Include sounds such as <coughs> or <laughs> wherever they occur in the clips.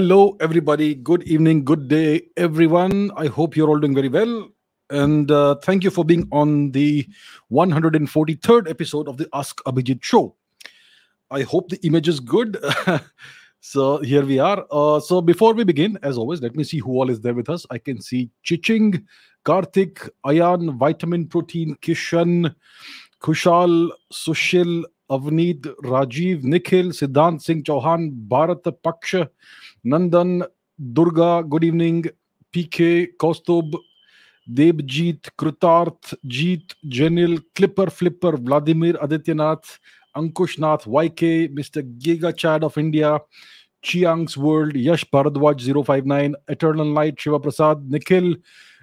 Hello, everybody. Good evening, good day, everyone. I hope you're all doing very well. And uh, thank you for being on the 143rd episode of the Ask Abhijit show. I hope the image is good. <laughs> so here we are. Uh, so before we begin, as always, let me see who all is there with us. I can see Chiching, Karthik, Ayan, Vitamin Protein, Kishan, Kushal, Sushil, Avneet, Rajiv, Nikhil, Siddhant Singh Chauhan, Bharat Paksha, Nandan, Durga, good evening, PK, Kaustub, Debjit, Krutarth, Jeet, Jenil, Clipper, Flipper, Vladimir, Adityanath, Ankush Nath, YK, Mr. Giga Chad of India, Chiang's World, Yash Bharadwaj 059, Eternal Light, Shiva Prasad, Nikhil,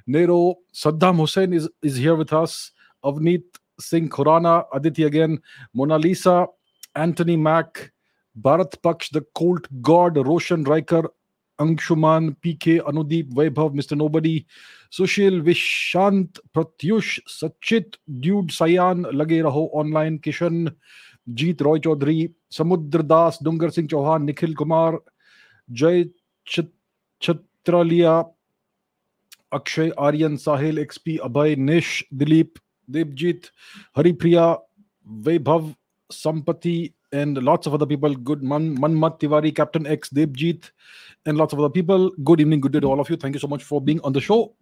Nero, Saddam Hussein is, is here with us, Avneet Singh Khurana, Aditya again, Mona Lisa, Anthony Mack, Bharat Paksh the Colt God, Roshan Raikar Anshuman, PK, Anudeep, Vaibhav, mister nobody, Sushil, Vishant, Pratyush, Sachit, dude, Sayan, Lage Raho online, Kishan, Jeet Roy Chaudhary, Samudra Das, Dungar Singh Chauhan, Nikhil Kumar, Jay Chhatraliya, Akshay Aryan, Sahil, XP, Abhay, Nish, Dilip, Devjeet, Haripriya, Vaibhav Sampati and lots of other people. Good Man, Manmat Tiwari, Captain X, Devjit, and lots of other people. Good evening, good day to all of you. Thank you so much for being on the show.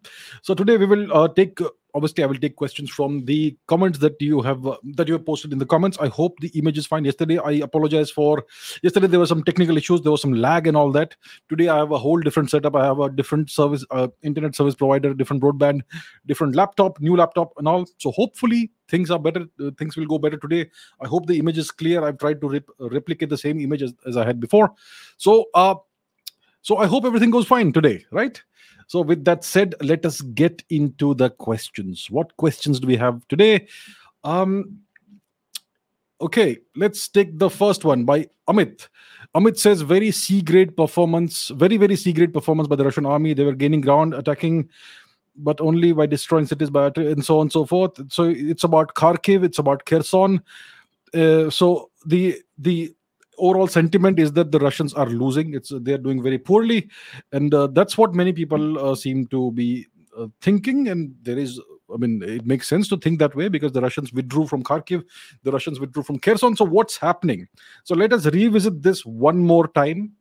So today we will uh, take. Uh, Obviously, I will take questions from the comments that you have uh, that you have posted in the comments. I hope the image is fine. Yesterday, I apologize for yesterday there were some technical issues. There was some lag and all that. Today, I have a whole different setup. I have a different service, uh, internet service provider, different broadband, different laptop, new laptop, and all. So hopefully things are better. Uh, things will go better today. I hope the image is clear. I've tried to rep- replicate the same image as, as I had before. So, uh, so I hope everything goes fine today, right? So, with that said, let us get into the questions. What questions do we have today? Um, okay, let's take the first one by Amit. Amit says, very C grade performance, very, very C grade performance by the Russian army. They were gaining ground, attacking, but only by destroying cities, by and so on and so forth. So, it's about Kharkiv, it's about Kherson. Uh, so, the the overall sentiment is that the Russians are losing. It's they're doing very poorly, and uh, that's what many people uh, seem to be uh, thinking. And there is, I mean, it makes sense to think that way because the Russians withdrew from Kharkiv, the Russians withdrew from Kherson. So what's happening? So let us revisit this one more time.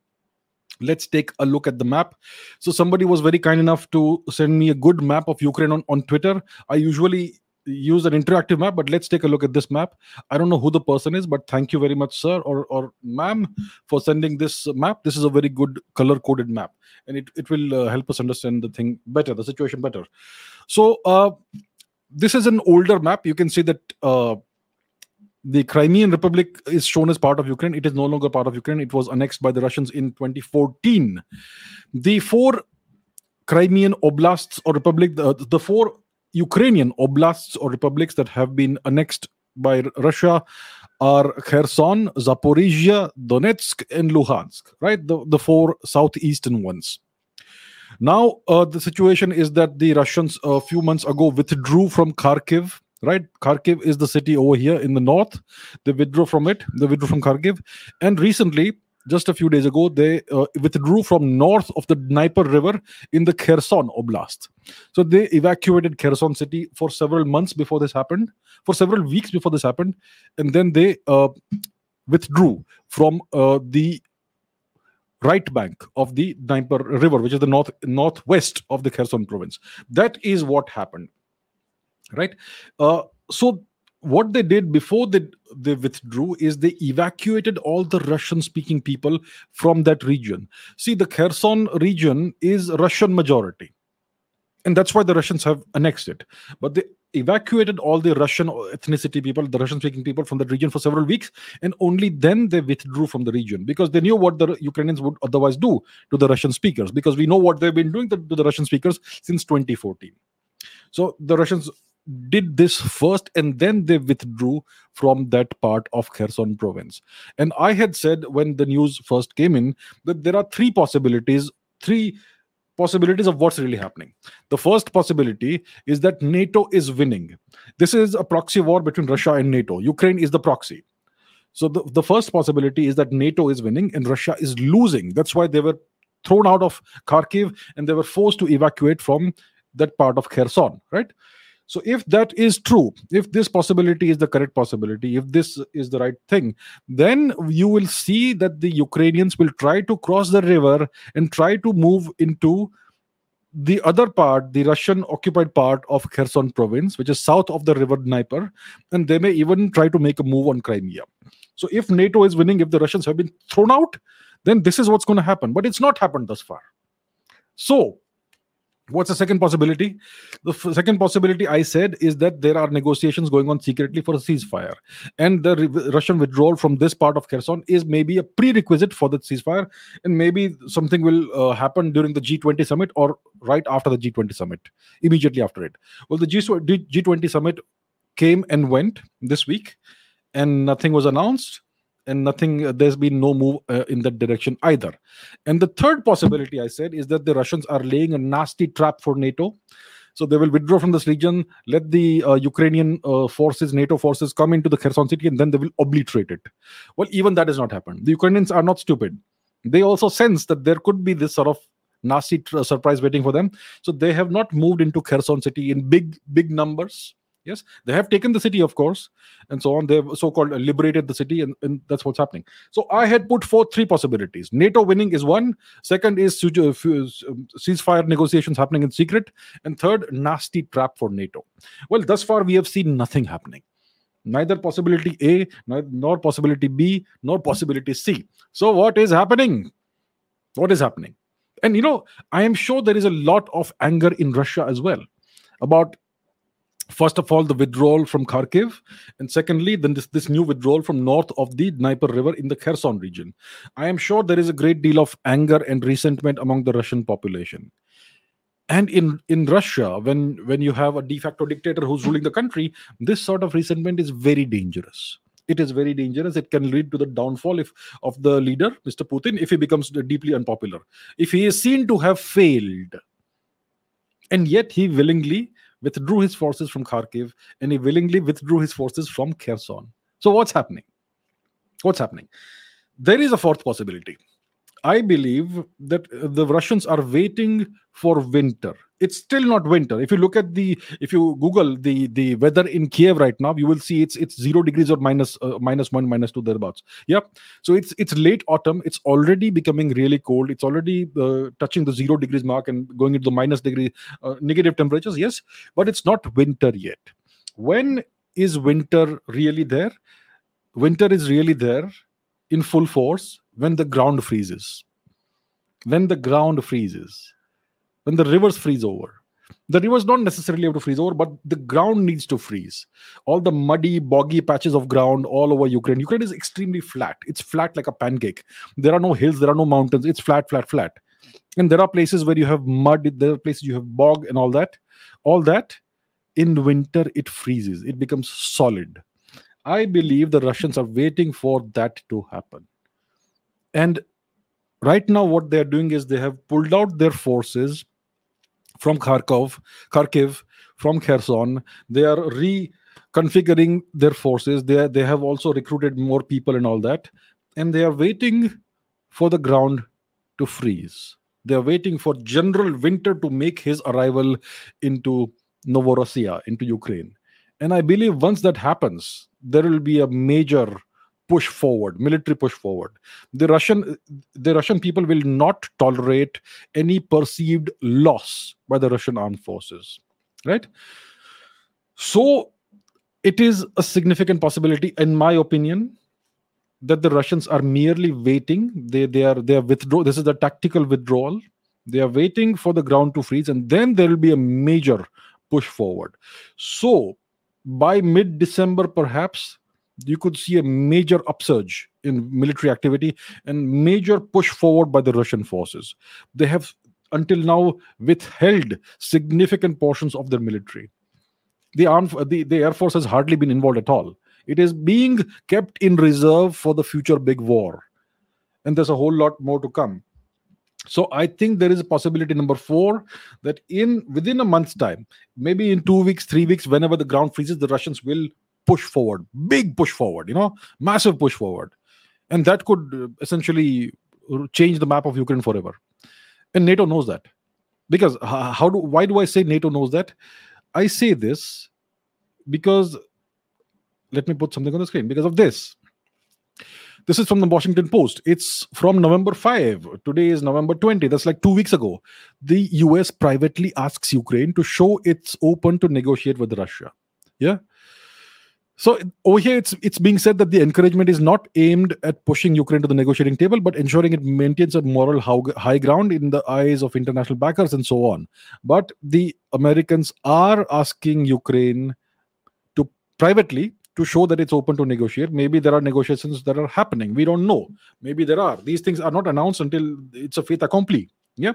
Let's take a look at the map. So somebody was very kind enough to send me a good map of Ukraine on, on Twitter. I usually use an interactive map, but let's take a look at this map. I don't know who the person is, but thank you very much, sir or, or ma'am, for sending this map. This is a very good color coded map, and it, it will uh, help us understand the thing better, the situation better. So, uh, this is an older map. You can see that uh, the Crimean Republic is shown as part of Ukraine. It is no longer part of Ukraine. It was annexed by the Russians in 2014. The four Crimean oblasts or republic, the, the four Ukrainian oblasts or republics that have been annexed by Russia are Kherson, Zaporizhia, Donetsk, and Luhansk, right? The, the four southeastern ones. Now, uh, the situation is that the Russians a few months ago withdrew from Kharkiv, right? Kharkiv is the city over here in the north. They withdrew from it, they withdrew from Kharkiv. And recently, just a few days ago, they uh, withdrew from north of the Dnieper River in the Kherson Oblast. So they evacuated Kherson city for several months before this happened, for several weeks before this happened, and then they uh, withdrew from uh, the right bank of the Dnieper River, which is the north northwest of the Kherson province. That is what happened, right? Uh, so what they did before they they withdrew is they evacuated all the Russian speaking people from that region. See, the Kherson region is Russian majority and that's why the Russians have annexed it. But they evacuated all the Russian ethnicity people, the Russian speaking people from that region for several weeks, and only then they withdrew from the region because they knew what the Ukrainians would otherwise do to the Russian speakers because we know what they've been doing to, to the Russian speakers since 2014. So the Russians did this first and then they withdrew from that part of Kherson province. And I had said when the news first came in that there are three possibilities, three possibilities of what's really happening. The first possibility is that NATO is winning. This is a proxy war between Russia and NATO. Ukraine is the proxy. So the, the first possibility is that NATO is winning and Russia is losing. That's why they were thrown out of Kharkiv and they were forced to evacuate from that part of Kherson, right? So if that is true, if this possibility is the correct possibility, if this is the right thing, then you will see that the Ukrainians will try to cross the river and try to move into the other part, the Russian occupied part of Kherson province, which is south of the river Dnieper, and they may even try to make a move on Crimea. So if NATO is winning, if the Russians have been thrown out, then this is what's going to happen. But it's not happened thus far. So What's the second possibility? The f- second possibility I said is that there are negotiations going on secretly for a ceasefire, and the re- Russian withdrawal from this part of Kherson is maybe a prerequisite for the ceasefire, and maybe something will uh, happen during the G20 summit or right after the G20 summit, immediately after it. Well, the G- G20 summit came and went this week, and nothing was announced and nothing uh, there's been no move uh, in that direction either. And the third possibility i said is that the russians are laying a nasty trap for nato. So they will withdraw from this region let the uh, ukrainian uh, forces nato forces come into the kherson city and then they will obliterate it. Well even that has not happened. The ukrainians are not stupid. They also sense that there could be this sort of nasty tr- surprise waiting for them. So they have not moved into kherson city in big big numbers Yes, they have taken the city, of course, and so on. They've so-called liberated the city, and, and, that's what's happening. So I had put forth three possibilities. NATO winning is one. Second is uh, um, ceasefire negotiations happening in secret, and third, nasty trap for NATO. Well, thus far we have seen nothing happening. Neither possibility A, nor possibility B, nor possibility C. So what is happening? What is happening? And you know, I am sure there is a lot of anger in Russia as well about first of all the withdrawal from kharkiv and secondly then this, this new withdrawal from north of the dnieper river in the kherson region. I am sure there is a great deal of anger and resentment among the russian population. And in in russia when when you have a de facto dictator who's ruling the country this sort of resentment is very dangerous. It is very dangerous. It can lead to the downfall if of the leader mr putin if he becomes deeply unpopular. If he is seen to have failed and yet he willingly withdrew his forces from Kharkiv and he willingly withdrew his forces from Kherson. So, what's happening? What's happening? There is a fourth possibility. I believe that the Russians are waiting for winter. It's still not winter. If you look at the, if you Google the the weather in Kiev right now, you will see it's it's zero degrees or minus, uh, minus one, minus two thereabouts. Yeah. So it's it's late autumn. It's already becoming really cold. It's already uh, touching the zero degrees mark and going into the minus degree uh, negative temperatures. Yes, but it's not winter yet. When is winter really there? Winter is really there in full force when the ground freezes. When the ground freezes, when the rivers freeze over. The rivers don't necessarily have to freeze over, but the ground needs to freeze. All the muddy, boggy patches of ground all over Ukraine. Ukraine is extremely flat. It's flat like a pancake. There are no hills, there are no mountains. It's flat, flat, flat. And there are places where you have mud, there are places you have bog and all that. All that in winter, it freezes, it becomes solid. I believe the Russians are waiting for that to happen. And right now, what they're doing is they have pulled out their forces from Kharkov, Kharkiv, from Kherson. They are reconfiguring their forces. They, they have also recruited more people and all that. And they are waiting for the ground to freeze. They are waiting for General Winter to make his arrival into Novorossiya, into Ukraine. And I believe once that happens, there will be a major push forward military push forward. The russian the russian people will not tolerate any perceived loss by the russian armed forces right? So it is a significant possibility in my opinion that the russians are merely waiting. They they are they are withdraw this is the tactical withdrawal. They are waiting for the ground to freeze and then there will be a major push forward. So by mid december perhaps you could see a major upsurge in military activity and major push forward by the Russian forces. They have until now withheld significant portions of their military. The, armed, the, the Air Force has hardly been involved at all. It is being kept in reserve for the future big war. And there's a whole lot more to come. So I think there is a possibility number four that in within a month's time, maybe in two weeks, three weeks, whenever the ground freezes, the Russians will push forward, big push forward, you know, massive push forward. And that could uh, essentially change the map of Ukraine forever. and NATO knows that. Because how do why do I say NATO knows that? I say this because let me put something on the screen because of this. This is from the Washington Post. It's from November 5. Today is November 20. That's like two weeks ago. The US privately asks Ukraine to show it's open to negotiate with Russia. Yeah. So over here, it's it's being said that the encouragement is not aimed at pushing Ukraine to the negotiating table, but ensuring it maintains a moral high ground in the eyes of international backers and so on. But the Americans are asking Ukraine to privately to show that it's open to negotiate. Maybe there are negotiations that are happening. We don't know. Maybe there are. These things are not announced until it's a fait accompli. Yeah.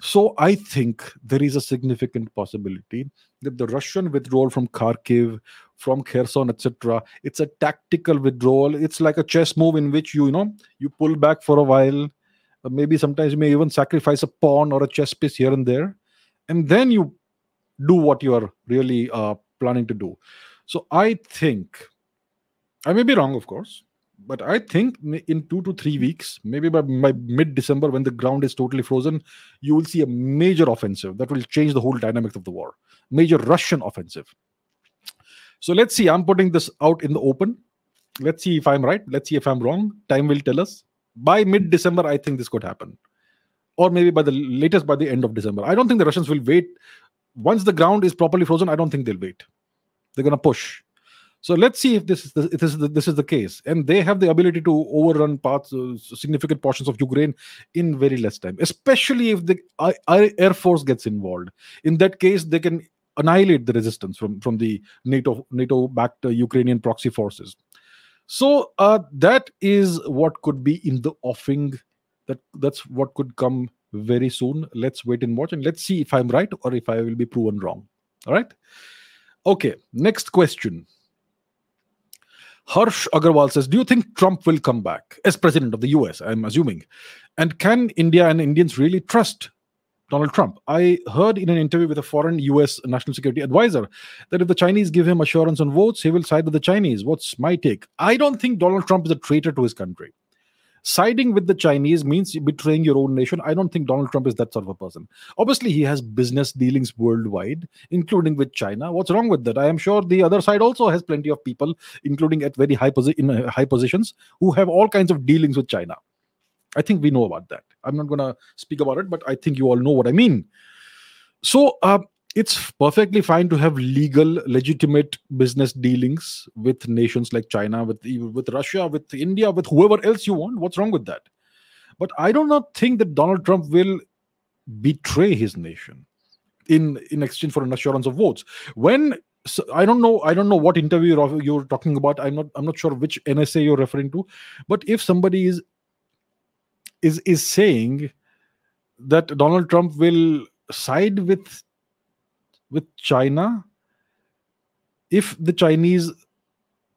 So I think there is a significant possibility that the Russian withdrawal from Kharkiv, from Kherson, etc., it's a tactical withdrawal. It's like a chess move in which you, you know, you pull back for a while. Uh, maybe sometimes you may even sacrifice a pawn or a chess piece here and there, and then you do what you are really uh, planning to do. So I think, I may be wrong, of course, but I think in two to three weeks, maybe by, by mid December, when the ground is totally frozen, you will see a major offensive that will change the whole dynamics of the war. Major Russian offensive. So let's see. I'm putting this out in the open. Let's see if I'm right. Let's see if I'm wrong. Time will tell us. By mid December, I think this could happen. Or maybe by the latest by the end of December. I don't think the Russians will wait. Once the ground is properly frozen, I don't think they'll wait. They're going to push. So let's see if this is the, if this is the, this is the case, and they have the ability to overrun parts, uh, significant portions of Ukraine in very less time. Especially if the Air Force gets involved. In that case, they can annihilate the resistance from from the NATO NATO backed uh, Ukrainian proxy forces. So uh, that is what could be in the offing. That that's what could come very soon. Let's wait and watch, and let's see if I'm right or if I will be proven wrong. All right. Okay, next question. Harsh Agarwal says, Do you think Trump will come back as president of the US? I'm assuming. And can India and Indians really trust Donald Trump? I heard in an interview with a foreign US national security advisor that if the Chinese give him assurance on votes, he will side with the Chinese. What's my take? I don't think Donald Trump is a traitor to his country siding with the Chinese means betraying your own nation. I don't think Donald Trump is that sort of a person. Obviously, he has business dealings worldwide, including with China. What's wrong with that? I am sure the other side also has plenty of people, including at very high posi- in uh, high positions, who have all kinds of dealings with China. I think we know about that. I'm not going to speak about it, but I think you all know what I mean. So, uh, it's perfectly fine to have legal legitimate business dealings with nations like china with with russia with india with whoever else you want. What's wrong with that? But i do not think that donald trump will betray his nation in in exchange for an assurance of votes. When so i don't know i don't know what interview you're, you're talking about. I'm not i'm not sure which nsa you're referring to. But if somebody is is is saying that donald trump will side with with China, if the Chinese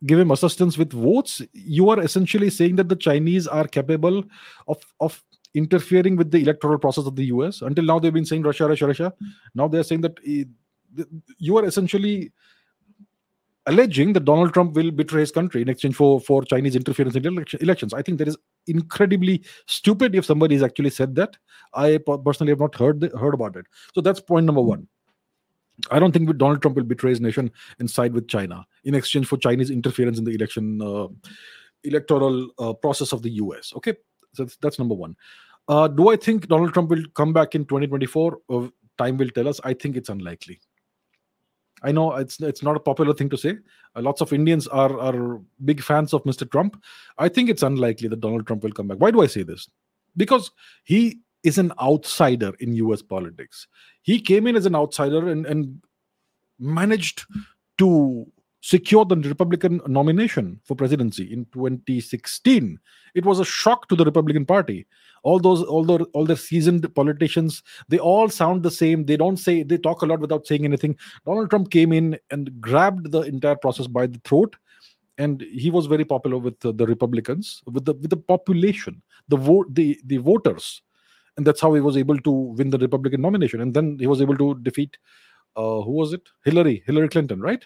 give him assistance with votes, you are essentially saying that the Chinese are capable of of interfering with the electoral process of the US. Until now, they've been saying Russia, Russia, Russia. Now they're saying that eh, you are essentially alleging that Donald Trump will betray his country in exchange for, for Chinese interference in elections. I think that is incredibly stupid if somebody has actually said that. I personally have not heard heard about it. So that's point number one. I don't think Donald Trump will betray his nation and side with China in exchange for Chinese interference in the election uh, electoral uh, process of the US. Okay, so that's, number one. Uh, do I think Donald Trump will come back in 2024? Uh, time will tell us. I think it's unlikely. I know it's it's not a popular thing to say. Uh, lots of Indians are are big fans of Mr. Trump. I think it's unlikely that Donald Trump will come back. Why do I say this? Because he is an outsider in US politics. He came in as an outsider and, and managed to secure the Republican nomination for presidency in 2016. It was a shock to the Republican Party. All those, all the, all the seasoned politicians, they all sound the same. They don't say, they talk a lot without saying anything. Donald Trump came in and grabbed the entire process by the throat, and he was very popular with the, the Republicans, with the with the population, the vote, the the voters and that's how he was able to win the Republican nomination. And then he was able to defeat uh, who was it? Hillary, Hillary Clinton, right?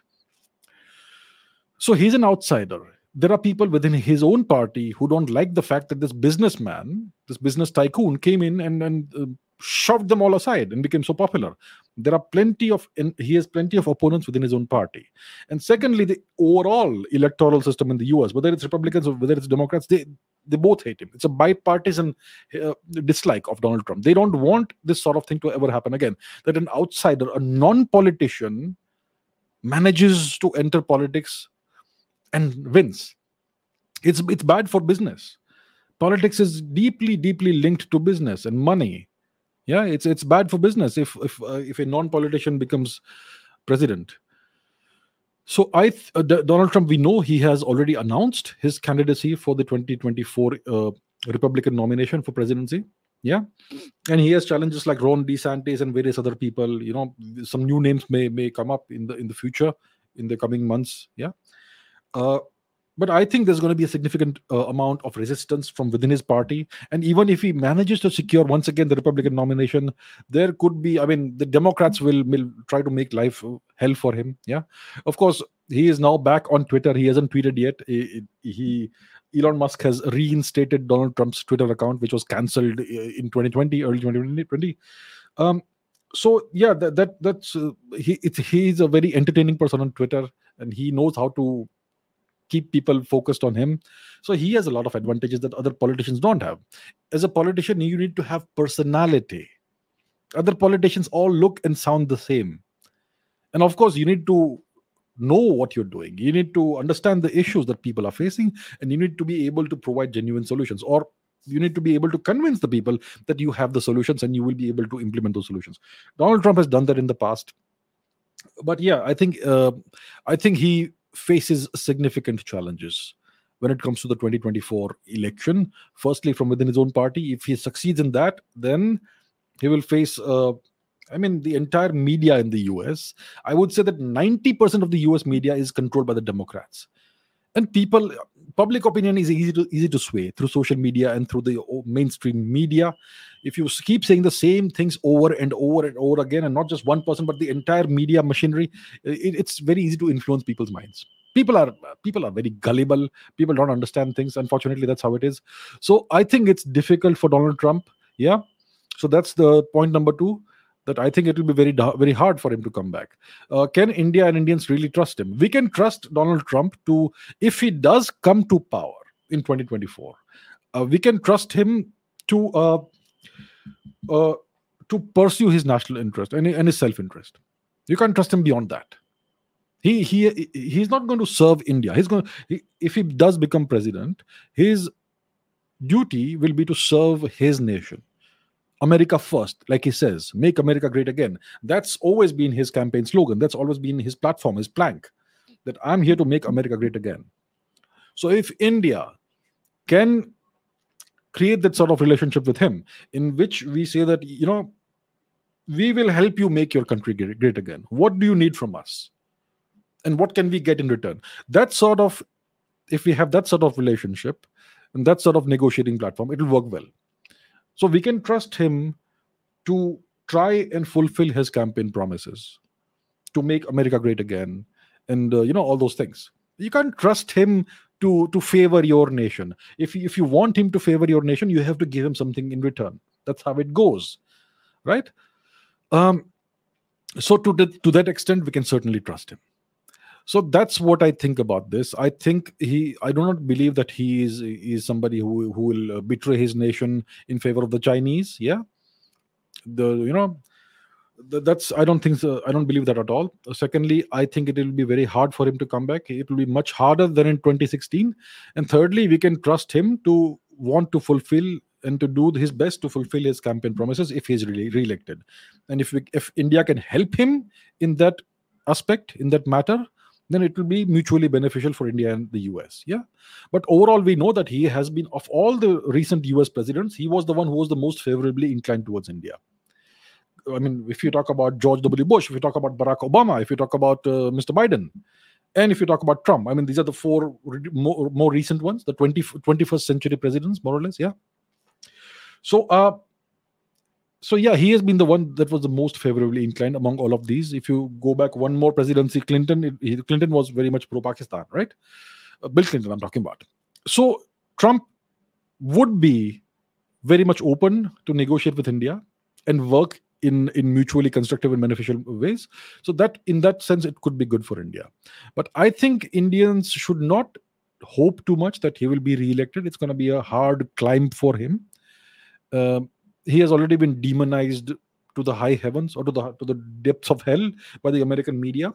So he's an outsider. There are people within his own party who don't like the fact that this businessman, this business tycoon, came in and and uh, shoved them all aside and became so popular. There are plenty of he has plenty of opponents within his own party. And secondly the overall electoral system in the us whether it's republicans or whether it's democrats they they both hate him. It's a bipartisan uh, dislike of donald trump. They don't want this sort of thing to ever happen again that an outsider a non-politician manages to enter politics and wins. It's it's bad for business. Politics is deeply deeply linked to business and money. Yeah it's it's bad for business if if uh, if a non-politician becomes president. So i th- uh, D- donald trump we know he has already announced his candidacy for the 2024 uh, republican nomination for presidency. Yeah. And he has challenges like ron desantis and various other people you know some new names may may come up in the in the future in the coming months. Yeah uh, but I think there's going to be a significant uh, amount of resistance from within his party. And even if he manages to secure once again the Republican nomination, there could be, I mean, the Democrats will, will try to make life hell for him. Yeah. Of course, he is now back on Twitter. He hasn't tweeted yet. He, he Elon Musk has reinstated Donald Trump's Twitter account, which was cancelled uh, in 2020, early 2020. Um, so yeah, that, that that's uh, he. he's a very entertaining person on Twitter, and he knows how to keep people focused on him. So he has a lot of advantages that other politicians don't have. As a politician, you need to have personality. Other politicians all look and sound the same. And of course, you need to know what you're doing. You need to understand the issues that people are facing, and you need to be able to provide genuine solutions. Or you need to be able to convince the people that you have the solutions and you will be able to implement those solutions. Donald Trump has done that in the past. But yeah, I think uh, I think he faces significant challenges when it comes to the 2024 election. Firstly, from within his own party, if he succeeds in that, then he will face. Uh, I mean, the entire media in the US. I would say that 90% of the US media is controlled by the Democrats. And people, public opinion is easy to easy to sway through social media and through the uh, mainstream media. If you keep saying the same things over and over and over again, and not just one person, but the entire media machinery, it, it's very easy to influence people's minds. People are uh, people are very gullible. People don't understand things. Unfortunately, that's how it is. So I think it's difficult for Donald Trump. Yeah. So that's the point number two that I think it will be very very hard for him to come back. Uh, can India and Indians really trust him? We can trust Donald Trump to if he does come to power in 2024. Uh, we can trust him to uh, uh, to pursue his national interest and, and his self interest. You can't trust him beyond that. He he he's not going to serve India. He's going he, if he does become president, his duty will be to serve his nation America first, like he says, make America great again. That's always been his campaign slogan. That's always been his platform, his plank, that I'm here to make America great again. So if India can create that sort of relationship with him, in which we say that, you know, we will help you make your country great again. What do you need from us? And what can we get in return? That sort of, if we have that sort of relationship and that sort of negotiating platform, it will work well. So we can trust him to try and fulfill his campaign promises to make America great again and uh, you know all those things. You can't trust him to to favor your nation. If if you want him to favor your nation, you have to give him something in return. That's how it goes, right? Um, so to the, to that extent, we can certainly trust him so that's what i think about this. I think he i do not believe that he is is somebody who who will uh, betray his nation in favor of the chinese. Yeah. The you know that's i don't think so, i don't believe that at all. Secondly i think it will be very hard for him to come back. It will be much harder than in 2016 and thirdly we can trust him to want to fulfill and to do his best to fulfill his campaign promises if he's really re-elected. And if we, if india can help him in that aspect in that matter then it will be mutually beneficial for India and the US. Yeah. But overall, we know that he has been, of all the recent US presidents, he was the one who was the most favorably inclined towards India. I mean, if you talk about George W. Bush, if you talk about Barack Obama, if you talk about uh, Mr. Biden, and if you talk about Trump, I mean, these are the four more, more recent ones, the 20, 21st century presidents, more or less. Yeah. So, uh, so yeah, he has been the one that was the most favorably inclined among all of these. If you go back one more presidency, Clinton, it, Clinton was very much pro-Pakistan, right? Uh, Bill Clinton, I'm talking about. So Trump would be very much open to negotiate with India. and work in in mutually constructive and beneficial ways so that in that sense it could be good for india but i think indians should not hope too much that he will be re-elected it's going to be a hard climb for him uh, he has already been demonized to the high heavens or to the to the depths of hell by the american media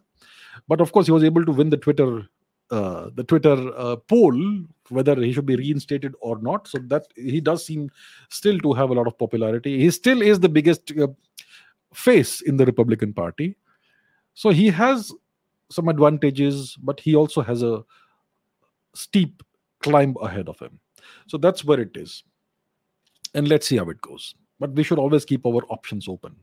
but of course he was able to win the twitter uh, the Twitter uh, poll whether he should be reinstated or not. So that he does seem still to have a lot of popularity. He still is the biggest uh, face in the Republican Party. So he has some advantages, but he also has a steep climb ahead of him. So that's where it is. And let's see how it goes. But we should always keep our options open.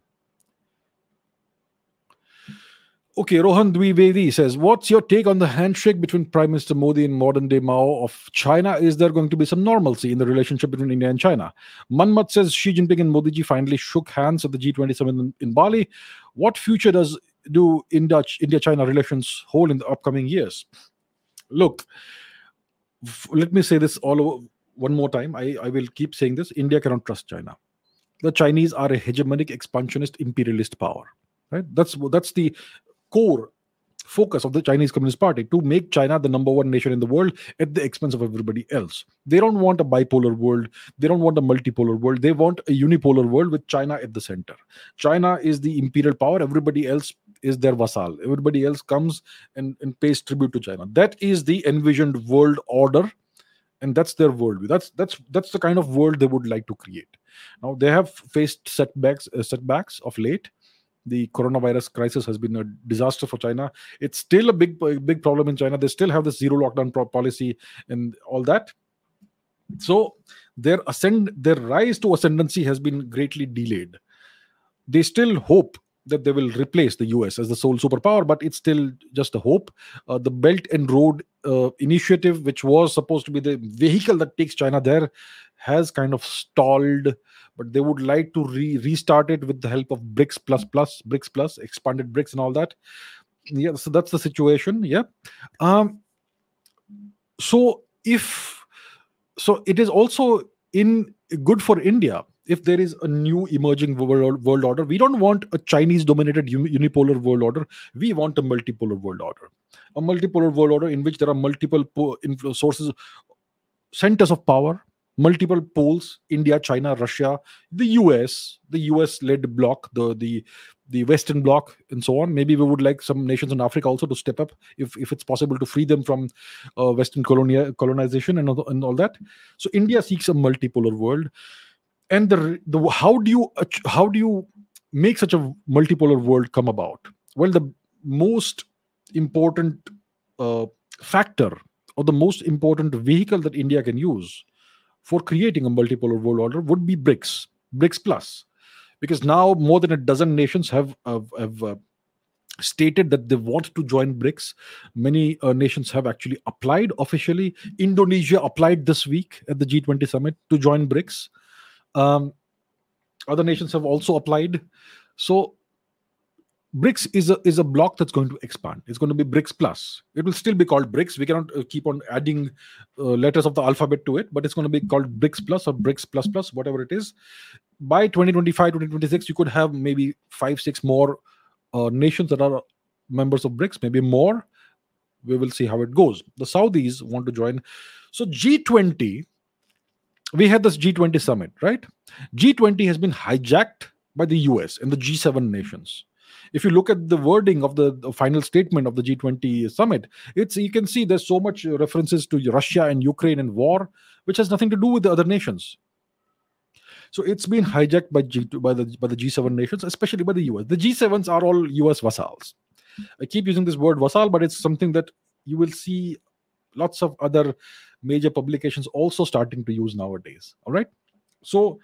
Okay, Rohan Dwivedi says, What's your take on the handshake between Prime Minister Modi and modern day Mao of China? Is there going to be some normalcy in the relationship between India and China? Manmat says, Xi Jinping and Modi ji finally shook hands at the G20 summit in, in Bali. What future does do India China relations hold in the upcoming years? Look, let me say this all over, one more time. I, I will keep saying this India cannot trust China. The Chinese are a hegemonic, expansionist, imperialist power right that's that's the core focus of the Chinese Communist Party to make China the number one nation in the world at the expense of everybody else. They don't want a bipolar world. They don't want a multipolar world. They want a unipolar world with China at the center. China is the imperial power. Everybody else is their vassal. Everybody else comes and, and pays tribute to China. That is the envisioned world order. And that's their worldview. That's that's that's the kind of world they would like to create. Now they have faced setbacks uh, setbacks of late the coronavirus crisis has been a disaster for China. It's still a big, big problem in China. They still have the zero lockdown policy and all that. So their ascend, their rise to ascendancy has been greatly delayed. They still hope that they will replace the US as the sole superpower, but it's still just a hope. Uh, the Belt and Road uh, Initiative, which was supposed to be the vehicle that takes China there, has kind of stalled but they would like to re- restart it with the help of BRICS plus plus, BRICS plus, expanded BRICS and all that. Yeah, so that's the situation. Yeah. Um, so if so, it is also in good for India if there is a new emerging world, world order. We don't want a Chinese dominated unipolar world order. We want a multipolar world order. A multipolar world order in which there are multiple po- sources, centers of power, multiple poles india china russia the us the us led bloc the the the western bloc and so on. Maybe we would like some nations in africa also to step up if, if it's possible to free them from uh, western colonia, colonization and, and all that. So india seeks a multipolar world. And the, the how do you how do you make such a multipolar world come about? Well the most important uh, factor or the most important vehicle that india can use for creating a multipolar world order would be BRICS, BRICS Plus, because now more than a dozen nations have have, have uh, stated that they want to join BRICS. Many uh, nations have actually applied officially. Indonesia applied this week at the G20 summit to join BRICS. Um, other nations have also applied. So BRICS is a is a block that's going to expand. It's going to be BRICS plus. It will still be called BRICS. We cannot uh, keep on adding uh, letters of the alphabet to it, but it's going to be called BRICS plus or BRICS plus plus, whatever it is. By 2025, 2026, you could have maybe five, six more uh, nations that are members of BRICS, maybe more. We will see how it goes. The Saudis want to join. So G20, we had this G20 summit, right? G20 has been hijacked by the US and the G7 nations if you look at the wording of the, the, final statement of the G20 summit, it's you can see there's so much references to Russia and Ukraine and war, which has nothing to do with the other nations. So it's been hijacked by G by the by the G7 nations, especially by the US. The G7s are all US vassals. I keep using this word vassal, but it's something that you will see lots of other major publications also starting to use nowadays. All right. So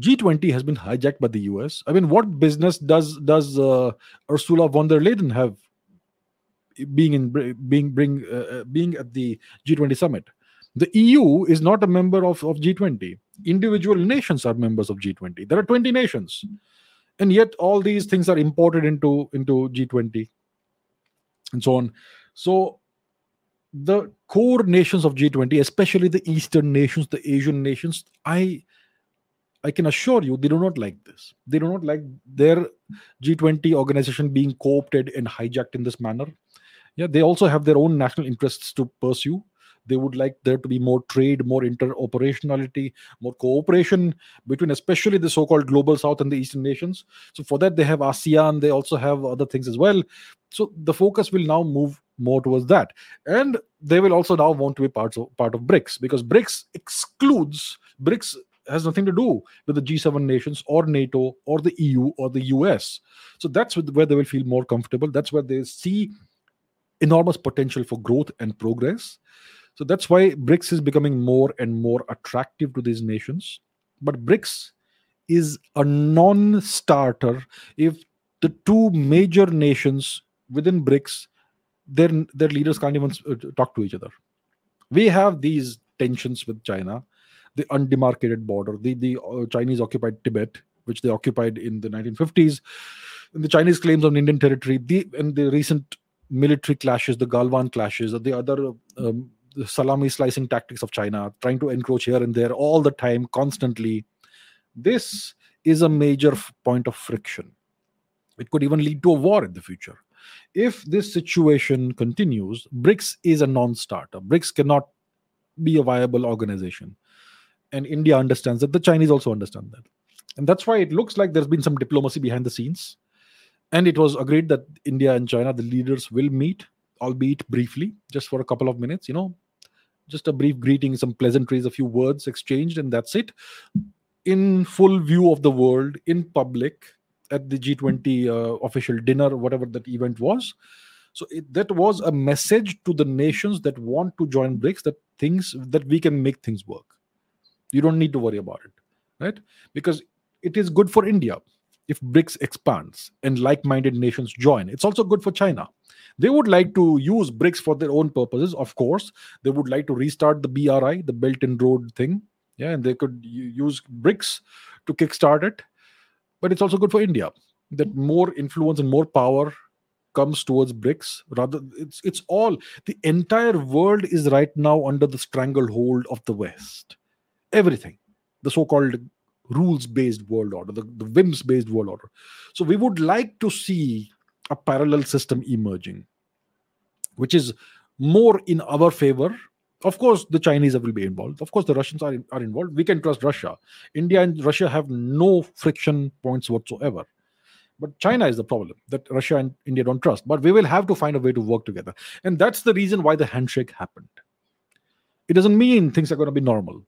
G20 has been hijacked by the US. I mean, what business does does uh, Ursula von der Leyen have being in being bring uh, uh being at the G20 summit? The EU is not a member of, of G20. Individual nations are members of G20. There are 20 nations. And yet all these things are imported into into G20 and so on. So the core nations of G20, especially the Eastern nations, the Asian nations, I I can assure you, they do not like this. They do not like their G20 organization being co opted and hijacked in this manner. Yeah, they also have their own national interests to pursue. They would like there to be more trade, more interoperationality, more cooperation between, especially the so called global south and the eastern nations. So, for that, they have ASEAN, they also have other things as well. So, the focus will now move more towards that. And they will also now want to be parts of, part of BRICS because BRICS excludes, BRICS has nothing to do with the G7 nations or NATO or the EU or the US. So that's where they will feel more comfortable. That's where they see enormous potential for growth and progress. So that's why BRICS is becoming more and more attractive to these nations. But BRICS is a non starter if the two major nations within BRICS, their, their leaders can't even uh, talk to each other. We have these tensions with China, the undemarcated border, the, the uh, Chinese occupied Tibet, which they occupied in the 1950s, and the Chinese claims on Indian territory, the, and the recent military clashes, the Galwan clashes, the other um, the salami slicing tactics of China, trying to encroach here and there all the time, constantly. This is a major point of friction. It could even lead to a war in the future. If this situation continues, BRICS is a non starter. BRICS cannot be a viable organization. And India understands that. The Chinese also understand that. And that's why it looks like there's been some diplomacy behind the scenes. And it was agreed that India and China, the leaders, will meet, albeit briefly, just for a couple of minutes, you know, just a brief greeting, some pleasantries, a few words exchanged, and that's it. In full view of the world, in public, at the G20 uh, official dinner, whatever that event was. So it, that was a message to the nations that want to join BRICS that things that we can make things work. You don't need to worry about it, right? Because it is good for India if BRICS expands and like-minded nations join. It's also good for China they would like to use BRICS for their own purposes, of course. They would like to restart the BRI, the Belt and Road thing. Yeah, and they could use BRICS to kickstart it. But it's also good for India that more influence and more power comes towards BRICS. Rather, it's it's all the entire world is right now under the stranglehold of the West. Everything, the so-called rules-based world order, the, the whims-based world order. So we would like to see a parallel system emerging, which is more in our favor. Of course, the Chinese will be involved. Of course, the Russians are, are involved. We can trust Russia. India and Russia have no friction points whatsoever. But China is the problem that Russia and India don't trust. But we will have to find a way to work together. And that's the reason why the handshake happened. It doesn't mean things are going to be normal.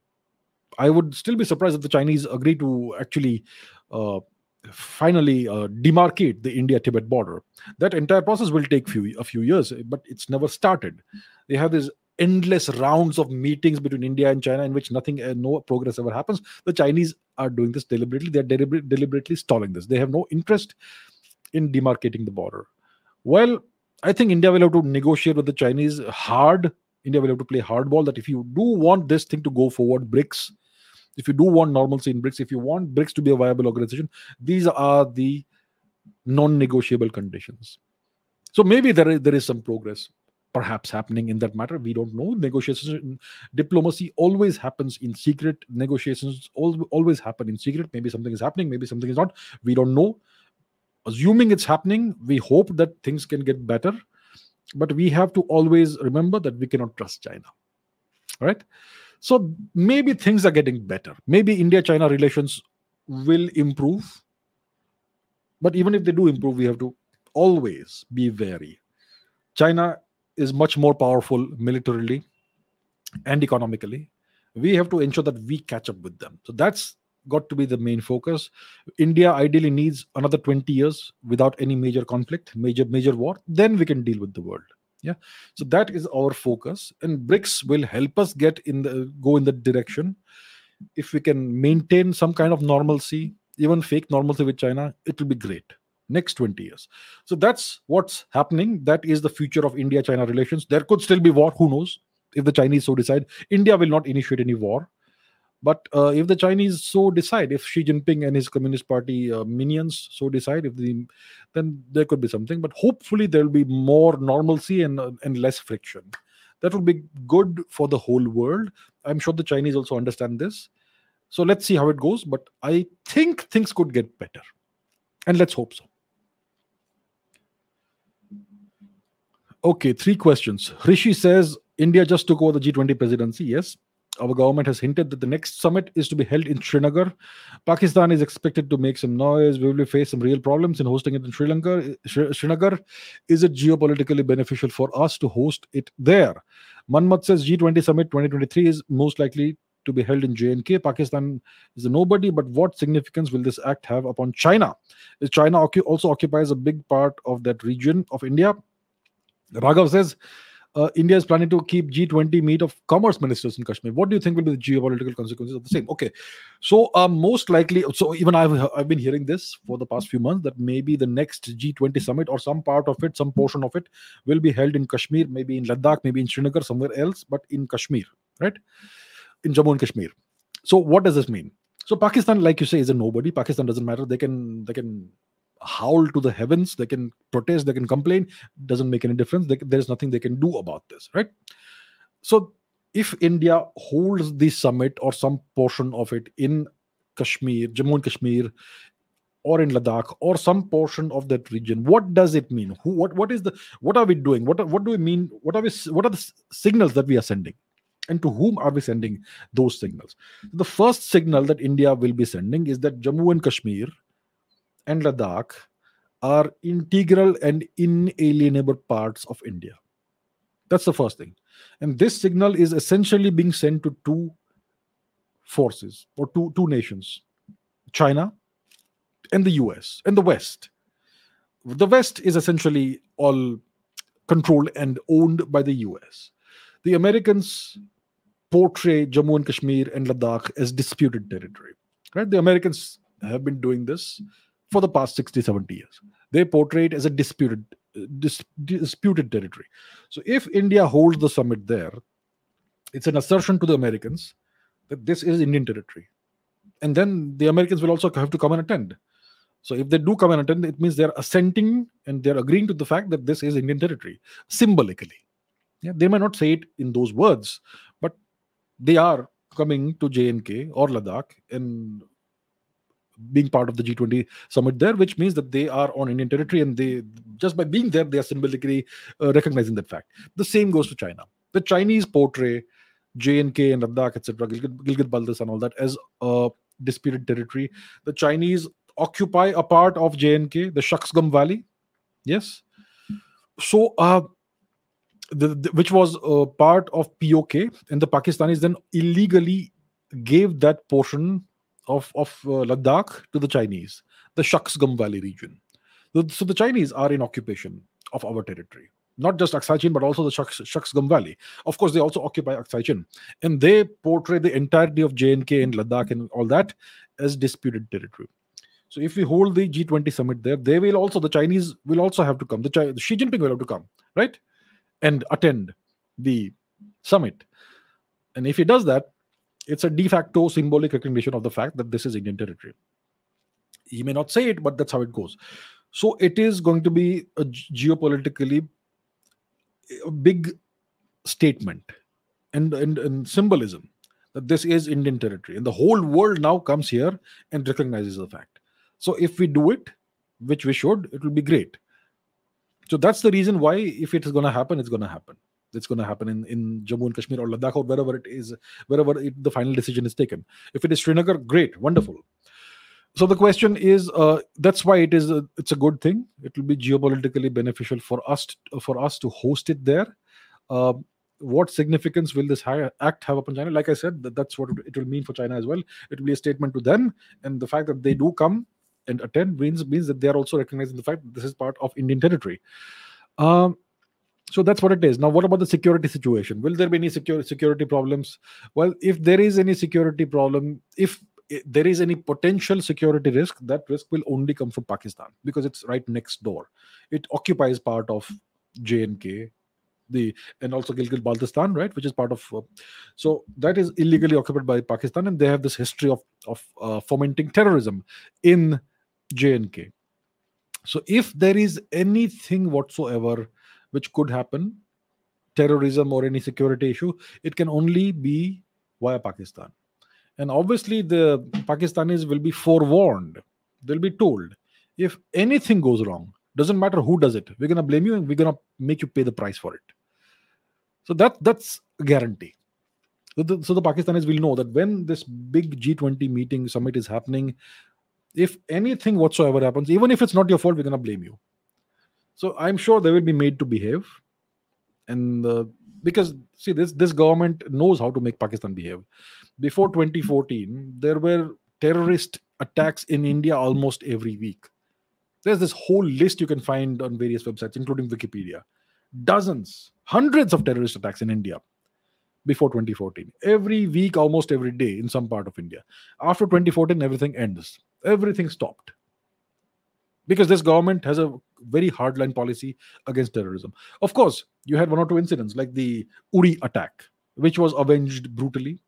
I would still be surprised if the Chinese agree to actually uh, finally uh, demarcate the India-Tibet border. That entire process will take few a few years, but it's never started. They have these endless rounds of meetings between India and China in which nothing, uh, no progress ever happens. The Chinese are doing this deliberately. They're deliber- deliberately stalling this. They have no interest in demarcating the border. Well, I think India will have to negotiate with the Chinese hard. India will have to play hardball that if you do want this thing to go forward, BRICS if you do want normalcy in BRICS, if you want BRICS to be a viable organization, these are the non-negotiable conditions. So maybe there is, there is some progress perhaps happening in that matter. We don't know. Negotiations, diplomacy always happens in secret. Negotiations always happen in secret. Maybe something is happening, maybe something is not. We don't know. Assuming it's happening, we hope that things can get better. But we have to always remember that we cannot trust China. All right. So maybe things are getting better. Maybe India China relations will improve. But even if they do improve, we have to always be wary. China is much more powerful militarily and economically. We have to ensure that we catch up with them. So that's got to be the main focus. India ideally needs another 20 years without any major conflict, major major war. Then we can deal with the world yeah. So that is our focus and brics will help us get in the go in that direction. If we can maintain some kind of normalcy even fake normalcy with china it will be great. Next 20 years. So that's what's happening. That is the future of india china relations. There could still be war. Who knows? If the chinese so decide india will not initiate any war but uh, if the Chinese so decide, if Xi Jinping and his Communist Party uh, minions so decide, if the, then there could be something. But hopefully there will be more normalcy and uh, and less friction. That would be good for the whole world. I'm sure the Chinese also understand this. So let's see how it goes. But I think things could get better. And let's hope so. Okay, three questions. Rishi says India just took over the G20 presidency. Yes. Our government has hinted that the next summit is to be held in Srinagar. Pakistan is expected to make some noise. We will face some real problems in hosting it in Sri Lanka. Srinagar, is it geopolitically beneficial for us to host it there? Manmat says G20 summit 2023 is most likely to be held in JNK. Pakistan is a nobody, but what significance will this act have upon China? China also occupies a big part of that region of India? Raghav says uh, India is planning to keep G20 meet of commerce ministers in Kashmir. What do you think will be the geopolitical consequences of the same? Okay, so um, most likely, so even I've I've been hearing this for the past few months that maybe the next G20 summit or some part of it, some portion of it, will be held in Kashmir, maybe in Ladakh, maybe in Srinagar, somewhere else, but in Kashmir, right? In Jammu and Kashmir. So what does this mean? So Pakistan, like you say, is a nobody. Pakistan doesn't matter. They can they can howl to the heavens they can protest they can complain doesn't make any difference they, there's nothing they can do about this right? So if india holds the summit or some portion of it in kashmir jammu and kashmir or in ladakh or some portion of that region what does it mean? Who, what what is the what are we doing? What what do we mean? What are we what are the signals that we are sending? And to whom are we sending those signals? The first signal that india will be sending is that jammu and kashmir and Ladakh are integral and inalienable parts of India. That's the first thing. And this signal is essentially being sent to two forces or two, two nations China and the US and the West. The West is essentially all controlled and owned by the US. The Americans portray Jammu and Kashmir and Ladakh as disputed territory. Right? The Americans have been doing this for the past 60 70 years. They portray it as a disputed dis, disputed territory. So if india holds the summit there it's an assertion to the americans that this is indian territory. And then the americans will also have to come and attend. So if they do come and attend it means they're assenting and they're agreeing to the fact that this is indian territory symbolically. Yeah, they may not say it in those words but they are coming to jnk or ladakh and being part of the G20 summit there, which means that they are on Indian territory and they just by being there, they are symbolically uh, recognizing that fact. The same goes to China. The Chinese portray JNK and Ladakh, etc., Gilgit, Gilgit Baltistan and all that as a disputed territory. The Chinese occupy a part of JNK, the Shaksgam Valley. Yes. So, uh, the, the, which was part of POK, and the Pakistanis then illegally gave that portion of of uh, Ladakh to the Chinese, the Shaksgam Valley region. So, the Chinese are in occupation of our territory, not just Aksai Chin, but also the Shaks, Shaksgam Valley. Of course, they also occupy Aksai Chin, and they portray the entirety of JNK and Ladakh and all that as disputed territory. So if we hold the G20 summit there, they will also the Chinese will also have to come. The, Chi- Xi Jinping will have to come, right, and attend the summit. And if he does that, it's a de facto symbolic recognition of the fact that this is Indian territory. He may not say it, but that's how it goes. So it is going to be a geopolitically a big statement and, and, and symbolism that this is Indian territory. And the whole world now comes here and recognizes the fact. So if we do it, which we should, it will be great. So that's the reason why, if it is going to happen, it's going to happen it's going to happen in, in Jammu and Kashmir or Ladakh or wherever it is, wherever it, the final decision is taken. If it is Srinagar, great, wonderful. So the question is, uh, that's why it is. A, it's a good thing. It will be geopolitically beneficial for us for us to host it there. Uh, what significance will this act have upon China? Like I said, that, that's what it will mean for China as well. It will be a statement to them, and the fact that they do come and attend means means that they are also recognizing the fact that this is part of Indian territory. Um, so that's what it is now what about the security situation will there be any security security problems well if there is any security problem if there is any potential security risk that risk will only come from pakistan because it's right next door it occupies part of jnk the and also Gilgit Baltistan, right, which is part of. Uh, so that is illegally occupied by Pakistan, and they have this history of of uh, fomenting terrorism in JNK. So if there is anything whatsoever which could happen, terrorism or any security issue, it can only be via Pakistan. And obviously, the Pakistanis will be forewarned. They'll be told if anything goes wrong, doesn't matter who does it, we're going to blame you and we're going to make you pay the price for it. So that that's a guarantee. So the, so the Pakistanis will know that when this big G20 meeting summit is happening, if anything whatsoever happens, even if it's not your fault, we're going to blame you. So I'm sure they will be made to behave, and uh, because see this this government knows how to make Pakistan behave. Before 2014, there were terrorist attacks in India almost every week. There's this whole list you can find on various websites, including Wikipedia. Dozens, hundreds of terrorist attacks in India before 2014. Every week, almost every day in some part of India. After 2014, everything ends. Everything stopped. Because this government has a very hardline policy against terrorism. Of course, you had one or two incidents like the Uri attack, which was avenged brutally.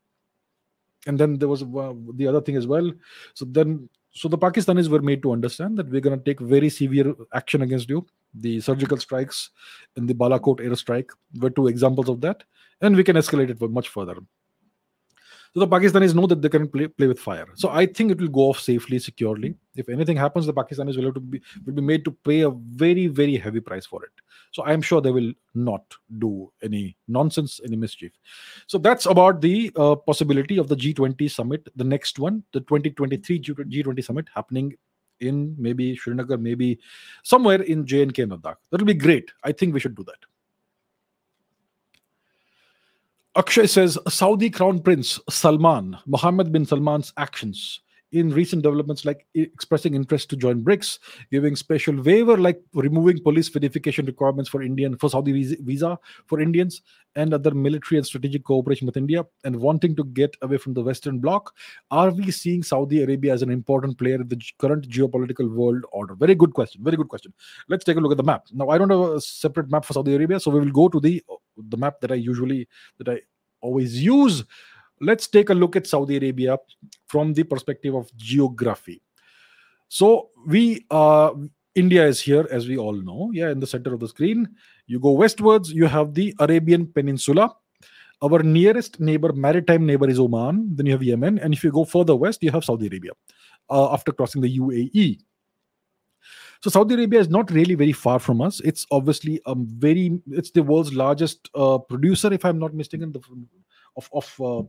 And then there was uh, the other thing as well. So then, so the Pakistanis were made to understand that we're going to take very severe action against you. The surgical strikes and the Balakot airstrike were two examples of that and we can escalate it much further. So the Pakistanis know that they can play, play with fire. So I think it will go off safely, securely. If anything happens, the Pakistanis will have to be will be made to pay a very, very heavy price for it. So I am sure they will not do any nonsense, any mischief. So that's about the uh, possibility of the G20 summit, the next one, the 2023 G20 summit happening in maybe Srinagar, maybe somewhere in JNK and Ladakh. That'll be great. I think we should do that. Akshay says Saudi Crown Prince Salman, Mohammed bin Salman's actions in recent developments like expressing interest to join BRICS, giving special waiver like removing police verification requirements for Indian for Saudi visa for Indians and other military and strategic cooperation with India and wanting to get away from the Western bloc. Are we seeing Saudi Arabia as an important player in the current geopolitical world order? Very good question. Very good question. Let's take a look at the map. Now I don't have a separate map for Saudi Arabia, so we will go to the the map that I usually that I always use. Let's take a look at Saudi Arabia from the perspective of geography. So we uh, India is here, as we all know. Yeah, in the center of the screen. You go westwards, you have the Arabian Peninsula. Our nearest neighbor, maritime neighbor, is Oman. Then you have Yemen, and if you go further west, you have Saudi Arabia. Uh, after crossing the UAE, so Saudi Arabia is not really very far from us. It's obviously a very it's the world's largest uh, producer, if I'm not mistaken, the, of of uh,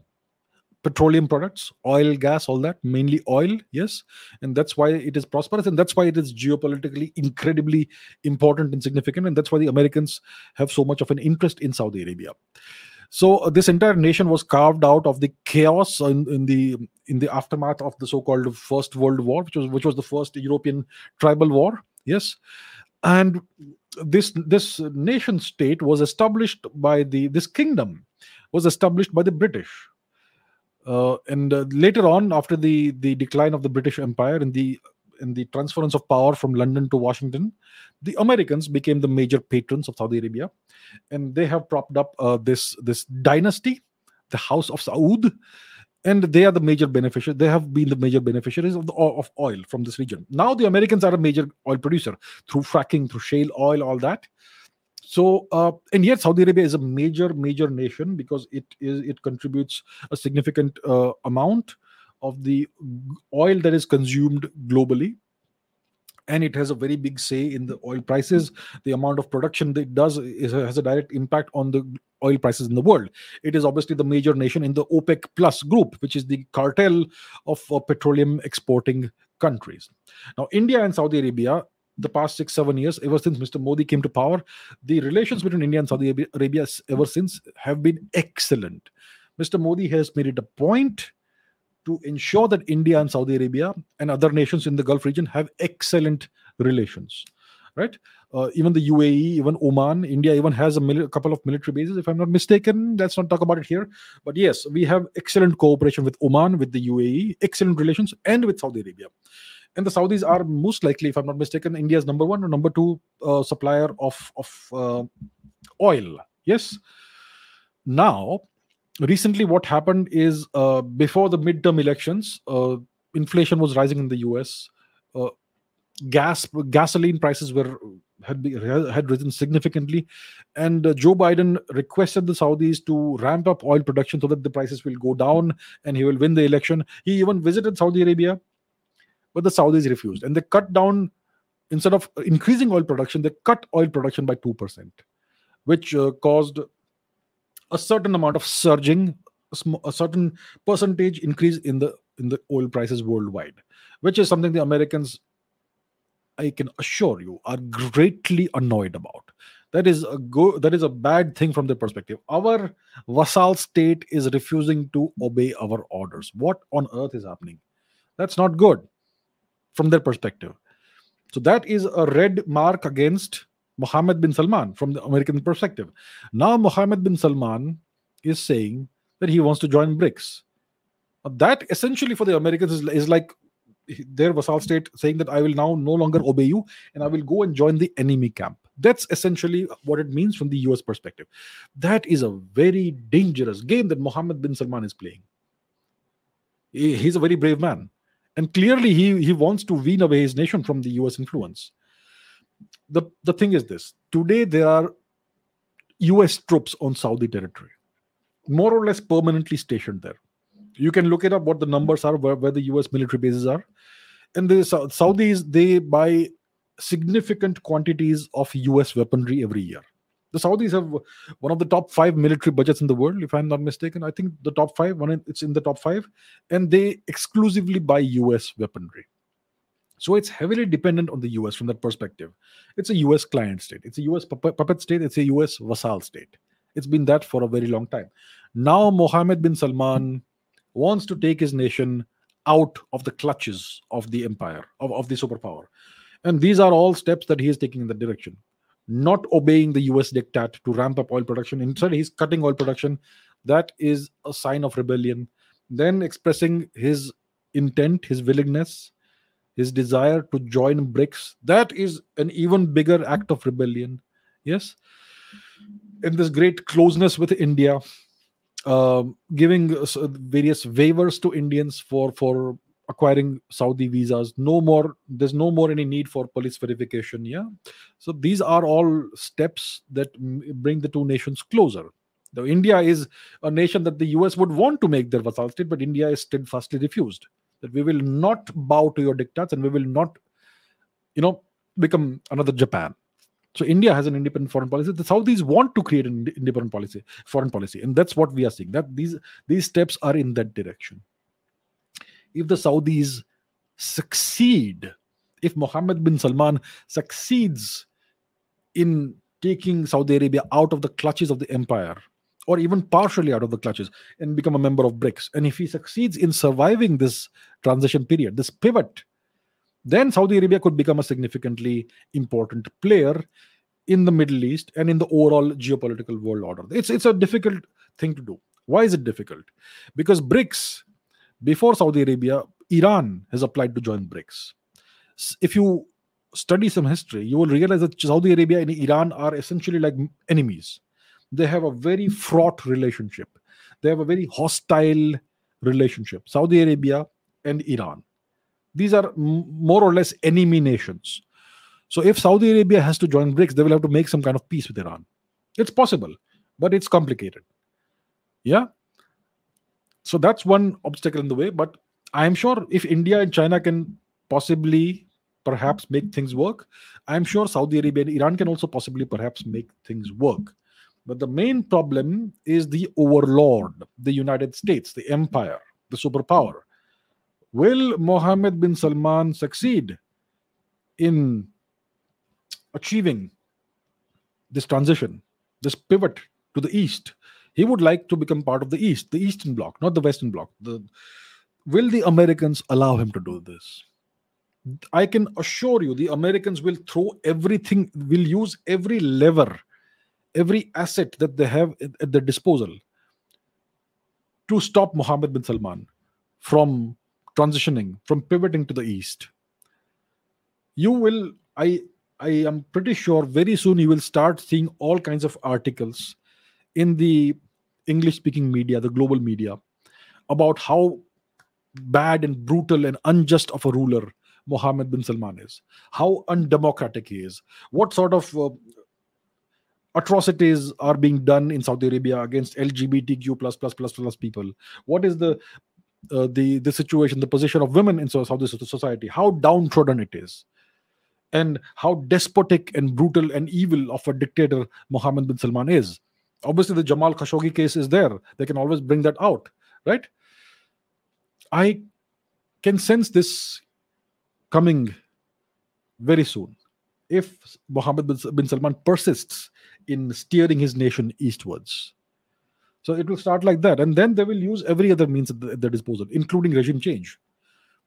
petroleum products, oil, gas, all that, mainly oil, yes, and that's why it is prosperous, and that's why it is geopolitically incredibly important and significant, and that's why the Americans have so much of an interest in Saudi Arabia. So uh, this entire nation was carved out of the chaos in, in the in the aftermath of the so-called First World War, which was which was the first European tribal war. Yes, and this this nation state was established by the this kingdom was established by the British. Uh, and uh, later on, after the the decline of the British Empire and the in the transference of power from London to Washington, the Americans became the major patrons of Saudi Arabia, and they have propped up uh, this this dynasty, the House of Saud, and they are the major beneficiaries. They have been the major beneficiaries of the of oil from this region. Now the Americans are a major oil producer through fracking, through shale oil, all that. So, uh, and yet Saudi Arabia is a major, major nation because it is it contributes a significant uh, amount of the oil that is consumed globally. And it has a very big say in the oil prices. The amount of production that it does is, has a direct impact on the oil prices in the world. It is obviously the major nation in the opec plus group which is the cartel of uh, petroleum exporting countries. Now india and saudi arabia the past six seven years ever since mr modi came to power the relations between india and saudi arabia ever since have been excellent mr modi has made it a point to ensure that India and Saudi Arabia and other nations in the Gulf region have excellent relations. Right? Uh, even the UAE, even Oman, India even has a, mil- a, couple of military bases, if I'm not mistaken. Let's not talk about it here. But yes, we have excellent cooperation with Oman, with the UAE, excellent relations, and with Saudi Arabia. And the Saudis are most likely, if I'm not mistaken, India's number one or number two uh, supplier of, of uh, oil. Yes. Now, recently what happened is uh, before the midterm elections uh, inflation was rising in the us uh, gas gasoline prices were had be, had risen significantly, and uh, Joe Biden requested the Saudis to ramp up oil production so that the prices will go down and he will win the election. He even visited Saudi Arabia, but the Saudis refused, and they cut down instead of increasing oil production, they cut oil production by two percent, which uh, caused a certain amount of surging, a, sm- a certain percentage increase in the in the oil prices worldwide, which is something the Americans I can assure you, are greatly annoyed about. That is a go. That is a bad thing from their perspective. Our vassal state is refusing to obey our orders. What on earth is happening? That's not good from their perspective. So that is a red mark against Mohammed bin Salman from the American perspective. Now Mohammed bin Salman is saying that he wants to join BRICS. That essentially for the Americans is, is like their vassal state saying that I will now no longer obey you and I will go and join the enemy camp. That's essentially what it means from the US perspective. That is a very dangerous game that Mohammed bin Salman is playing. He's a very brave man. And clearly, he, he wants to wean away his nation from the US influence. The, the thing is this. Today, there are US troops on Saudi territory, more or less permanently stationed there. You can look it up what the numbers are where, where the us military bases are. And the saudis they buy significant quantities of us weaponry every year the saudis have one of the top five military budgets in the world if i'm not mistaken. I think the top five one it's in the top five and they exclusively buy us weaponry. So it's heavily dependent on the us from that perspective. It's a us client state. It's a us puppet state. It's a us vassal state. It's been that for a very long time. Now mohammed bin salman wants to take his nation out of the clutches of the empire, of, of the superpower. And these are all steps that he is taking in that direction. Not obeying the US diktat to ramp up oil production. Instead, he's cutting oil production. That is a sign of rebellion. Then expressing his intent, his willingness, his desire to join BRICS. That is an even bigger act of rebellion. Yes. In this great closeness with India, um, giving various waivers to Indians for for acquiring Saudi visas. No more. There's no more any need for police verification. Yeah. So these are all steps that bring the two nations closer. Now, India is a nation that the US would want to make their vassal state, but India is steadfastly refused. That we will not bow to your diktats and we will not, you know, become another Japan. So India has an independent foreign policy. The Saudis want to create an independent policy, foreign policy, and that's what we are seeing. That these these steps are in that direction. If the Saudis succeed, if Mohammed bin Salman succeeds in taking Saudi Arabia out of the clutches of the empire, or even partially out of the clutches, and become a member of BRICS, and if he succeeds in surviving this transition period, this pivot then Saudi Arabia could become a significantly important player in the Middle East and in the overall geopolitical world order. It's it's a difficult thing to do. Why is it difficult? Because BRICS, before Saudi Arabia, Iran has applied to join BRICS. If you study some history, you will realize that Saudi Arabia and Iran are essentially like enemies. They have a very fraught relationship. They have a very hostile relationship. Saudi Arabia and Iran these are more or less enemy nations. So if Saudi Arabia has to join BRICS, they will have to make some kind of peace with Iran. It's possible, but it's complicated. Yeah. So that's one obstacle in the way. But I'm sure if India and China can possibly perhaps make things work, I'm sure Saudi Arabia and Iran can also possibly perhaps make things work. But the main problem is the overlord, the United States, the empire, the superpower. Will Mohammed bin Salman succeed in achieving this transition, this pivot to the east? He would like to become part of the east, the eastern bloc, not the western bloc. The, will the Americans allow him to do this? I can assure you, the Americans will throw everything, will use every lever, every asset that they have at their disposal to stop Mohammed bin Salman from transitioning from pivoting to the east you will i i am pretty sure very soon you will start seeing all kinds of articles in the english speaking media the global media about how bad and brutal and unjust of a ruler Mohammed bin Salman is, how undemocratic he is, what sort of uh, atrocities are being done in Saudi Arabia against LGBTQ plus plus plus plus people. What is the uh, the the situation, the position of women in Saudi society, how downtrodden it is, and how despotic and brutal and evil of a dictator Mohammed bin Salman is. Obviously, the Jamal Khashoggi case is there. They can always bring that out, right? I can sense this coming very soon if Mohammed bin Salman persists in steering his nation eastwards. So it will start like that, and then they will use every other means at, their disposal, including regime change.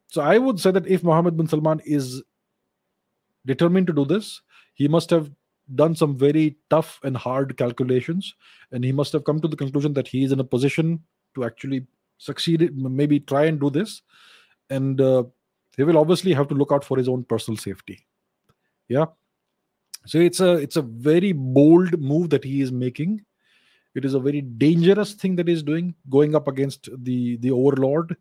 So I would say that if Mohammed bin Salman is determined to do this, he must have done some very tough and hard calculations, and he must have come to the conclusion that he is in a position to actually succeed, maybe try and do this, and uh, he will obviously have to look out for his own personal safety. Yeah, so it's a it's a very bold move that he is making. It is a very dangerous thing that he's doing, going up against the the overlord,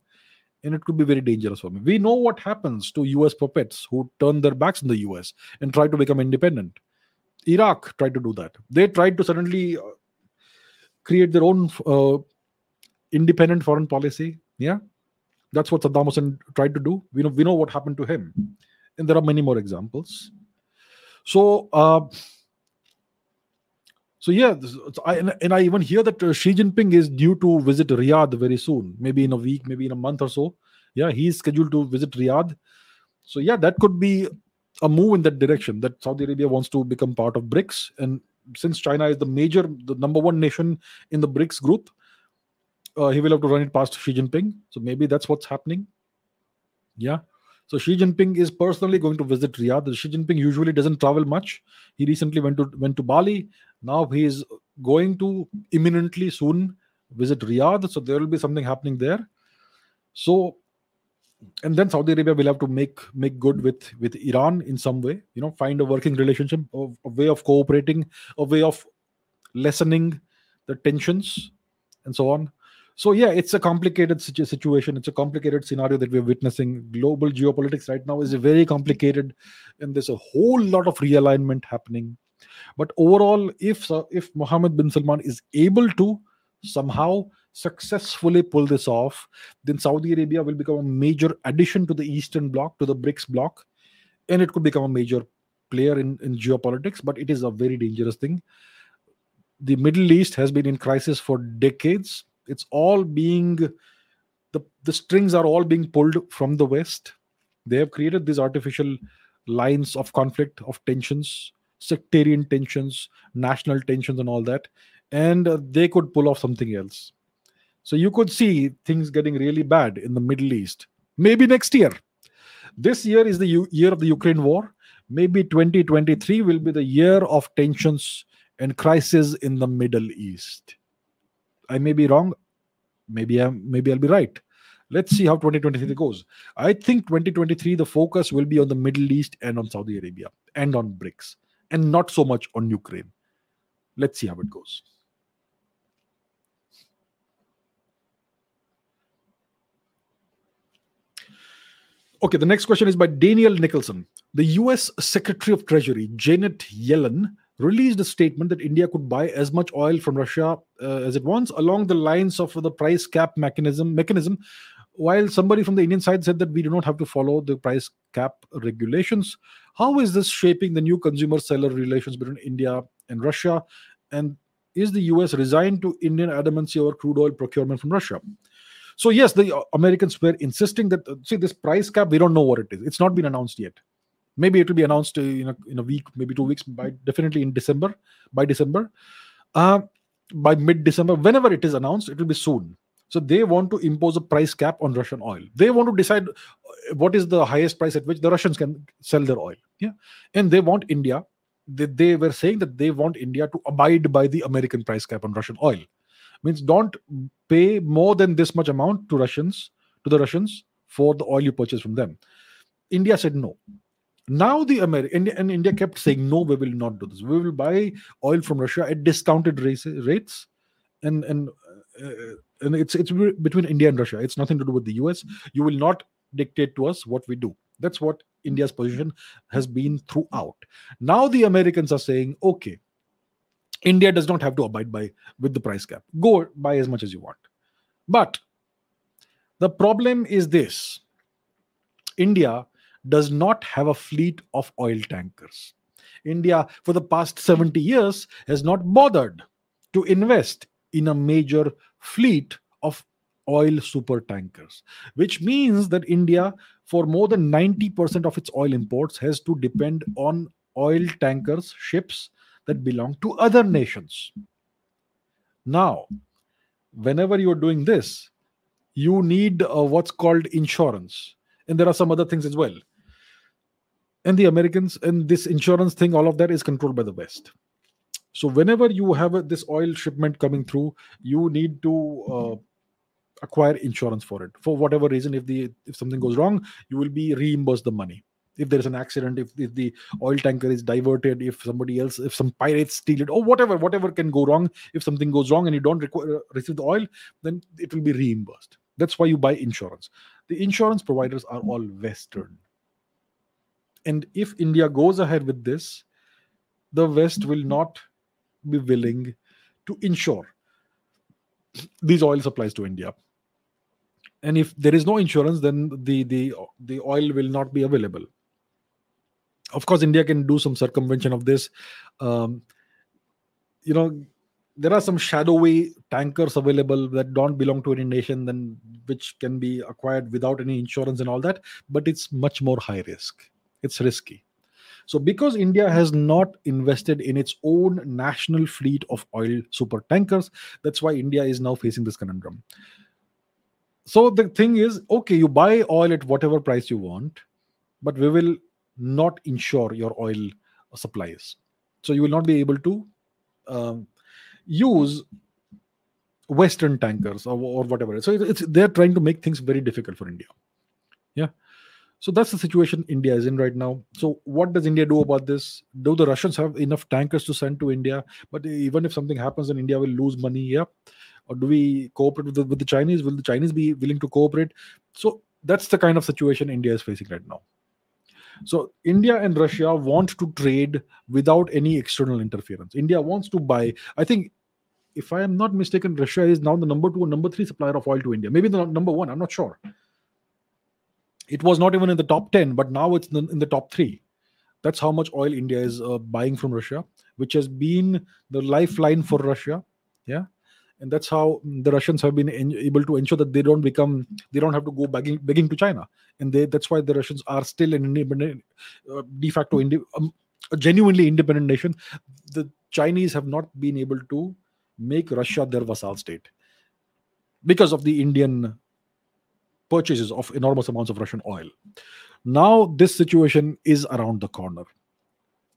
and it could be very dangerous for me. We know what happens to U.S. puppets who turn their backs on the U.S. and try to become independent. Iraq tried to do that. They tried to suddenly uh, create their own uh, independent foreign policy. Yeah, that's what Saddam Hussein tried to do. We know we know what happened to him, and there are many more examples. So, uh, so yeah, I, and I even hear that uh, Xi Jinping is due to visit Riyadh very soon, maybe in a week, maybe in a month or so. Yeah, he's scheduled to visit Riyadh. So yeah, that could be a move in that direction. That Saudi Arabia wants to become part of BRICS, and since China is the major, the number one nation in the BRICS group, uh, he will have to run it past Xi Jinping. So maybe that's what's happening. Yeah. So Xi Jinping is personally going to visit Riyadh. Xi Jinping usually doesn't travel much. He recently went to went to Bali. Now he is going to imminently soon visit Riyadh. So there will be something happening there. So and then Saudi Arabia will have to make make good with with Iran in some way. You know, find a working relationship, a, a way of cooperating, a way of lessening the tensions, and so on. So yeah it's a complicated situation. It's a complicated scenario that we're witnessing. Global geopolitics right now is very complicated and there's a whole lot of realignment happening. But overall if if mohammed bin salman is able to somehow successfully pull this off then saudi arabia will become a major addition to the eastern bloc to the brics bloc and it could become a major player in, in geopolitics but it is a very dangerous thing. The middle east has been in crisis for decades. It's all being the the strings are all being pulled from the west. They have created these artificial lines of conflict of tensions sectarian tensions national tensions and all that and uh, they could pull off something else so you could see things getting really bad in the middle east maybe next year this year is the U- year of the ukraine war maybe 2023 will be the year of tensions and crisis in the middle east I may be wrong. Maybe I'm maybe I'll be right. Let's see how 2023 goes. I think 2023 the focus will be on the Middle East and on Saudi Arabia and on BRICS and not so much on Ukraine. Let's see how it goes. Okay, the next question is by Daniel Nicholson. The US Secretary of Treasury, Janet Yellen, released a statement that India could buy as much oil from Russia uh, as it wants along the lines of the price cap mechanism mechanism while somebody from the Indian side said that we do not have to follow the price cap regulations. How is this shaping the new consumer seller relations between India and Russia? And is the US resigned to Indian adamancy over crude oil procurement from Russia so yes the uh, Americans were insisting that uh, see this price cap we don't know what it is. It's not been announced yet. Maybe it will be announced uh, in a, in a week maybe two weeks by definitely in december by december. Uh, by mid december whenever it is announced it will be soon. So they want to impose a price cap on russian oil. They want to decide what is the highest price at which the russians can sell their oil. Yeah. And they want india they, they were saying that they want india to abide by the american price cap on russian oil means don't pay more than this much amount to russians to the russians for the oil you purchase from them india said no now the American and India kept saying, no, we will not do this. We will buy oil from Russia at discounted rates, and and uh, and it's it's between India and Russia. It's nothing to do with the US. You will not dictate to us what we do. That's what India's position has been throughout. Now the Americans are saying, okay, India does not have to abide by with the price cap. Go buy as much as you want. But the problem is this India does not have a fleet of oil tankers. India, for the past 70 years, has not bothered to invest in a major fleet of oil super tankers, which means that India, for more than 90% of its oil imports, has to depend on oil tankers, ships that belong to other nations. Now, whenever you're doing this, you need uh, what's called insurance. And there are some other things as well. And the Americans and this insurance thing, all of that is controlled by the West. So whenever you have a, this oil shipment coming through, you need to uh, acquire insurance for it. For whatever reason, if the if something goes wrong, you will be reimbursed the money if there is an accident if, if the oil tanker is diverted if somebody else if some pirates steal it or whatever whatever can go wrong. If something goes wrong and you don't require, uh, receive the oil then it will be reimbursed. That's why you buy insurance. The insurance providers are all western. And if india goes ahead with this the west will not be willing to insure these oil supplies to india. And if there is no insurance then the the the oil will not be available of course india can do some circumvention of this. Um, you know there are some shadowy tankers available that don't belong to any nation then which can be acquired without any insurance and all that but it's much more high risk. It's risky. So because india has not invested in its own national fleet of oil super tankers that's why india is now facing this conundrum. So the thing is okay you buy oil at whatever price you want but we will not insure your oil supplies. So you will not be able to um, use Western tankers or, or whatever. So it's they're trying to make things very difficult for India. Yeah. So that's the situation India is in right now. So what does India do about this? Do the Russians have enough tankers to send to India? But even if something happens, then India will lose money. Yeah. Or do we cooperate with the, with the Chinese? Will the Chinese be willing to cooperate? So that's the kind of situation India is facing right now. So India and Russia want to trade without any external interference. India wants to buy. I think, if I am not mistaken, Russia is now the number two or number three supplier of oil to India. Maybe the number one. I'm not sure. It was not even in the top ten, but now it's in the top three. That's how much oil India is uh, buying from Russia, which has been the lifeline for Russia. Yeah and that's how the russians have been able to ensure that they don't become they don't have to go begging, begging to china. And they, that's why the russians are still an independent uh, de facto indi- um, a genuinely independent nation. The chinese have not been able to make russia their vassal state because of the indian purchases of enormous amounts of russian oil. Now this situation is around the corner.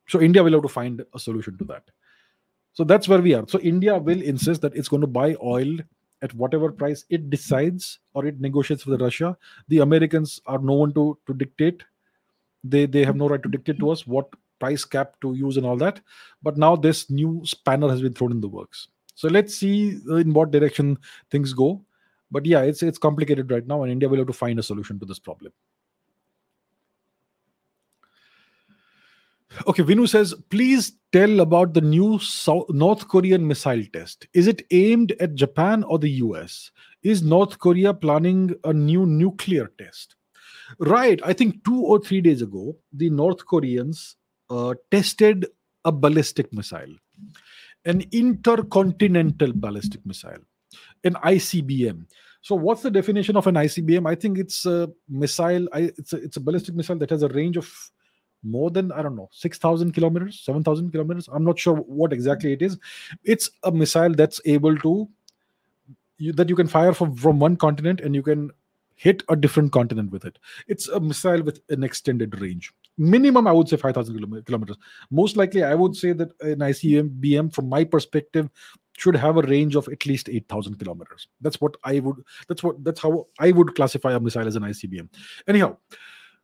So india will have to find a solution to that so that's where we are. So India will insist that it's going to buy oil at whatever price it decides or it negotiates with Russia. The Americans are no one to, to dictate. They they have no right to dictate to us what price cap to use and all that. But now this new spanner has been thrown in the works. So let's see uh, in what direction things go. But yeah, it's it's complicated right now, and India will have to find a solution to this problem. Okay, Vinu says, please tell about the new South, North Korean missile test. Is it aimed at Japan or the US? Is North Korea planning a new nuclear test? Right. I think two or three days ago, the North Koreans uh, tested a ballistic missile, an intercontinental ballistic missile, an ICBM. So, what's the definition of an ICBM? I think it's a missile. It's a, it's a ballistic missile that has a range of more than i don't know 6000 kilometers 7000 kilometers. I'm not sure what exactly it is. It's a missile that's able to you, that you can fire from from one continent and you can hit a different continent with it. It's a missile with an extended range. Minimum i would say 5000 kilometers. Most likely i would say that an icbm from my perspective should have a range of at least 8000 kilometers. That's what i would that's what that's how i would classify a missile as an icbm anyhow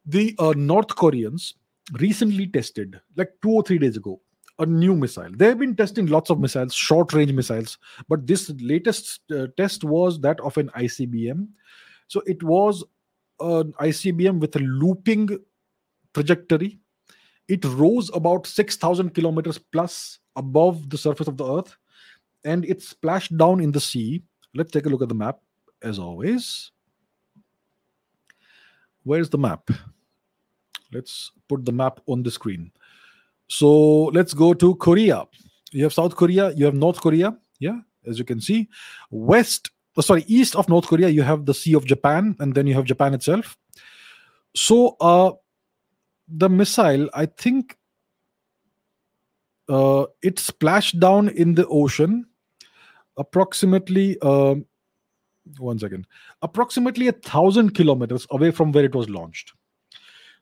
the uh, north koreans recently tested, like two or three days ago, a new missile. They have been testing lots of missiles, short range missiles, but this latest uh, test was that of an ICBM. So it was an ICBM with a looping trajectory. It rose about 6,000 kilometers plus above the surface of the Earth and it splashed down in the sea. Let's take a look at the map as always. Where's the map? Let's put the map on the screen. So let's go to Korea. You have South Korea, you have North Korea, yeah, as you can see. West, oh, sorry, east of North Korea, you have the Sea of Japan, and then you have Japan itself. So uh the missile, I think uh, it splashed down in the ocean approximately uh, one second approximately a thousand kilometers away from where it was launched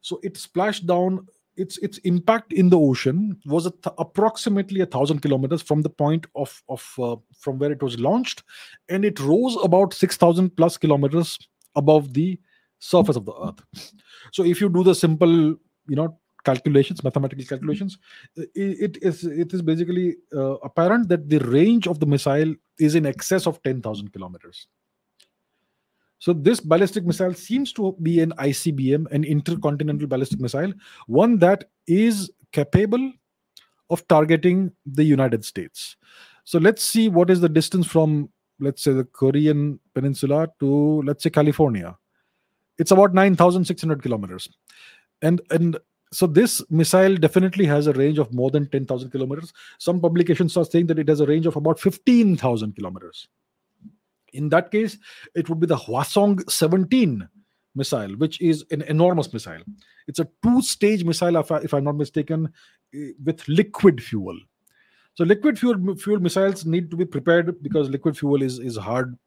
so it splashed down its its impact in the ocean was th- approximately a thousand kilometers from the point of of uh, from where it was launched and it rose about 6000 plus kilometers above the surface of the earth. So if you do the simple you know calculations mathematical calculations it, it is it is basically uh, apparent that the range of the missile is in excess of 10000 kilometers so this ballistic missile seems to be an ICBM, an intercontinental ballistic missile, one that is capable of targeting the United States. So let's see what is the distance from, let's say, the Korean Peninsula to, let's say, California. It's about 9,600 kilometers, and and so this missile definitely has a range of more than 10,000 kilometers. Some publications are saying that it has a range of about 15,000 kilometers. In that case, it would be the Hwasong 17 missile, which is an enormous missile. It's a two stage missile, if, I, am not mistaken, eh, with liquid fuel. So liquid fuel fuel missiles need to be prepared because liquid fuel is is hard.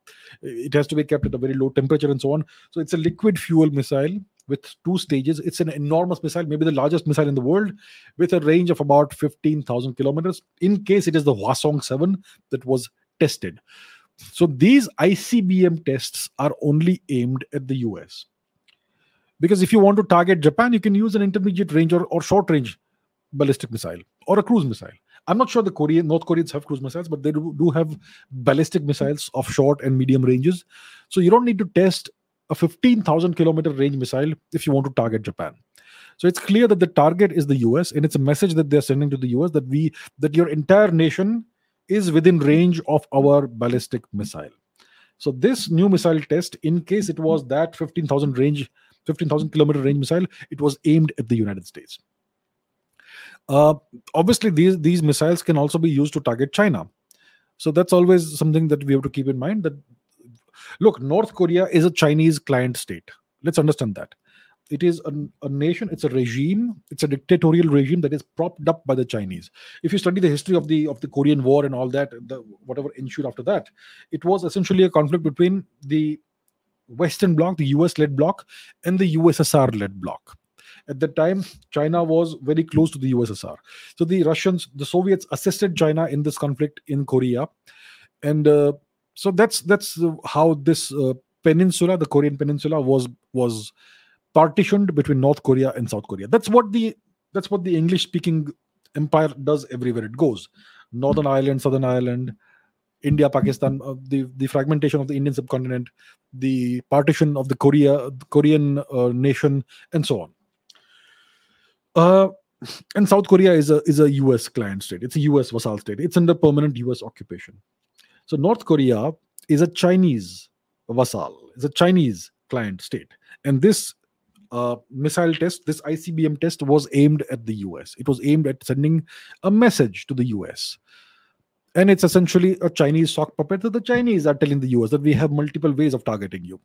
It has to be kept at a very low temperature and so on. So it's a liquid fuel missile with two stages. It's an enormous missile, maybe the largest missile in the world, with a range of about 15,000 kilometers. In case it is the Hwasong 7 that was tested. So these ICBM tests are only aimed at the US. Because if you want to target Japan, you can use an intermediate range or, or short range ballistic missile or a cruise missile. I'm not sure the Korean North Koreans have cruise missiles, but they do, do have ballistic missiles of short and medium ranges. So you don't need to test a 15,000 kilometer range missile if you want to target Japan. So it's clear that the target is the US, and it's a message that they're sending to the US that we that your entire nation is within range of our ballistic missile. So this new missile test, in case it was that 15,000 range, 15,000 kilometer range missile, it was aimed at the United States. Uh, obviously, these these missiles can also be used to target China. So that's always something that we have to keep in mind. That look, North Korea is a Chinese client state. Let's understand that it is a, a, nation it's a regime it's a dictatorial regime that is propped up by the chinese. If you study the history of the of the korean war and all that the whatever ensued after that it was essentially a conflict between the western bloc the us led bloc and the ussr led bloc. At that time china was very close to the ussr so the russians the soviets assisted china in this conflict in korea. And uh, so that's that's how this uh, peninsula the korean peninsula was was partitioned between North Korea and South Korea. That's what the that's what the English speaking empire does everywhere it goes. Northern Ireland, Southern Ireland, India, Pakistan, uh, the the fragmentation of the Indian subcontinent, the partition of the Korea the Korean uh, nation, and so on. Uh, and South Korea is a is a U.S. client state. It's a U.S. vassal state. It's under permanent U.S. occupation. So North Korea is a Chinese vassal. It's a Chinese client state, and this uh, missile test, this ICBM test was aimed at the US. It was aimed at sending a message to the US. And it's essentially a Chinese sock puppet that the Chinese are telling the US that we have multiple ways of targeting you.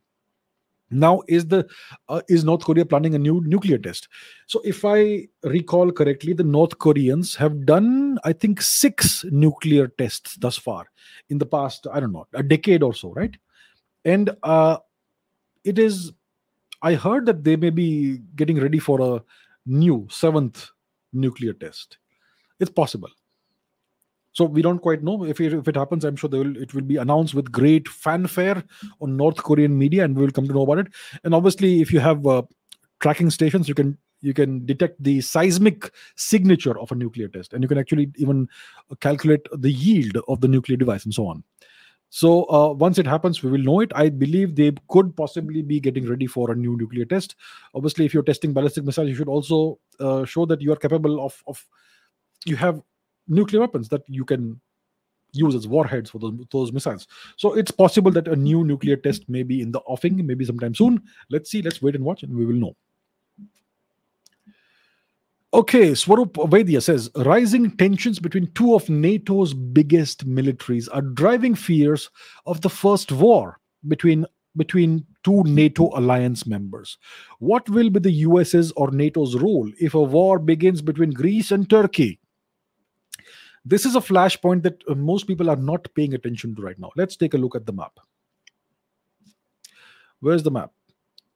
Now, is the uh, is North Korea planning a new nuclear test? So, if I recall correctly, the North Koreans have done, I think, six nuclear tests thus far in the past. I don't know, a decade or so, right? And uh, it is I heard that they may be getting ready for a new seventh nuclear test. It's possible. So we don't quite know if it, if it happens. I'm sure will, it will be announced with great fanfare on North Korean media, and we will come to know about it. And obviously, if you have uh, tracking stations, you can you can detect the seismic signature of a nuclear test, and you can actually even calculate the yield of the nuclear device and so on. So uh, once it happens, we will know it. I believe they could possibly be getting ready for a new nuclear test. Obviously, if you're testing ballistic missiles, you should also uh, show that you are capable of of you have nuclear weapons that you can use as warheads for those, those missiles. So it's possible that a new nuclear test may be in the offing, maybe sometime soon. Let's see. Let's wait and watch, and we will know. Okay, Swarup Vaidya says rising tensions between two of NATO's biggest militaries are driving fears of the first war between between two NATO alliance members. What will be the US's or NATO's role if a war begins between Greece and Turkey? This is a flashpoint that uh, most people are not paying attention to right now. Let's take a look at the map. Where's the map?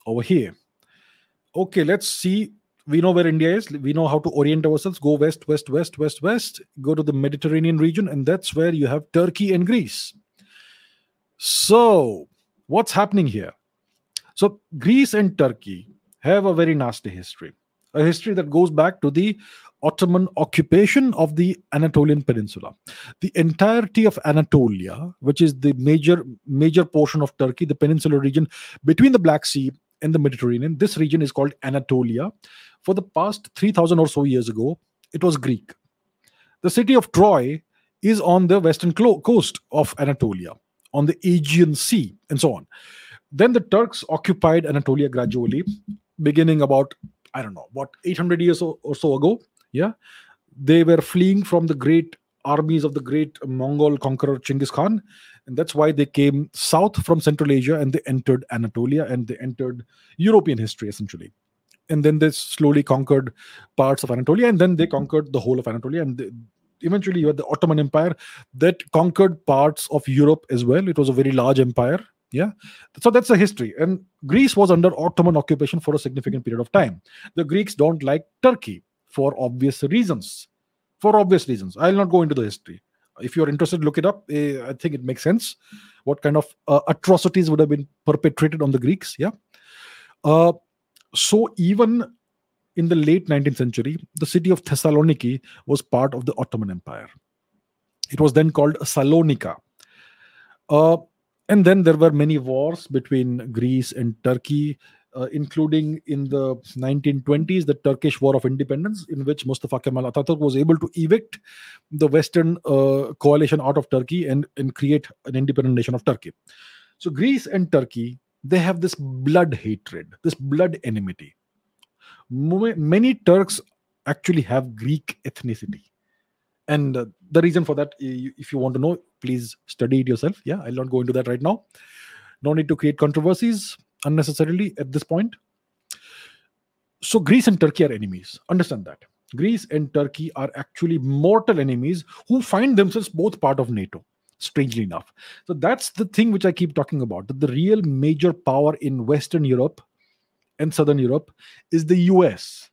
Over here. Okay, let's see we know where India is. We know how to orient ourselves. Go west, west, west, west, west. Go to the Mediterranean region, and that's where you have Turkey and Greece. So, what's happening here? So, Greece and Turkey have a very nasty history, a history that goes back to the Ottoman occupation of the Anatolian Peninsula. The entirety of Anatolia, which is the major major portion of Turkey, the peninsular region between the Black Sea and the Mediterranean, this region is called Anatolia for the past 3000 or so years ago, it was Greek. The city of Troy is on the western coast of Anatolia, on the Aegean Sea, and so on. Then the Turks occupied Anatolia gradually, beginning about, I don't know, what, 800 years or, or so ago. Yeah. They were fleeing from the great armies of the great Mongol conqueror Chinggis Khan. And that's why they came south from Central Asia and they entered Anatolia and they entered European history essentially and then they slowly conquered parts of Anatolia, and then they conquered the whole of Anatolia, and they, eventually you had the Ottoman Empire that conquered parts of Europe as well. It was a very large empire. Yeah, so that's the history. And Greece was under Ottoman occupation for a significant period of time. The Greeks don't like Turkey for obvious reasons. For obvious reasons, I'll not go into the history. If you're interested, look it up. Uh, I think it makes sense. What kind of uh, atrocities would have been perpetrated on the Greeks? Yeah. Uh, so even in the late 19th century, the city of Thessaloniki was part of the Ottoman Empire. It was then called Salonika. Uh, and then there were many wars between Greece and Turkey, uh, including in the 1920s, the Turkish War of Independence, in which Mustafa Kemal Atatürk was able to evict the Western uh, coalition out of Turkey and, and create an independent nation of Turkey. So Greece and Turkey they have this blood hatred, this blood enmity. Many Turks actually have Greek ethnicity. And uh, the reason for that, if you want to know, please study it yourself. Yeah, I'll not go into that right now. No need to create controversies unnecessarily at this point. So, Greece and Turkey are enemies. Understand that. Greece and Turkey are actually mortal enemies who find themselves both part of NATO strangely enough. So that's the thing which I keep talking about that the real major power in Western Europe and Southern Europe is the US.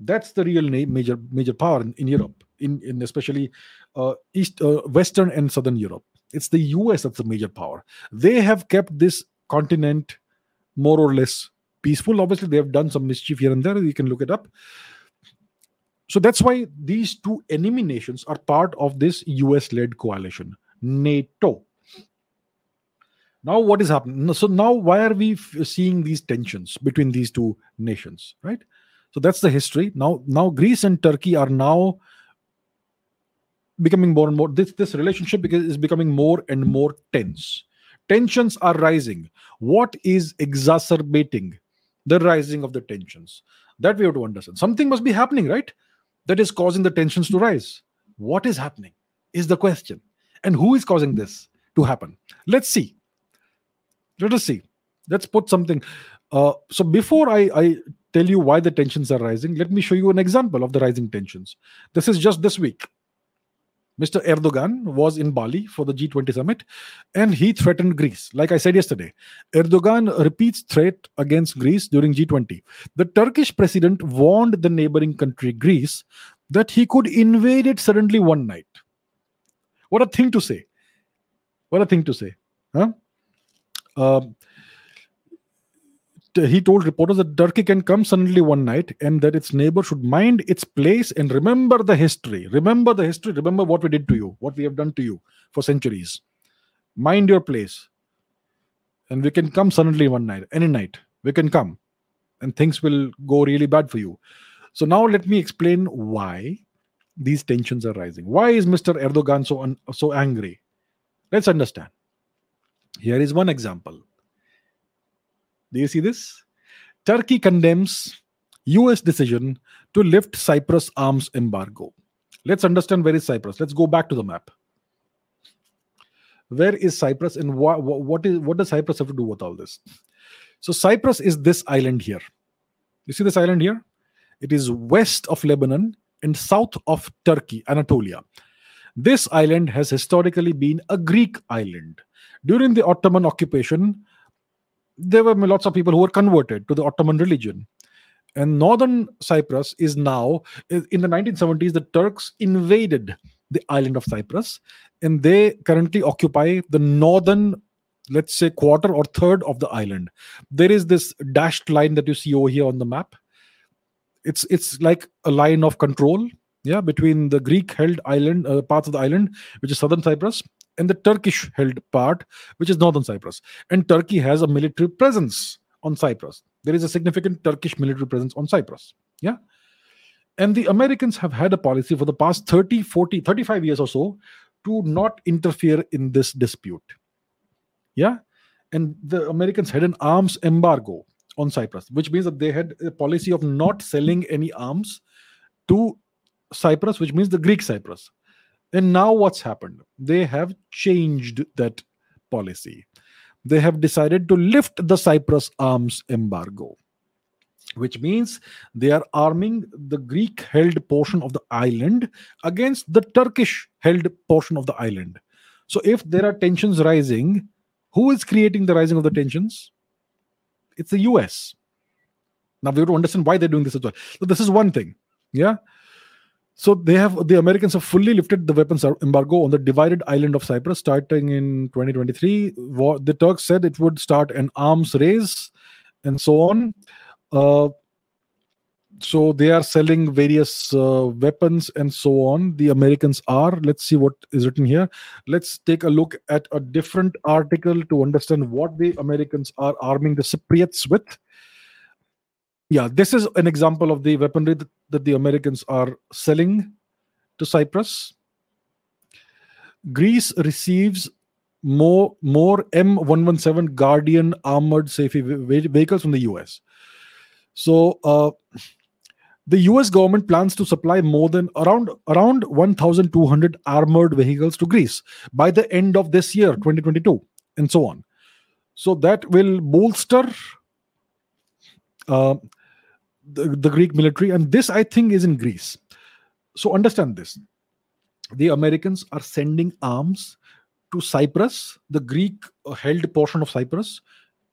That's the real na- major major power in, in Europe, in, in especially uh, East, uh, Western and Southern Europe. It's the US that's the major power. They have kept this continent more or less peaceful. Obviously, they have done some mischief here and there. You can look it up. So that's why these two enemy nations are part of this US led coalition. NATO. Now, what is happening? So, now why are we seeing these tensions between these two nations, right? So, that's the history. Now, now Greece and Turkey are now becoming more and more this this relationship is becoming more and more tense tensions are rising what is exacerbating the rising of the tensions that we have to understand something must be happening right that is causing the tensions to rise what is happening is the question and who is causing this to happen let's see let us see let's put something uh, so before I, I tell you why the tensions are rising let me show you an example of the rising tensions this is just this week Mr. Erdogan was in Bali for the G20 summit and he threatened Greece. Like I said yesterday, Erdogan repeats threat against Greece during G20. The Turkish president warned the neighboring country Greece that he could invade it suddenly one night. What a thing to say. What a thing to say. Huh? Um, he told reporters that Turkey can come suddenly one night and that its neighbor should mind its place and remember the history. Remember the history. Remember what we did to you, what we have done to you for centuries. mind your place and we can come suddenly one night any night we can come and things will go really bad for you so now let me explain why these tensions are rising. Why is mr erdogan so un- so angry? Let's understand. Here is one example. Do you see this? Turkey condemns us decision to lift cyprus arms embargo. Let's understand where is cyprus. Let's go back to the map. Where is cyprus and what, what is what does cyprus have to do with all this? So cyprus is this island here. You see this island here? It is west of lebanon and south of turkey anatolia. This island has historically been a greek island. During the ottoman occupation there were lots of people who were converted to the ottoman religion. And northern cyprus is now in the 1970s the turks invaded the island of cyprus and they currently occupy the northern let's say quarter or third of the island. There is this dashed line that you see over here on the map it's it's like a line of control yeah between the greek held island uh, parts of the island which is southern cyprus and the turkish held part which is northern cyprus and turkey has a military presence on cyprus there is a significant turkish military presence on cyprus yeah and the americans have had a policy for the past 30 40 35 years or so to not interfere in this dispute. Yeah. And the Americans had an arms embargo on Cyprus, which means that they had a policy of not selling any arms to Cyprus, which means the Greek Cyprus. And now what's happened? They have changed that policy. They have decided to lift the Cyprus arms embargo which means they are arming the Greek held portion of the island against the Turkish held portion of the island. So, if there are tensions rising, who is creating the rising of the tensions? It's the US. Now, we have to understand why they're doing this as well. So, this is one thing. Yeah. So they have the Americans have fully lifted the weapons embargo on the divided island of Cyprus starting in 2023. The Turks said it would start an arms race and so on. Uh, so they are selling various uh, weapons and so on. The americans are. Let's see what is written here. Let's take a look at a different article to understand what the americans are arming the cypriots with. Yeah this is an example of the weaponry that, that the americans are selling to cyprus. Greece receives more more m117 guardian armored safety vehicles from the us so uh, the US government plans to supply more than around around 1200 armored vehicles to Greece by the end of this year 2022 and so on. So that will bolster uh, the, the Greek military and this I think is in Greece. So understand this. The Americans are sending arms to Cyprus, the Greek held portion of Cyprus.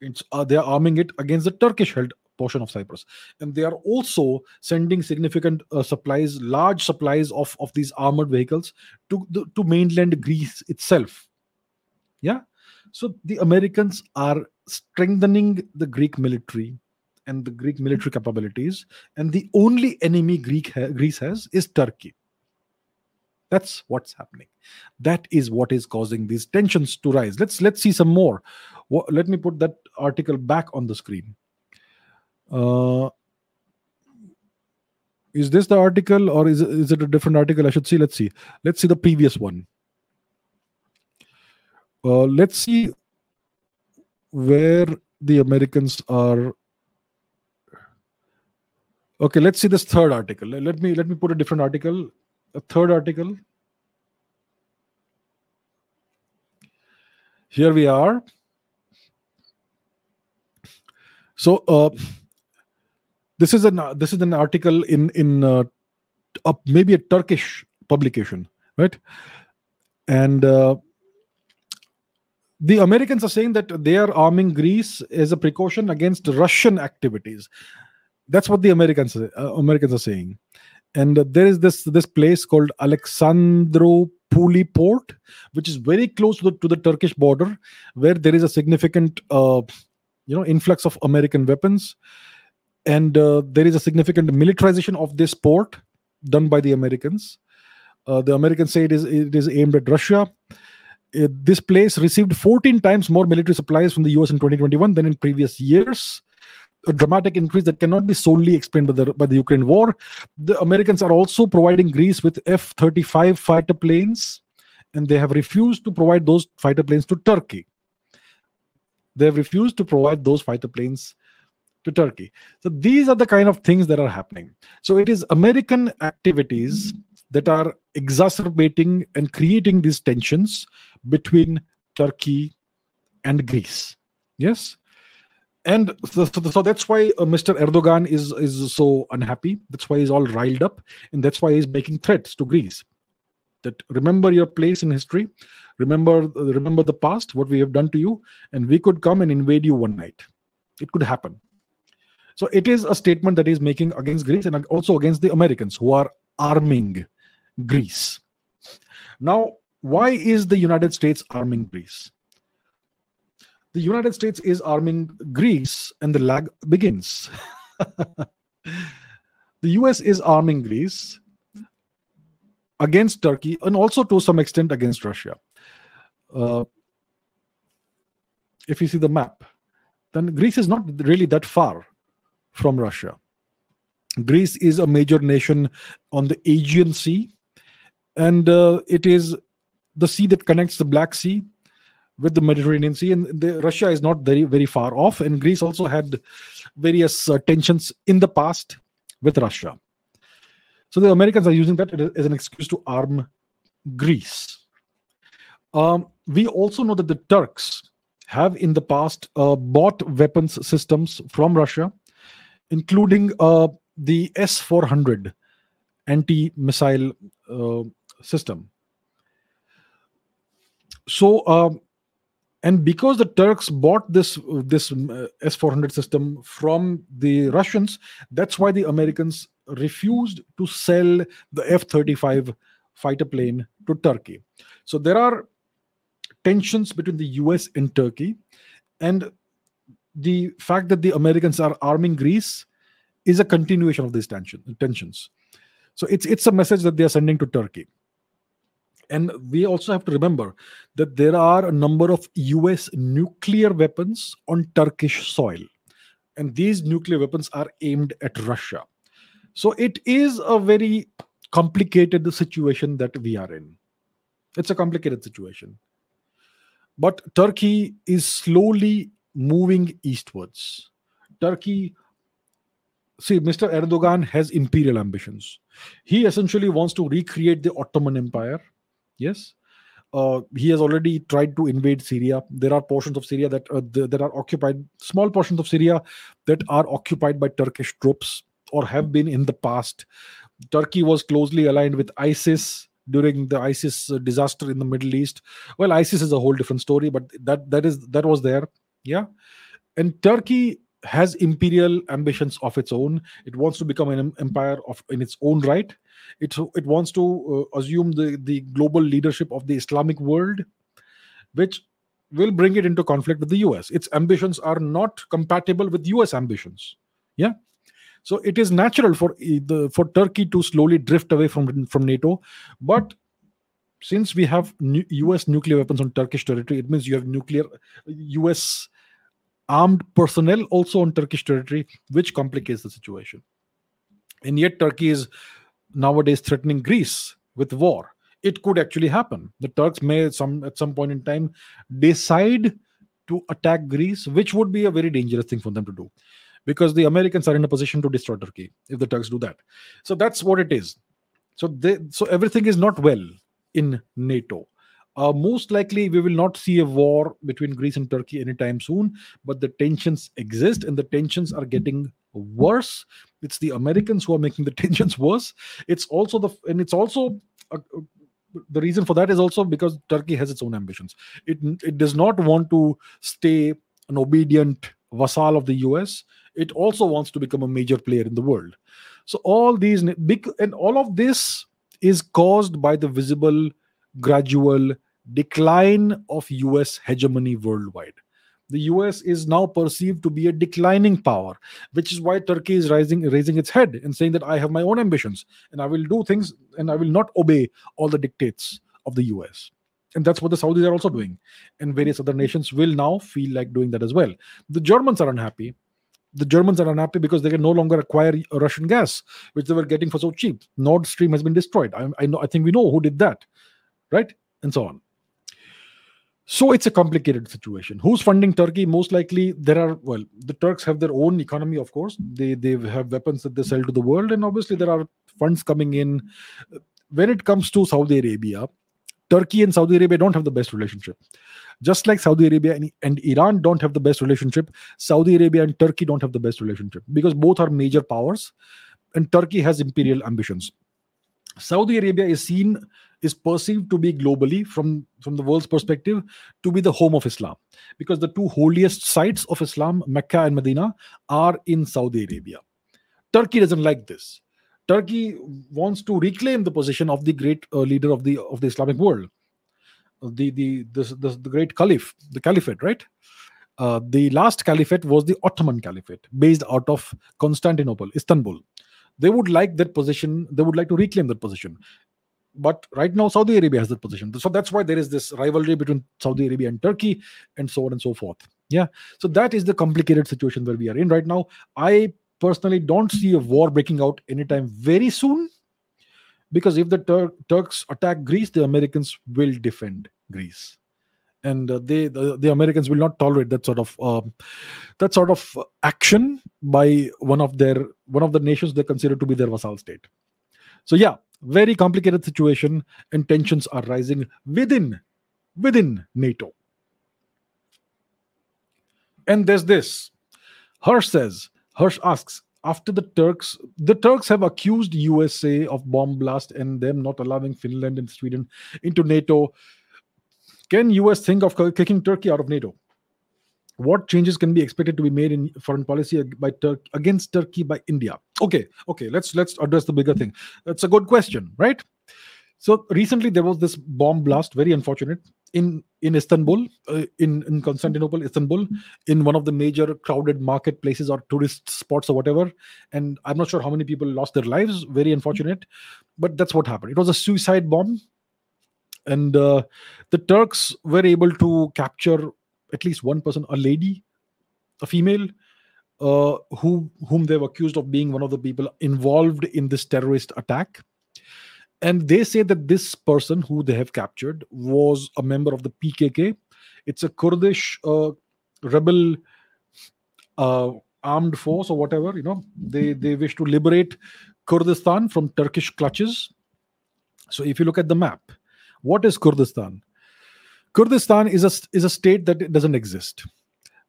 It's, uh, they are arming it against the Turkish held portion of Cyprus. And they are also sending significant uh, supplies, large supplies of, of these armored vehicles to, the, to mainland Greece itself. Yeah. So the Americans are strengthening the Greek military and the Greek military capabilities. And the only enemy Greek ha- Greece has is Turkey. That's what's happening. That is what is causing these tensions to rise. Let's let's see some more. Let me put that article back on the screen. Uh, is this the article or is it, is it a different article? I should see. Let's see. Let's see the previous one. Uh, let's see where the Americans are. Okay, let's see this third article. Let me let me put a different article. A third article. Here we are. So uh, this is an uh, this is an article in in uh, uh, maybe a Turkish publication, right? And uh, the Americans are saying that they are arming Greece as a precaution against Russian activities. That's what the Americans uh, Americans are saying. And there is this this place called Alexandroupoli port, which is very close to the, to the Turkish border, where there is a significant uh, you know influx of American weapons and uh, there is a significant militarization of this port done by the Americans. Uh, the Americans say it is it is aimed at Russia, uh, this place received 14 times more military supplies from the US in 2021 than in previous years. A dramatic increase that cannot be solely explained by the, by the Ukraine war. The Americans are also providing Greece with F 35 fighter planes, and they have refused to provide those fighter planes to Turkey. They have refused to provide those fighter planes to Turkey. So these are the kind of things that are happening. So it is American activities that are exacerbating and creating these tensions between Turkey and Greece. Yes. And so, so, that's why uh, Mr. Erdogan is is so unhappy. That's why he's all riled up, and that's why he's making threats to Greece. That remember your place in history, remember remember the past, what we have done to you, and we could come and invade you one night. It could happen. So it is a statement that is making against Greece and also against the Americans who are arming Greece. Now, why is the United States arming Greece? The United States is arming Greece, and the lag begins. <laughs> the US is arming Greece against Turkey and also to some extent against Russia. Uh, if you see the map, then Greece is not really that far from Russia. Greece is a major nation on the Aegean Sea, and uh, it is the sea that connects the Black Sea with the Mediterranean Sea. And the, Russia is not very very far off, and Greece also had various uh, tensions in the past with Russia. So the Americans are using that as an excuse to arm Greece. Um, we also know that the Turks have in the past uh, bought weapons systems from Russia including uh, the S 400 anti missile uh, system. So, um, and because the Turks bought this this uh, S 400 system from the Russians, that's why the Americans refused to sell the F 35 fighter plane to Turkey. So there are tensions between the US and Turkey. And the fact that the Americans are arming Greece is a continuation of these tension, tensions. So it's it's a message that they are sending to Turkey. And we also have to remember that there are a number of US nuclear weapons on Turkish soil. And these nuclear weapons are aimed at Russia. So it is a very complicated situation that we are in. It's a complicated situation. But Turkey is slowly moving eastwards. Turkey, see, Mr. Erdogan has imperial ambitions. He essentially wants to recreate the Ottoman Empire. Yes. Uh, he has already tried to invade Syria. There are portions of Syria that uh, that are occupied, small portions of Syria that are occupied by Turkish troops or have been in the past. Turkey was closely aligned with ISIS during the ISIS uh, disaster in the Middle East. Well, ISIS is a whole different story, but that that is that was there yeah. And turkey has imperial ambitions of its own. It wants to become an empire of in its own right. It it wants to uh, assume the the global leadership of the islamic world which will bring it into conflict with the us its ambitions are not compatible with us ambitions. Yeah. So it is natural for the for turkey to slowly drift away from from nato. But since we have US nuclear weapons on Turkish territory, it means you have nuclear US armed personnel also on Turkish territory, which complicates the situation. And yet, Turkey is nowadays threatening Greece with war. It could actually happen. The Turks may, some at some point in time, decide to attack Greece, which would be a very dangerous thing for them to do, because the Americans are in a position to destroy Turkey if the Turks do that. So that's what it is. So they, so everything is not well in NATO. Uh, most likely, we will not see a war between Greece and Turkey anytime soon, but the tensions exist and the tensions are getting worse. It's the Americans who are making the <laughs> tensions worse. It's also the and it's also uh, uh, the reason for that is also because Turkey has its own ambitions. It it does not want to stay an obedient vassal of the US. It also wants to become a major player in the world. So all these big and all of this is caused by the visible gradual decline of US hegemony worldwide. The US is now perceived to be a declining power, which is why Turkey is rising, raising its head and saying that I have my own ambitions and I will do things and I will not obey all the dictates of the US. and that's what the Saudis are also doing, and various other nations will now feel like doing that as well. The Germans are unhappy. The Germans are unhappy because they can no longer acquire Russian gas, which they were getting for so cheap. Nord Stream has been destroyed. I, I know. I think we know who did that, right? And so on. So it's a complicated situation. Who's funding Turkey? Most likely, there are well, the Turks have their own economy, of course. They they have weapons that they sell to the world, and obviously there are funds coming in. When it comes to Saudi Arabia, Turkey and Saudi Arabia don't have the best relationship. Just like Saudi Arabia and, and Iran don't have the best relationship, Saudi Arabia and Turkey don't have the best relationship because both are major powers, and Turkey has imperial ambitions. Saudi Arabia is seen is perceived to be globally from from the world's perspective to be the home of islam because the two holiest sites of islam mecca and medina are in saudi arabia. Turkey doesn't like this. Turkey wants to reclaim the position of the great uh, leader of the of the islamic world the the the, the, the great caliph the caliphate right? Uh, the last caliphate was the ottoman caliphate based out of constantinople istanbul. They would like that position they would like to reclaim that position. But right now saudi arabia has that position. So that's why there is this rivalry between saudi arabia and turkey and so on and so forth. Yeah. So that is the complicated situation where we are in right now. I personally don't see a war breaking out anytime very soon because if the Tur- turks attack greece the americans will defend greece. And uh, they the, the, americans will not tolerate that sort of uh, that sort of action by one of their one of the nations they consider to be their vassal state. So yeah very complicated situation and tensions are rising within within nato. And there's this. Harsh says Harsh asks after the turks the turks have accused usa of bomb blast and them not allowing finland and sweden into nato can us think of kicking turkey out of nato what changes can be expected to be made in foreign policy by Tur- against Turkey by India? Okay, okay, let's let's address the bigger thing. That's a good question, right? So recently there was this bomb blast, very unfortunate, in in Istanbul, uh, in in Constantinople, Istanbul, in one of the major crowded marketplaces or tourist spots or whatever. And I'm not sure how many people lost their lives. Very unfortunate, but that's what happened. It was a suicide bomb, and uh, the Turks were able to capture at least one person, a lady, a female, uh, who whom they've accused of being one of the people involved in this terrorist attack. And they say that this person who they have captured was a member of the PKK. It's a Kurdish uh, rebel uh, armed force or whatever. You know, they they wish to liberate Kurdistan from Turkish clutches. So if you look at the map, what is Kurdistan? Kurdistan is a is a state that doesn't exist.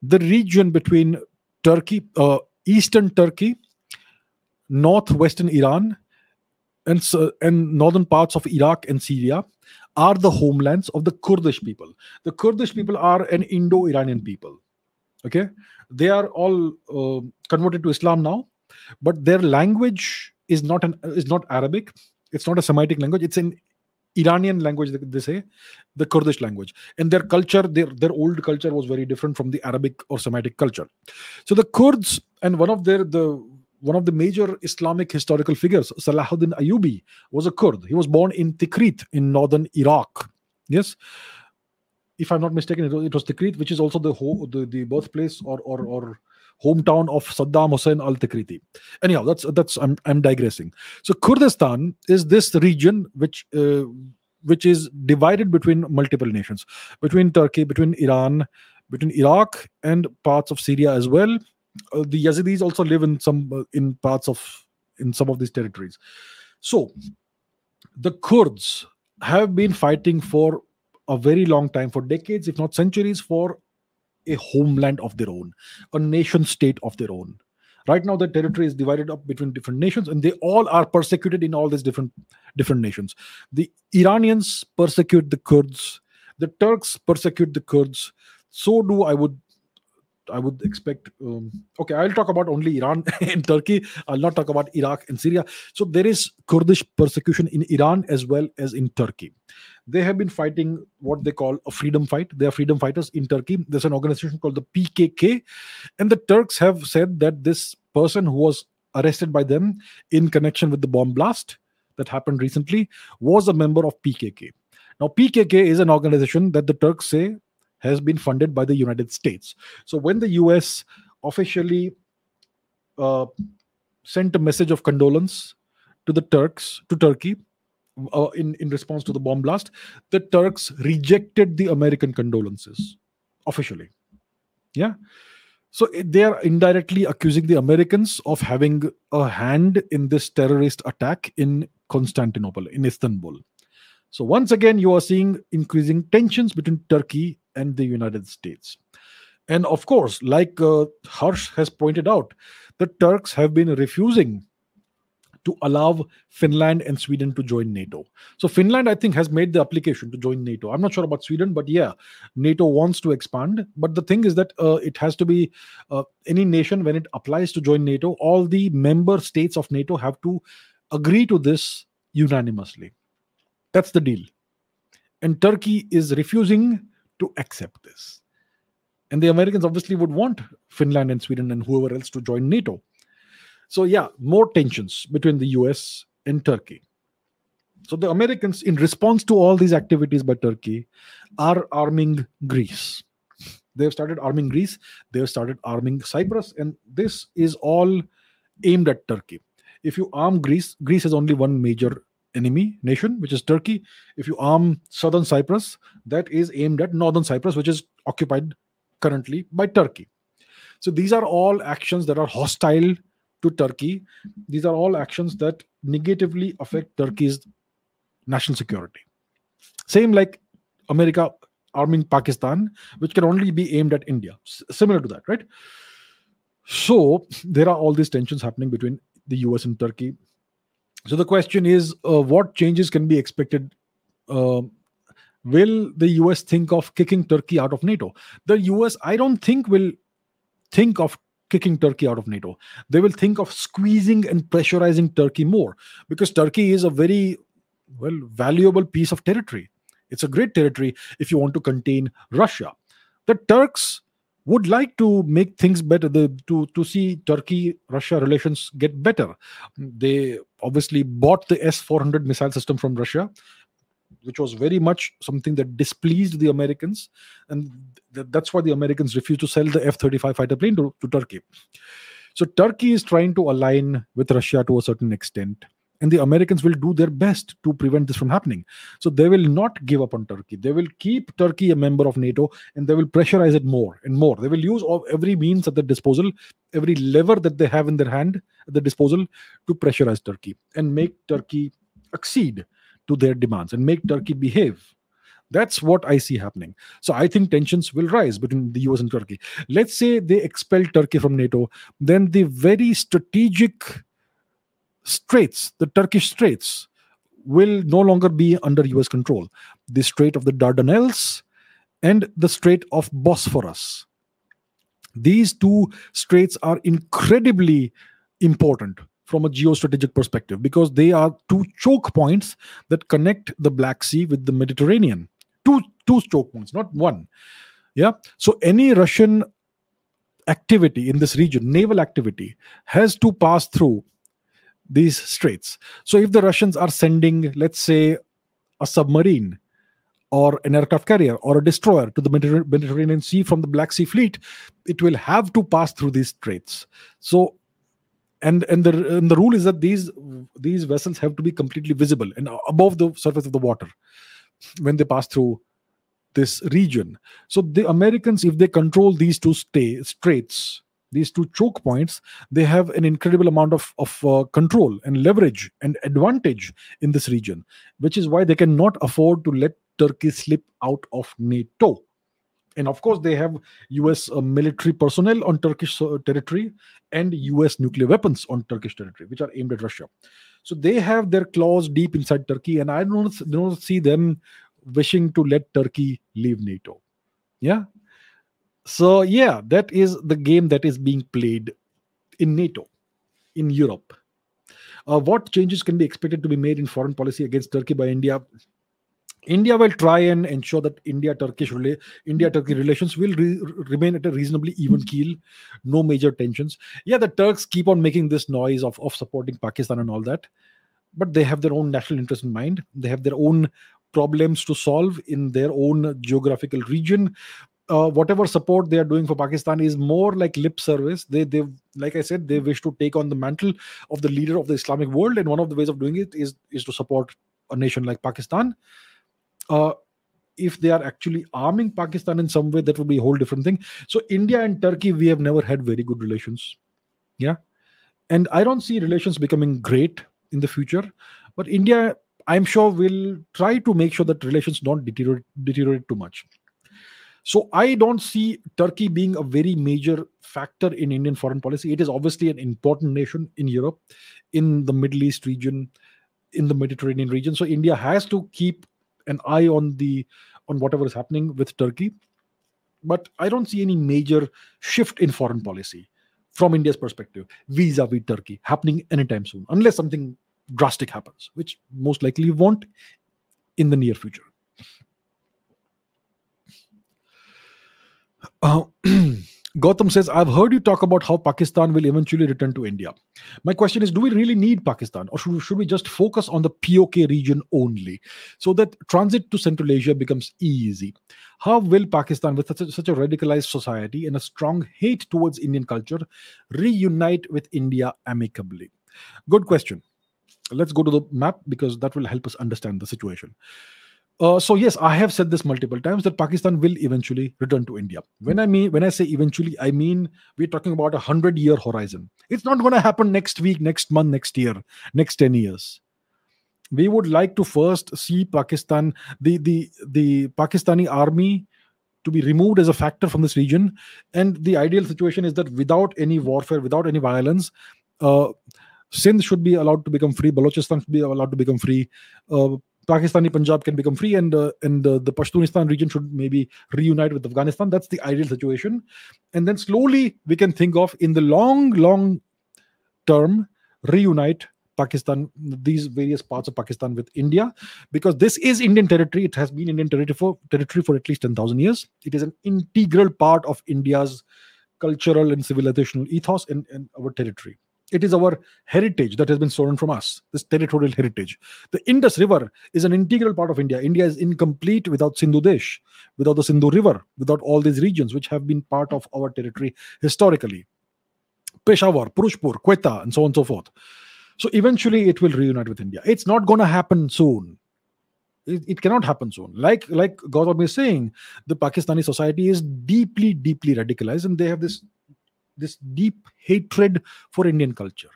The region between Turkey, uh, eastern Turkey, northwestern Iran, and and northern parts of Iraq and Syria are the homelands of the Kurdish people. The Kurdish people are an Indo-Iranian people. Okay, they are all uh, converted to Islam now, but their language is not an is not Arabic. It's not a Semitic language. It's an Iranian language, they say, the Kurdish language. And their culture, their, their old culture was very different from the Arabic or Semitic culture. So the Kurds and one of their the one of the major Islamic historical figures, Salahuddin Ayyubi, was a Kurd. He was born in Tikrit in northern Iraq. Yes. If I'm not mistaken, it was, it was Tikrit, which is also the, the the birthplace or or or hometown of Saddam Hussein al-Tikriti. Anyhow, that's that's I'm I'm digressing. So Kurdistan is this region which uh, which is divided between multiple nations, between Turkey, between Iran, between Iraq, and parts of Syria as well. Uh, the Yazidis also live in some uh, in parts of in some of these territories. So the Kurds have been fighting for a very long time, for decades, if not centuries, for a homeland of their own, a nation state of their own. Right now, the territory is divided up between different nations, and they all are persecuted in all these different different nations. The Iranians persecute the Kurds, the Turks persecute the Kurds. So do I would I would expect. Um, okay, I'll talk about only Iran <laughs> and Turkey. I'll not talk about Iraq and Syria. So there is Kurdish persecution in Iran as well as in Turkey. They have been fighting what they call a freedom fight. They are freedom fighters in Turkey. There's an organization called the PKK, and the Turks have said that this person who was arrested by them in connection with the bomb blast that happened recently was a member of PKK. Now, PKK is an organization that the Turks say has been funded by the United States. So, when the US officially uh, sent a message of condolence to the Turks, to Turkey, uh, in, in response to the bomb blast, the Turks rejected the American condolences officially. Yeah. So they are indirectly accusing the Americans of having a hand in this terrorist attack in Constantinople, in Istanbul. So once again, you are seeing increasing tensions between Turkey and the United States. And of course, like uh, Harsh has pointed out, the Turks have been refusing to allow Finland and Sweden to join NATO. So Finland, I think, has made the application to join NATO. I'm not sure about Sweden, but yeah, NATO wants to expand. But the thing is that uh, it has to be uh, any nation when it applies to join NATO, all the member states of NATO have to agree to this unanimously. That's the deal. And Turkey is refusing to accept this. And the Americans obviously would want Finland and Sweden and whoever else to join NATO. So, yeah, more tensions between the US and Turkey. So, the Americans, in response to all these activities by Turkey, are arming Greece. They've started arming Greece, they've started arming Cyprus, and this is all aimed at Turkey. If you arm Greece, Greece has only one major enemy nation, which is Turkey. If you arm southern Cyprus, that is aimed at northern Cyprus, which is occupied currently by Turkey. So these are all actions that are hostile to Turkey. These are all actions that negatively affect Turkey's national security. Same like America arming Pakistan, which can only be aimed at India. S- similar to that, right? So there are all these tensions happening between the US and Turkey. So the question is, uh, what changes can be expected? Uh, will the US think of kicking Turkey out of NATO? The US, I don't think, will think of kicking Turkey out of NATO. They will think of squeezing and pressurizing Turkey more because Turkey is a very well valuable piece of territory. It's a great territory if you want to contain Russia. The Turks would like to make things better the, to to see turkey russia relations get better they obviously bought the s400 missile system from russia which was very much something that displeased the Americans, and th- that's why the Americans refused to sell the F-35 fighter plane to, to Turkey. So Turkey is trying to align with Russia to a certain extent, and the Americans will do their best to prevent this from happening. So they will not give up on Turkey. They will keep Turkey a member of NATO, and they will pressurize it more and more. They will use every means at their disposal, every lever that they have in their hand at their disposal to pressurize Turkey and make Turkey accede to their demands and make Turkey behave. That's what I see happening. So I think tensions will rise between the US and Turkey. Let's say they expel Turkey from NATO, then the very strategic straits, the Turkish straits, will no longer be under US control. The Strait of the Dardanelles and the Strait of Bosphorus. These two straits are incredibly important from a geostrategic perspective because they are two choke points that connect the Black Sea with the Mediterranean. Two two choke points, not one. Yeah. So any Russian activity in this region, naval activity, has to pass through these straits. So if the Russians are sending, let's say, a submarine or an aircraft carrier or a destroyer to the Mediterranean Sea from the Black Sea Fleet, it will have to pass through these straits. So and and the and the rule is that these these vessels have to be completely visible and above the surface of the water when they pass through this region so the americans if they control these two stay, straits these two choke points they have an incredible amount of, of uh, control and leverage and advantage in this region which is why they cannot afford to let turkey slip out of nato. And of course they have us uh, military personnel on turkish uh, territory and us nuclear weapons on turkish territory which are aimed at russia. So they have their claws deep inside turkey and i don't, don't see them wishing to let turkey leave nato. Yeah so yeah that is the game that is being played in nato in europe uh, what changes can be expected to be made in foreign policy against turkey by india India will try and ensure that India Turkish India Turkey relations will re- remain at a reasonably even keel, no major tensions. Yeah, the Turks keep on making this noise of, of supporting Pakistan and all that, but they have their own national interest in mind. They have their own problems to solve in their own geographical region. Uh, whatever support they are doing for Pakistan is more like lip service. They, they, like I said, they wish to take on the mantle of the leader of the Islamic world, and one of the ways of doing it is is to support a nation like Pakistan. Uh, if they are actually arming Pakistan in some way, that would be a whole different thing. So India and Turkey, we have never had very good relations. Yeah, and I don't see relations becoming great in the future. But India, I'm sure, will try to make sure that relations don't deteriorate, deteriorate too much. So I don't see Turkey being a very major factor in Indian foreign policy. It is obviously an important nation in Europe, in the Middle East region, in the Mediterranean region. So India has to keep an eye on the on whatever is happening with Turkey. But I don't see any major shift in foreign policy from India's perspective vis-a-vis Turkey happening anytime soon, unless something drastic happens, which most likely won't in the near future. Uh, <clears throat> Gautam says, I've heard you talk about how Pakistan will eventually return to India. My question is, do we really need Pakistan or should, should we just focus on the POK region only so that transit to Central Asia becomes easy? How will Pakistan, with such a, such a radicalized society and a strong hate towards Indian culture, reunite with India amicably? Good question. Let's go to the map because that will help us understand the situation. Uh, so yes, I have said this multiple times that Pakistan will eventually return to India. When I mean when I say eventually, I mean we're talking about a hundred year horizon. It's not going to happen next week, next month, next year, next ten years. We would like to first see Pakistan, the the the Pakistani army, to be removed as a factor from this region. And the ideal situation is that without any warfare, without any violence, uh, Sindh should be allowed to become free. Balochistan should be allowed to become free. Uh, Pakistani Punjab can become free, and uh, and uh, the Pashtunistan region should maybe reunite with Afghanistan. That's the ideal situation, and then slowly we can think of in the long, long term reunite Pakistan, these various parts of Pakistan with India, because this is Indian territory. It has been Indian territory for territory for at least ten thousand years. It is an integral part of India's cultural and civilizational ethos and, and our territory. It is our heritage that has been stolen from us, this territorial heritage. The Indus River is an integral part of India. India is incomplete without Sindhu Desh, without the Sindhu River, without all these regions which have been part of our territory historically. Peshawar, Purushpur, Quetta, and so on and so forth. So eventually it will reunite with India. It's not going to happen soon. It, it, cannot happen soon. Like like Gautam is saying, the Pakistani society is deeply, deeply radicalized, and they have this this deep hatred for Indian culture.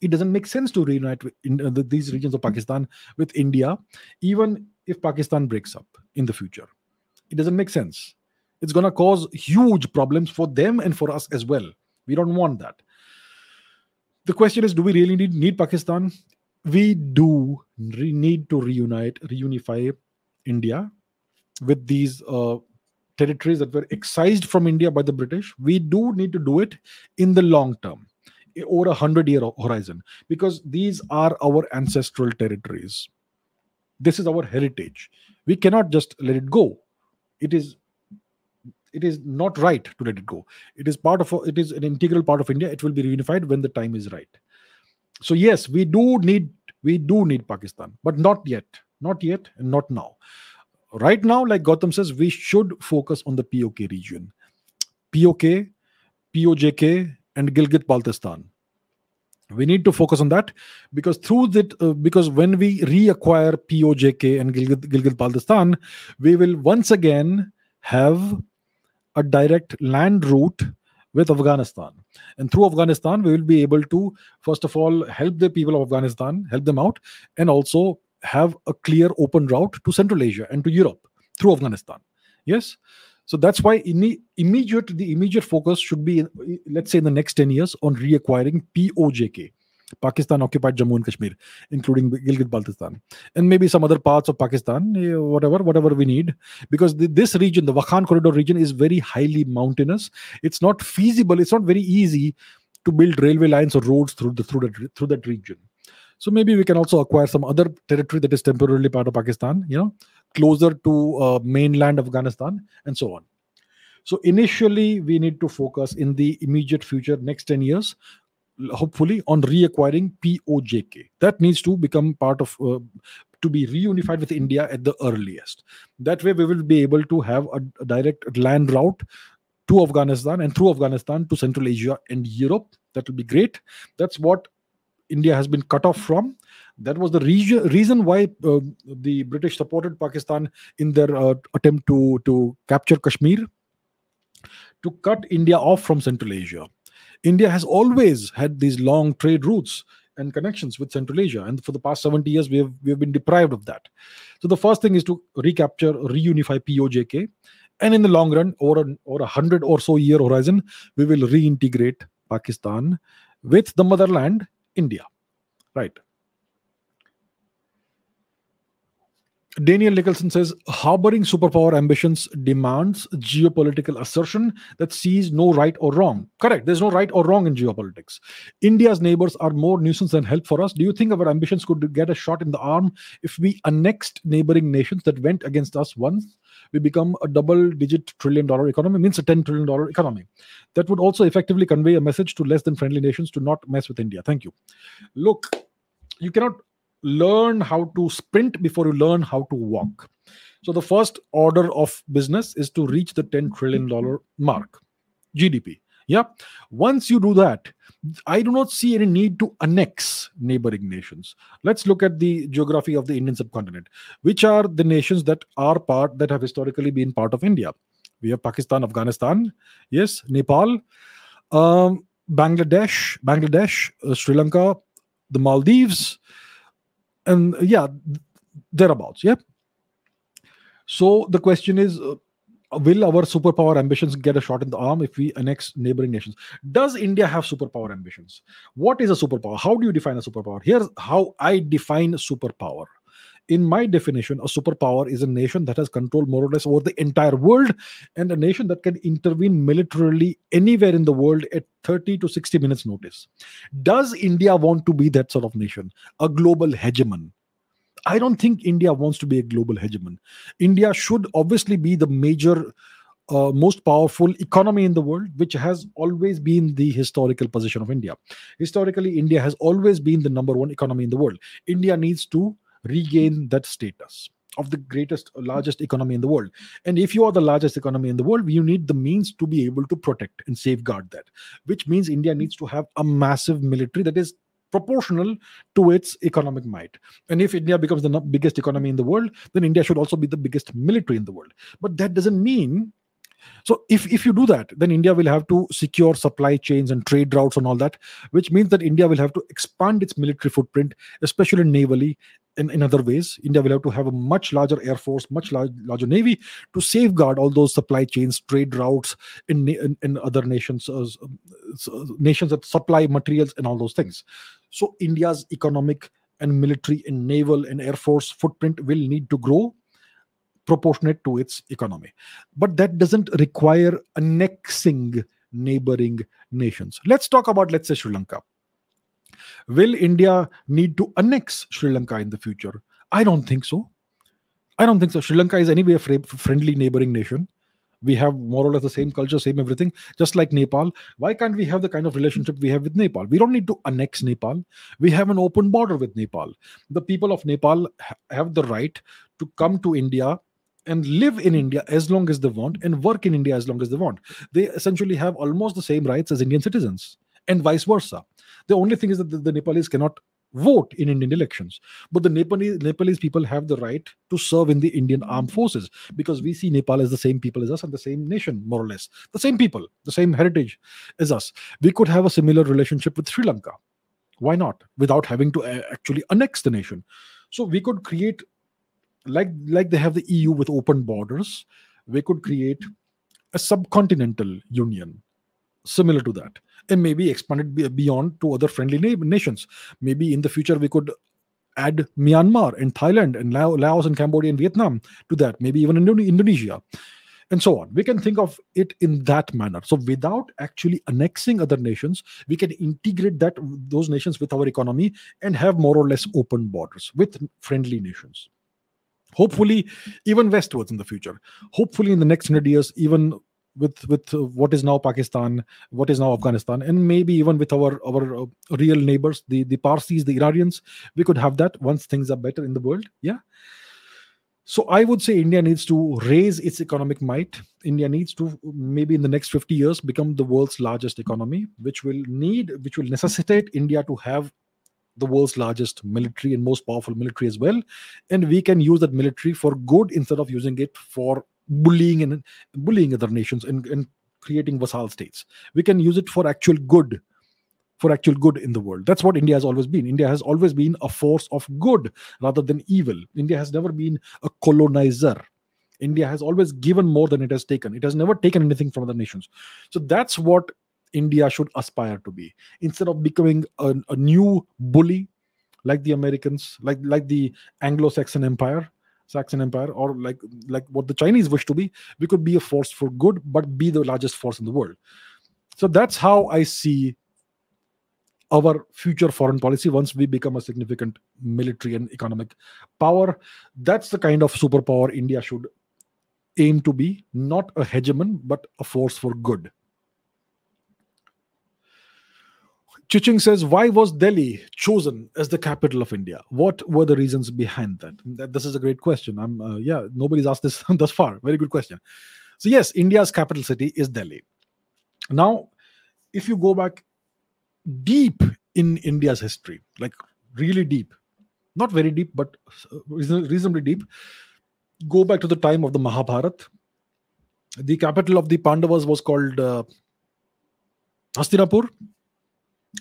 It doesn't make sense to reunite in, uh, these regions of Pakistan with India, even if Pakistan breaks up in the future. It doesn't make sense. It's going to cause huge problems for them and for us as well. We don't want that. The question is do we really need, need Pakistan? We do re- need to reunite, reunify India with these uh, territories that were excised from India by the British, we do need to do it in the long term, eh, over a hundred year horizon, because these are our ancestral territories. This is our heritage. We cannot just let it go. It is it is not right to let it go. It is part of it is an integral part of India. It will be reunified when the time is right. So yes, we do need we do need Pakistan, but not yet, not yet, and not now right now, like Gautam says, we should focus on the POK region. POK, POJK, and Gilgit Baltistan. We need to focus on that because through that, uh, because when we reacquire POJK and Gilgit, Gilgit Baltistan, we will once again have a direct land route with Afghanistan. And through Afghanistan, we will be able to, first of all, help the people of Afghanistan, help them out, and also have a clear open route to Central Asia and to Europe through Afghanistan. Yes. So that's why in immediate the immediate focus should be, let's say, in the next 10 years on reacquiring POJK, Pakistan occupied Jammu and Kashmir, including Gilgit Baltistan, and maybe some other parts of Pakistan, eh, whatever, whatever we need, because the, this region, the Wakhan corridor region, is very highly mountainous. It's not feasible. It's not very easy to build railway lines or roads through the through that through that region. So maybe we can also acquire some other territory that is temporarily part of Pakistan, you know, closer to uh, mainland Afghanistan and so on. So initially, we need to focus in the immediate future, next 10 years, hopefully on reacquiring POJK. That needs to become part of, uh, to be reunified with India at the earliest. That way, we will be able to have a, a direct land route to Afghanistan and through Afghanistan to Central Asia and Europe. That will be great. That's what India has been cut off from. That was the region, reason why uh, the British supported Pakistan in their uh, attempt to, to capture Kashmir, to cut India off from Central Asia. India has always had these long trade routes and connections with Central Asia. And for the past 70 years, we have, we have been deprived of that. So the first thing is to recapture, reunify POJK. And in the long run, over a, over a hundred or so year horizon, we will reintegrate Pakistan with the motherland, India. Right. Daniel Nicholson says harboring superpower ambitions demands geopolitical assertion that sees no right or wrong. Correct. There's no right or wrong in geopolitics. India's neighbors are more nuisance than help for us. Do you think our ambitions could get a shot in the arm if we annexed neighboring nations that went against us once? We become a double digit trillion dollar economy, means a $10 trillion economy. That would also effectively convey a message to less than friendly nations to not mess with India. Thank you. Look, you cannot learn how to sprint before you learn how to walk. So the first order of business is to reach the 10 trillion dollar mark GDP. Yeah. Once you do that, I do not see any need to annex neighboring nations. Let's look at the geography of the Indian subcontinent. Which are the nations that are part that have historically been part of India? We have Pakistan, Afghanistan, yes, Nepal, um, Bangladesh, Bangladesh, uh, Sri Lanka, the Maldives, and yeah thereabouts yeah. So the question is uh, will our superpower ambitions get a shot in the arm if we annex neighboring nations? Does india have superpower ambitions? What is a superpower? How do you define a superpower? Here's how i define superpower in my definition, a superpower is a nation that has control more or less over the entire world and a nation that can intervene militarily anywhere in the world at 30 to 60 minutes notice. Does India want to be that sort of nation, a global hegemon? I don't think India wants to be a global hegemon. India should obviously be the major uh, most powerful economy in the world, which has always been the historical position of India. Historically, India has always been the number one economy in the world. India needs to regain that status of the greatest uh, largest economy in the world. And if you are the largest economy in the world you need the means to be able to protect and safeguard that which means india needs to have a massive military that is proportional to its economic might. And if india becomes the biggest economy in the world then india should also be the biggest military in the world. But that doesn't mean so if, if you do that, then India will have to secure supply chains and trade routes and all that, which means that India will have to expand its military footprint, especially navally. In, in other ways, India will have to have a much larger air force, much large, larger navy to safeguard all those supply chains, trade routes in, in, in other nations, uh, nations that supply materials and all those things. So India's economic and military and naval and air force footprint will need to grow proportionate to its economy. But that doesn't require annexing neighboring nations. Let's talk about, let's say, Sri Lanka. Will India need to annex Sri Lanka in the future? I don't think so. I don't think so. Sri Lanka is anyway a friendly neighboring nation. We have more or less the same culture, same everything, just like Nepal. Why can't we have the kind of relationship we have with Nepal? We don't need to annex Nepal. We have an open border with Nepal. The people of Nepal have the right to come to India and live in India as long as they want and work in India as long as they want. They essentially have almost the same rights as Indian citizens and vice versa. The only thing is that the, the Nepalese cannot vote in Indian elections. But the Nepalese, Nepalese people have the right to serve in the Indian armed forces because we see Nepal as the same people as us and the same nation, more or less. The same people, the same heritage as us. We could have a similar relationship with Sri Lanka. Why not? Without having to uh, actually annex the nation. So we could create like like they have the EU with open borders, we could create a subcontinental union similar to that. And maybe expand it beyond to other friendly nations. Maybe in the future we could add myanmar and thailand and laos and cambodia and vietnam to that. Maybe even indonesia and so on. We can think of it in that manner. So without actually annexing other nations we can integrate that those nations with our economy and have more or less open borders with friendly nations hopefully even westwards in the future hopefully in the next 100 years even with with what is now Pakistan, what is now Afghanistan, and maybe even with our our uh, real neighbors, the the Parsis, the Iranians, we could have that once things are better in the world. Yeah. So I would say India needs to raise its economic might. India needs to maybe in the next 50 years become the world's largest economy, which will need, which will necessitate India to have the world's largest military and most powerful military as well. And we can use that military for good instead of using it for bullying and bullying other nations and, and creating vassal states. We can use it for actual good for actual good in the world. That's what India has always been. India has always been a force of good rather than evil. India has never been a colonizer. India has always given more than it has taken. It has never taken anything from other nations. So that's what India should aspire to be. Instead of becoming a, a new bully like the Americans, like like the Anglo-Saxon Empire, Saxon Empire, or like like what the Chinese wish to be, we could be a force for good, but be the largest force in the world. So that's how I see our future foreign policy once we become a significant military and economic power. That's the kind of superpower India should aim to be, not a hegemon, but a force for good. Chiching says, why was Delhi chosen as the capital of India? What were the reasons behind that? this is a great question. I'm, uh, yeah, nobody's asked this <laughs> thus far. Very good question. So yes, India's capital city is Delhi. Now, if you go back deep in India's history, like really deep, not very deep, but reasonably deep. Go back to the time of the Mahabharat. The capital of the Pandavas was called uh, Hastinapur,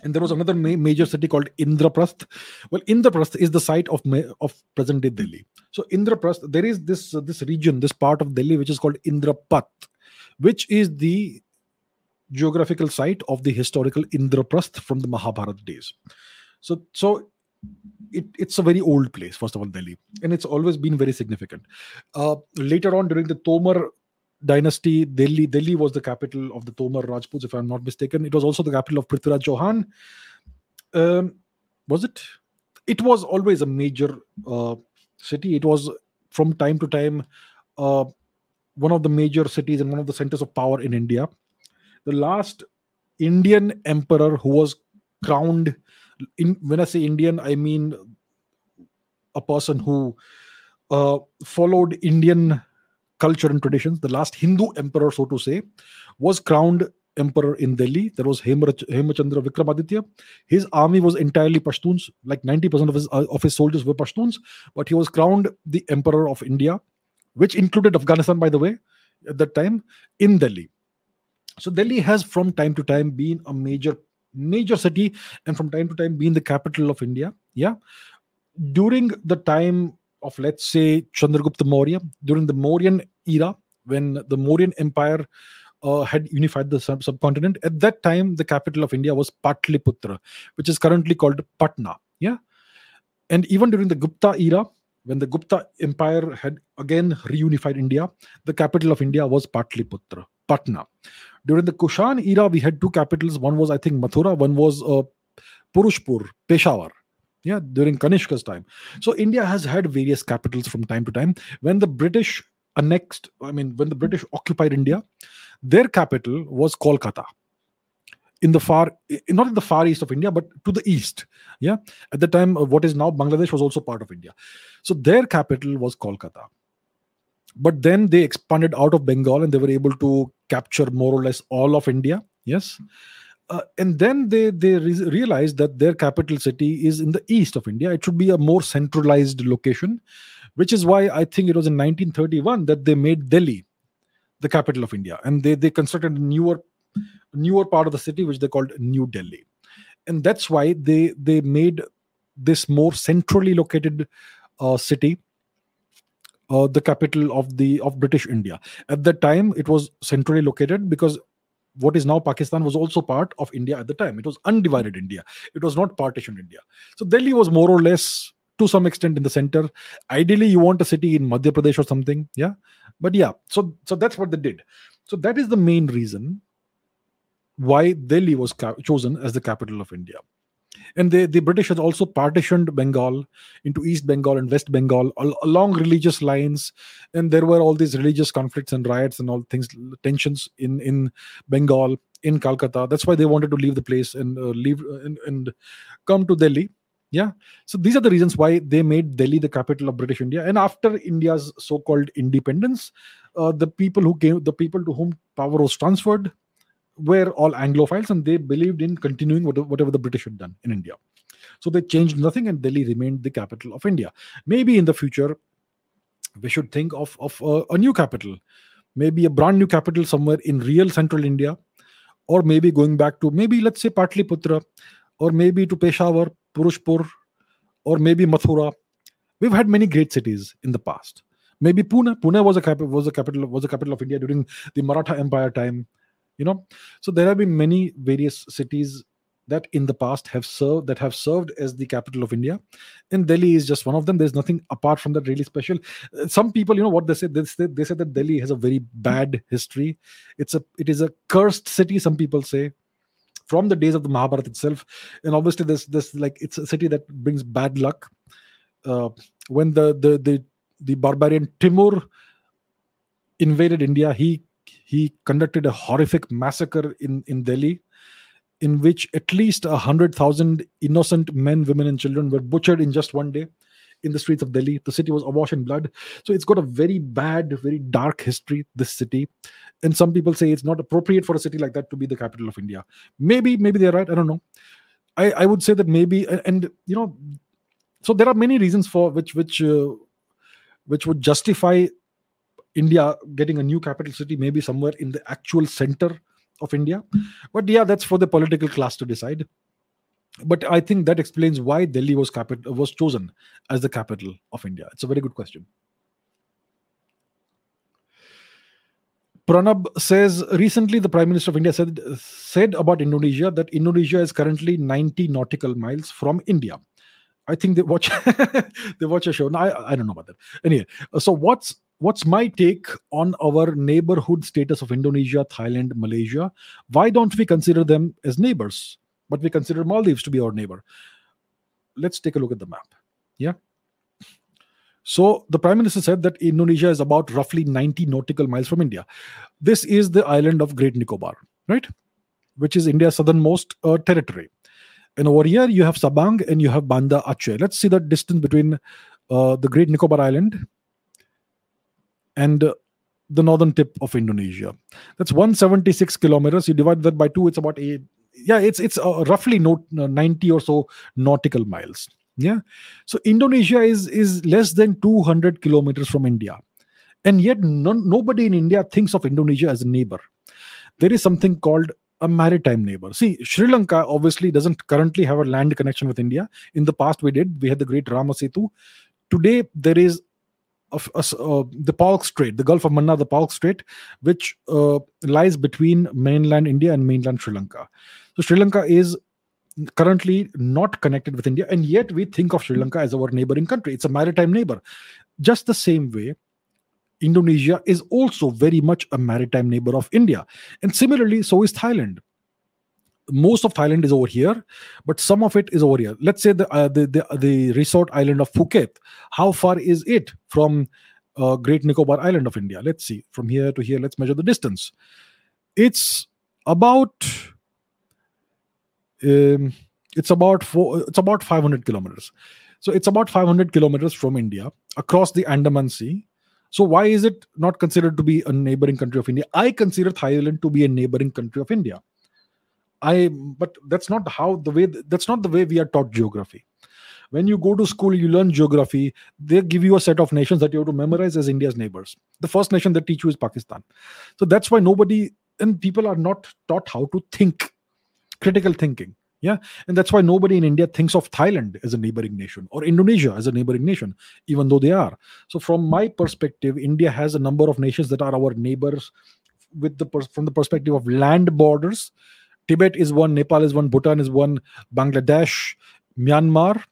and there was another ma- major city called Indraprasth. Well, Indraprasth is the site of ma- of present day Delhi. So Indraprasth, there is this uh, this region, this part of Delhi, which is called Indrapat, which is the geographical site of the historical Indraprasth from the Mahabharata days. So, so it, it's a very old place, first of all, Delhi, and it's always been very significant. Uh, later on, during the Tomar dynasty, Delhi, Delhi was the capital of the Tomar Rajputs, if I'm not mistaken. It was also the capital of Prithviraj Chauhan. Um, was it? It was always a major uh, city. It was from time to time uh, one of the major cities and one of the centers of power in India the last Indian emperor who was crowned. In when I say Indian, I mean a person who uh, followed Indian culture and traditions. The last Hindu emperor, so to say, was crowned emperor in Delhi. There was Hemachandra Vikramaditya. His army was entirely Pashtuns. Like 90% of his uh, of his soldiers were Pashtuns. But he was crowned the emperor of India, which included Afghanistan, by the way, at that time, in Delhi. So Delhi has from time to time been a major major city and from time to time been the capital of India. Yeah. During the time of let's say Chandragupta Maurya, during the Mauryan era, when the Mauryan Empire uh, had unified the sub- subcontinent, at that time the capital of India was Patliputra, which is currently called Patna. Yeah. And even during the Gupta era, when the Gupta Empire had again reunified India, the capital of India was Patliputra, Patna. During the Kushan era, we had two capitals. One was, I think, Mathura. One was uh, Purushpur, Peshawar. Yeah, during Kanishka's time. So India has had various capitals from time to time. When the British annexed, I mean, when the British occupied India, their capital was Kolkata. In the far not in the far east of india but to the east. Yeah? At the time uh, what is now bangladesh was also part of india. So their capital was kolkata. But then they expanded out of bengal and they were able to capture more or less all of india. Yes uh, and then they they re- realized that their capital city is in the east of india. It should be a more centralized location which is why i think it was in 1931 that they made delhi the capital of india. And they they constructed a newer newer part of the city which they called new delhi. And that's why they they made this more centrally located uh, city uh, the capital of the of british india. At that time it was centrally located because what is now pakistan was also part of india at the time. It was undivided hmm. india. It was not partitioned india. So delhi was more or less to some extent in the center. Ideally you want a city in madhya pradesh or something yeah? But yeah so so that's what they did. So that is the main reason why delhi was ca- chosen as the capital of india and the, the british had also partitioned bengal into east bengal and west bengal al- along religious lines. And there were all these religious conflicts and riots and all things tensions in in bengal in calcutta. That's why they wanted to leave the place and uh, leave uh, and, and come to delhi. Yeah. So these are the reasons why they made delhi the capital of british india. And after india's so-called independence uh, the people who came the people to whom power was transferred were all Anglophiles and they believed in continuing whatever the British had done in India. So they changed nothing and Delhi remained the capital of India. Maybe in the future, we should think of, of a new capital, maybe a brand new capital somewhere in real central India, or maybe going back to maybe, let's say, Patliputra, or maybe to Peshawar, Purushpur, or maybe Mathura. We've had many great cities in the past. Maybe Pune. Pune was a capital was a capital was a capital of India during the Maratha Empire time you know? So there have been many various cities that in the past have served that have served as the capital of india. And delhi is just one of them. There's nothing apart from that really special. Uh, some people you know what they say? They say, they say that delhi has a very bad history. It's a it is a cursed city some people say from the days of the mahabharata itself. And obviously this this like it's a city that brings bad luck. Uh, when the the the the barbarian timur invaded india he he conducted a horrific massacre in, in Delhi, in which at least a hundred thousand innocent men, women, and children were butchered in just one day in the streets of Delhi. The city was awash in blood. So it's got a very bad, very dark history, this city. And some people say it's not appropriate for a city like that to be the capital of India. Maybe, maybe they're right. I don't know. I, I would say that maybe, and you know, so there are many reasons for which which uh, which would justify India getting a new capital city, maybe somewhere in the actual center of India. But yeah, that's for the political class to decide. But I think that explains why Delhi was capital was chosen as the capital of India. It's a very good question. Pranab says recently the Prime Minister of India said said about Indonesia that Indonesia is currently 90 nautical miles from India. I think they watch <laughs> they watch a show. No, I, I don't know about that. Anyway, so what's what's my take on our neighborhood status of Indonesia, Thailand, Malaysia? Why don't we consider them as neighbors, but we consider Maldives to be our neighbor? Let's take a look at the map. Yeah. So the prime minister said that Indonesia is about roughly 90 nautical miles from India. This is the island of Great Nicobar, right? Which is India's southernmost uh, territory. And over here you have Sabang and you have Banda Aceh. Let's see the distance between uh, the Great Nicobar Island and uh, the northern tip of Indonesia. That's 176 kilometers. You divide that by two, it's about eight. Yeah, it's it's uh, roughly no, uh, 90 or so nautical miles. Yeah, so Indonesia is is less than 200 kilometers from India, and yet nobody in India thinks of Indonesia as a neighbor. There is something called a maritime neighbor. See, Sri Lanka obviously doesn't currently have a land connection with India. In the past, we did. We had the Great Rama Setu. Today, there is of uh, the Palk Strait, the Gulf of Mannar, the Palk Strait, which uh, lies between mainland India and mainland Sri Lanka. So Sri Lanka is currently not connected with India, and yet we think of Sri Lanka as our neighboring country. It's a maritime neighbor. Just the same way, Indonesia is also very much a maritime neighbor of India. And similarly, so is Thailand most of Thailand is over here, but some of it is over here. Let's say the uh, the, the, the resort island of Phuket. How far is it from uh, Great Nicobar Island of India? Let's see from here to here. Let's measure the distance. It's about um, it's about four, it's about 500 kilometers. So it's about 500 kilometers from India across the Andaman Sea. So why is it not considered to be a neighboring country of India? I consider Thailand to be a neighboring country of India i but that's not how the way that's not the way we are taught geography. When you go to school you learn geography they give you a set of nations that you have to memorize as india's neighbors. The first nation they teach you is pakistan. So that's why nobody and people are not taught how to think critical thinking. Yeah. And that's why nobody in india thinks of thailand as a neighboring nation or indonesia as a neighboring nation even though they are. So from my perspective india has a number of nations that are our neighbors with the from the perspective of land borders Tibet is one, Nepal is one, Bhutan is one, Bangladesh, Myanmar,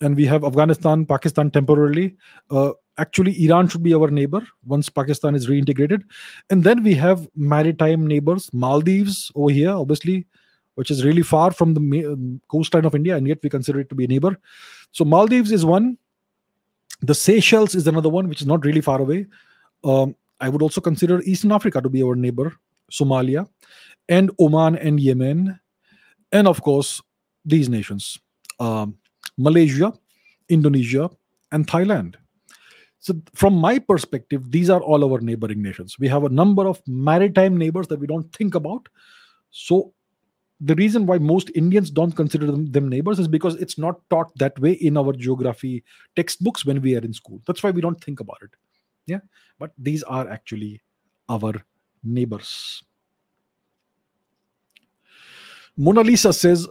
and we have Afghanistan, Pakistan temporarily. Uh, actually, Iran should be our neighbor once Pakistan is reintegrated. And then we have maritime neighbors, Maldives over here, obviously, which is really far from the um, coastline of India, and yet we consider it to be a neighbor. So Maldives is one. The Seychelles is another one, which is not really far away. Um, I would also consider Eastern Africa to be our neighbor, Somalia, and Oman and Yemen, and of course these nations, um, Malaysia, Indonesia, and Thailand. So, from my perspective, these are all our neighboring nations. We have a number of maritime neighbors that we don't think about. So, the reason why most Indians don't consider them, them, neighbors is because it's not taught that way in our geography textbooks when we are in school. That's why we don't think about it. Yeah. But these are actually our neighbors. Mona Lisa says,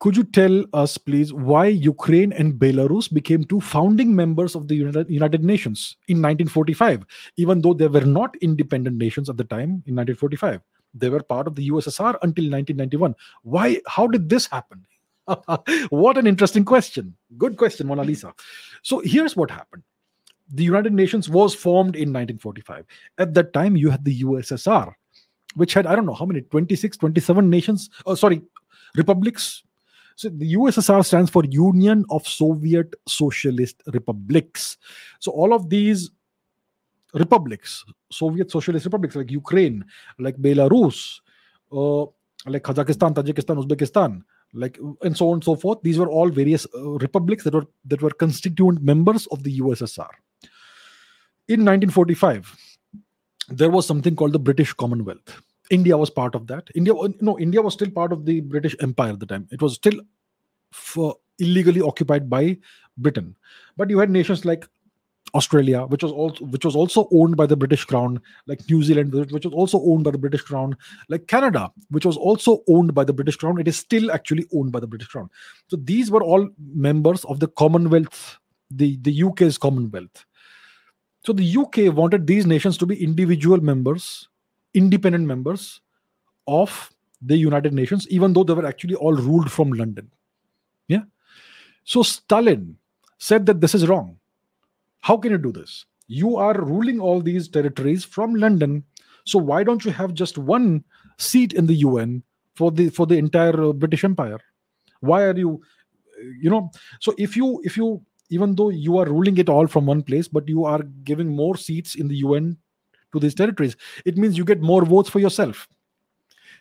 could you tell us, please, why Ukraine and Belarus became two founding members of the United Nations in 1945, even though they were not independent nations at the time in 1945? They were part of the USSR until 1991. Why? How did this happen? <laughs> what an interesting question. Good question, Mona Lisa. So here's what happened. The United Nations was formed in 1945. At that time, you had the USSR, which had, I don't know how many, 26, 27 nations, oh, sorry, republics, so the USSR stands for Union of Soviet Socialist Republics. So all of these republics, Soviet Socialist republics like Ukraine, like Belarus, uh, like Kazakhstan, Tajikistan, Uzbekistan, like and so on and so forth. These were all various uh, republics that were that were constituent members of the USSR. In 1945, there was something called the British Commonwealth. India was part of that. India, no, India was still part of the British Empire at the time. It was still for illegally occupied by Britain. But you had nations like Australia, which was also which was also owned by the British Crown, like New Zealand, which was also owned by the British Crown, like Canada, which was also owned by the British Crown. It is still actually owned by the British Crown. So these were all members of the Commonwealth, the, the UK's Commonwealth. So the UK wanted these nations to be individual members independent members of the United Nations, even though they were actually all ruled from London. Yeah. So Stalin said that this is wrong. How can you do this? You are ruling all these territories from London. So why don't you have just one seat in the UN for the for the entire uh, British Empire? Why are you, you know? So if you if you even though you are ruling it all from one place, but you are giving more seats in the UN to these territories it means you get more votes for yourself.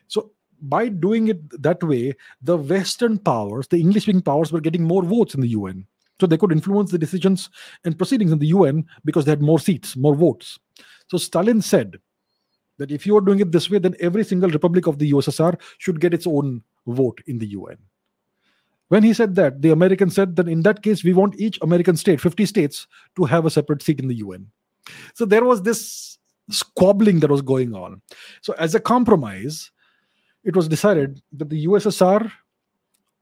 So by doing it that way the western powers the english speaking powers were getting more votes in the un so they could influence the decisions and proceedings in the un because they had more seats more votes. So stalin said that if you are doing it this way then every single republic of the ussr should get its own vote in the un when he said that the americans said that in that case we want each american state 50 states to have a separate seat in the un so there was this squabbling that was going on. So, as a compromise, it was decided that the USSR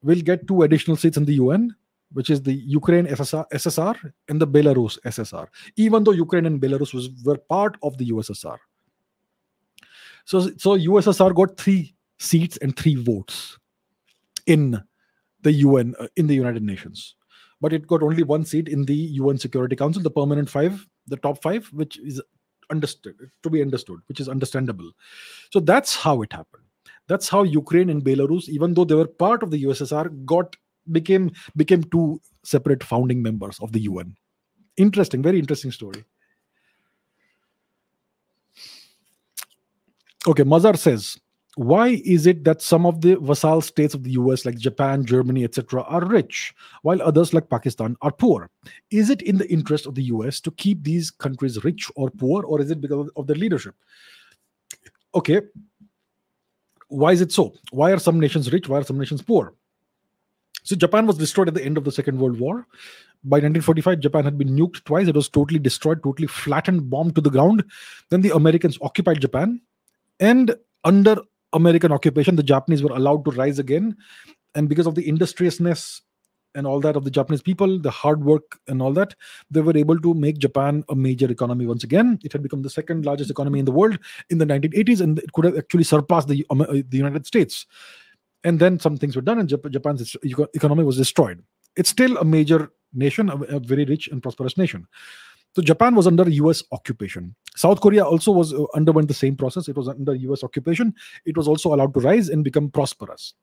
will get two additional seats in the UN, which is the Ukraine SSR, SSR and the Belarus SSR, even though Ukraine and Belarus was, were part of the USSR. So, so USSR got three seats and three votes in the UN, uh, in the United Nations. But it got only one seat in the UN Security Council, the permanent five, the top five, which is understood to be understood which is understandable. So that's how it happened. That's how ukraine and belarus even though they were part of the ussr got became became two separate founding members of the un interesting very interesting story. Okay mazar says why is it that some of the vassal states of the US, like Japan, Germany, etc., are rich, while others, like Pakistan, are poor? Is it in the interest of the US to keep these countries rich or poor, or is it because of their leadership? Okay, why is it so? Why are some nations rich? Why are some nations poor? So, Japan was destroyed at the end of the Second World War. By 1945, Japan had been nuked twice. It was totally destroyed, totally flattened, bombed to the ground. Then the Americans occupied Japan. And under American occupation, the Japanese were allowed to rise again. And because of the industriousness and all that of the Japanese people, the hard work and all that, they were able to make Japan a major economy once again. It had become the second largest economy in the world in the 1980s, and it could have actually surpassed the, um, uh, the United States. And then some things were done, and Japan's economy was destroyed. It's still a major nation, a, a very rich and prosperous nation. So Japan was under US occupation. South Korea also was uh, underwent the same process. It was under US occupation. It was also allowed to rise and become prosperous.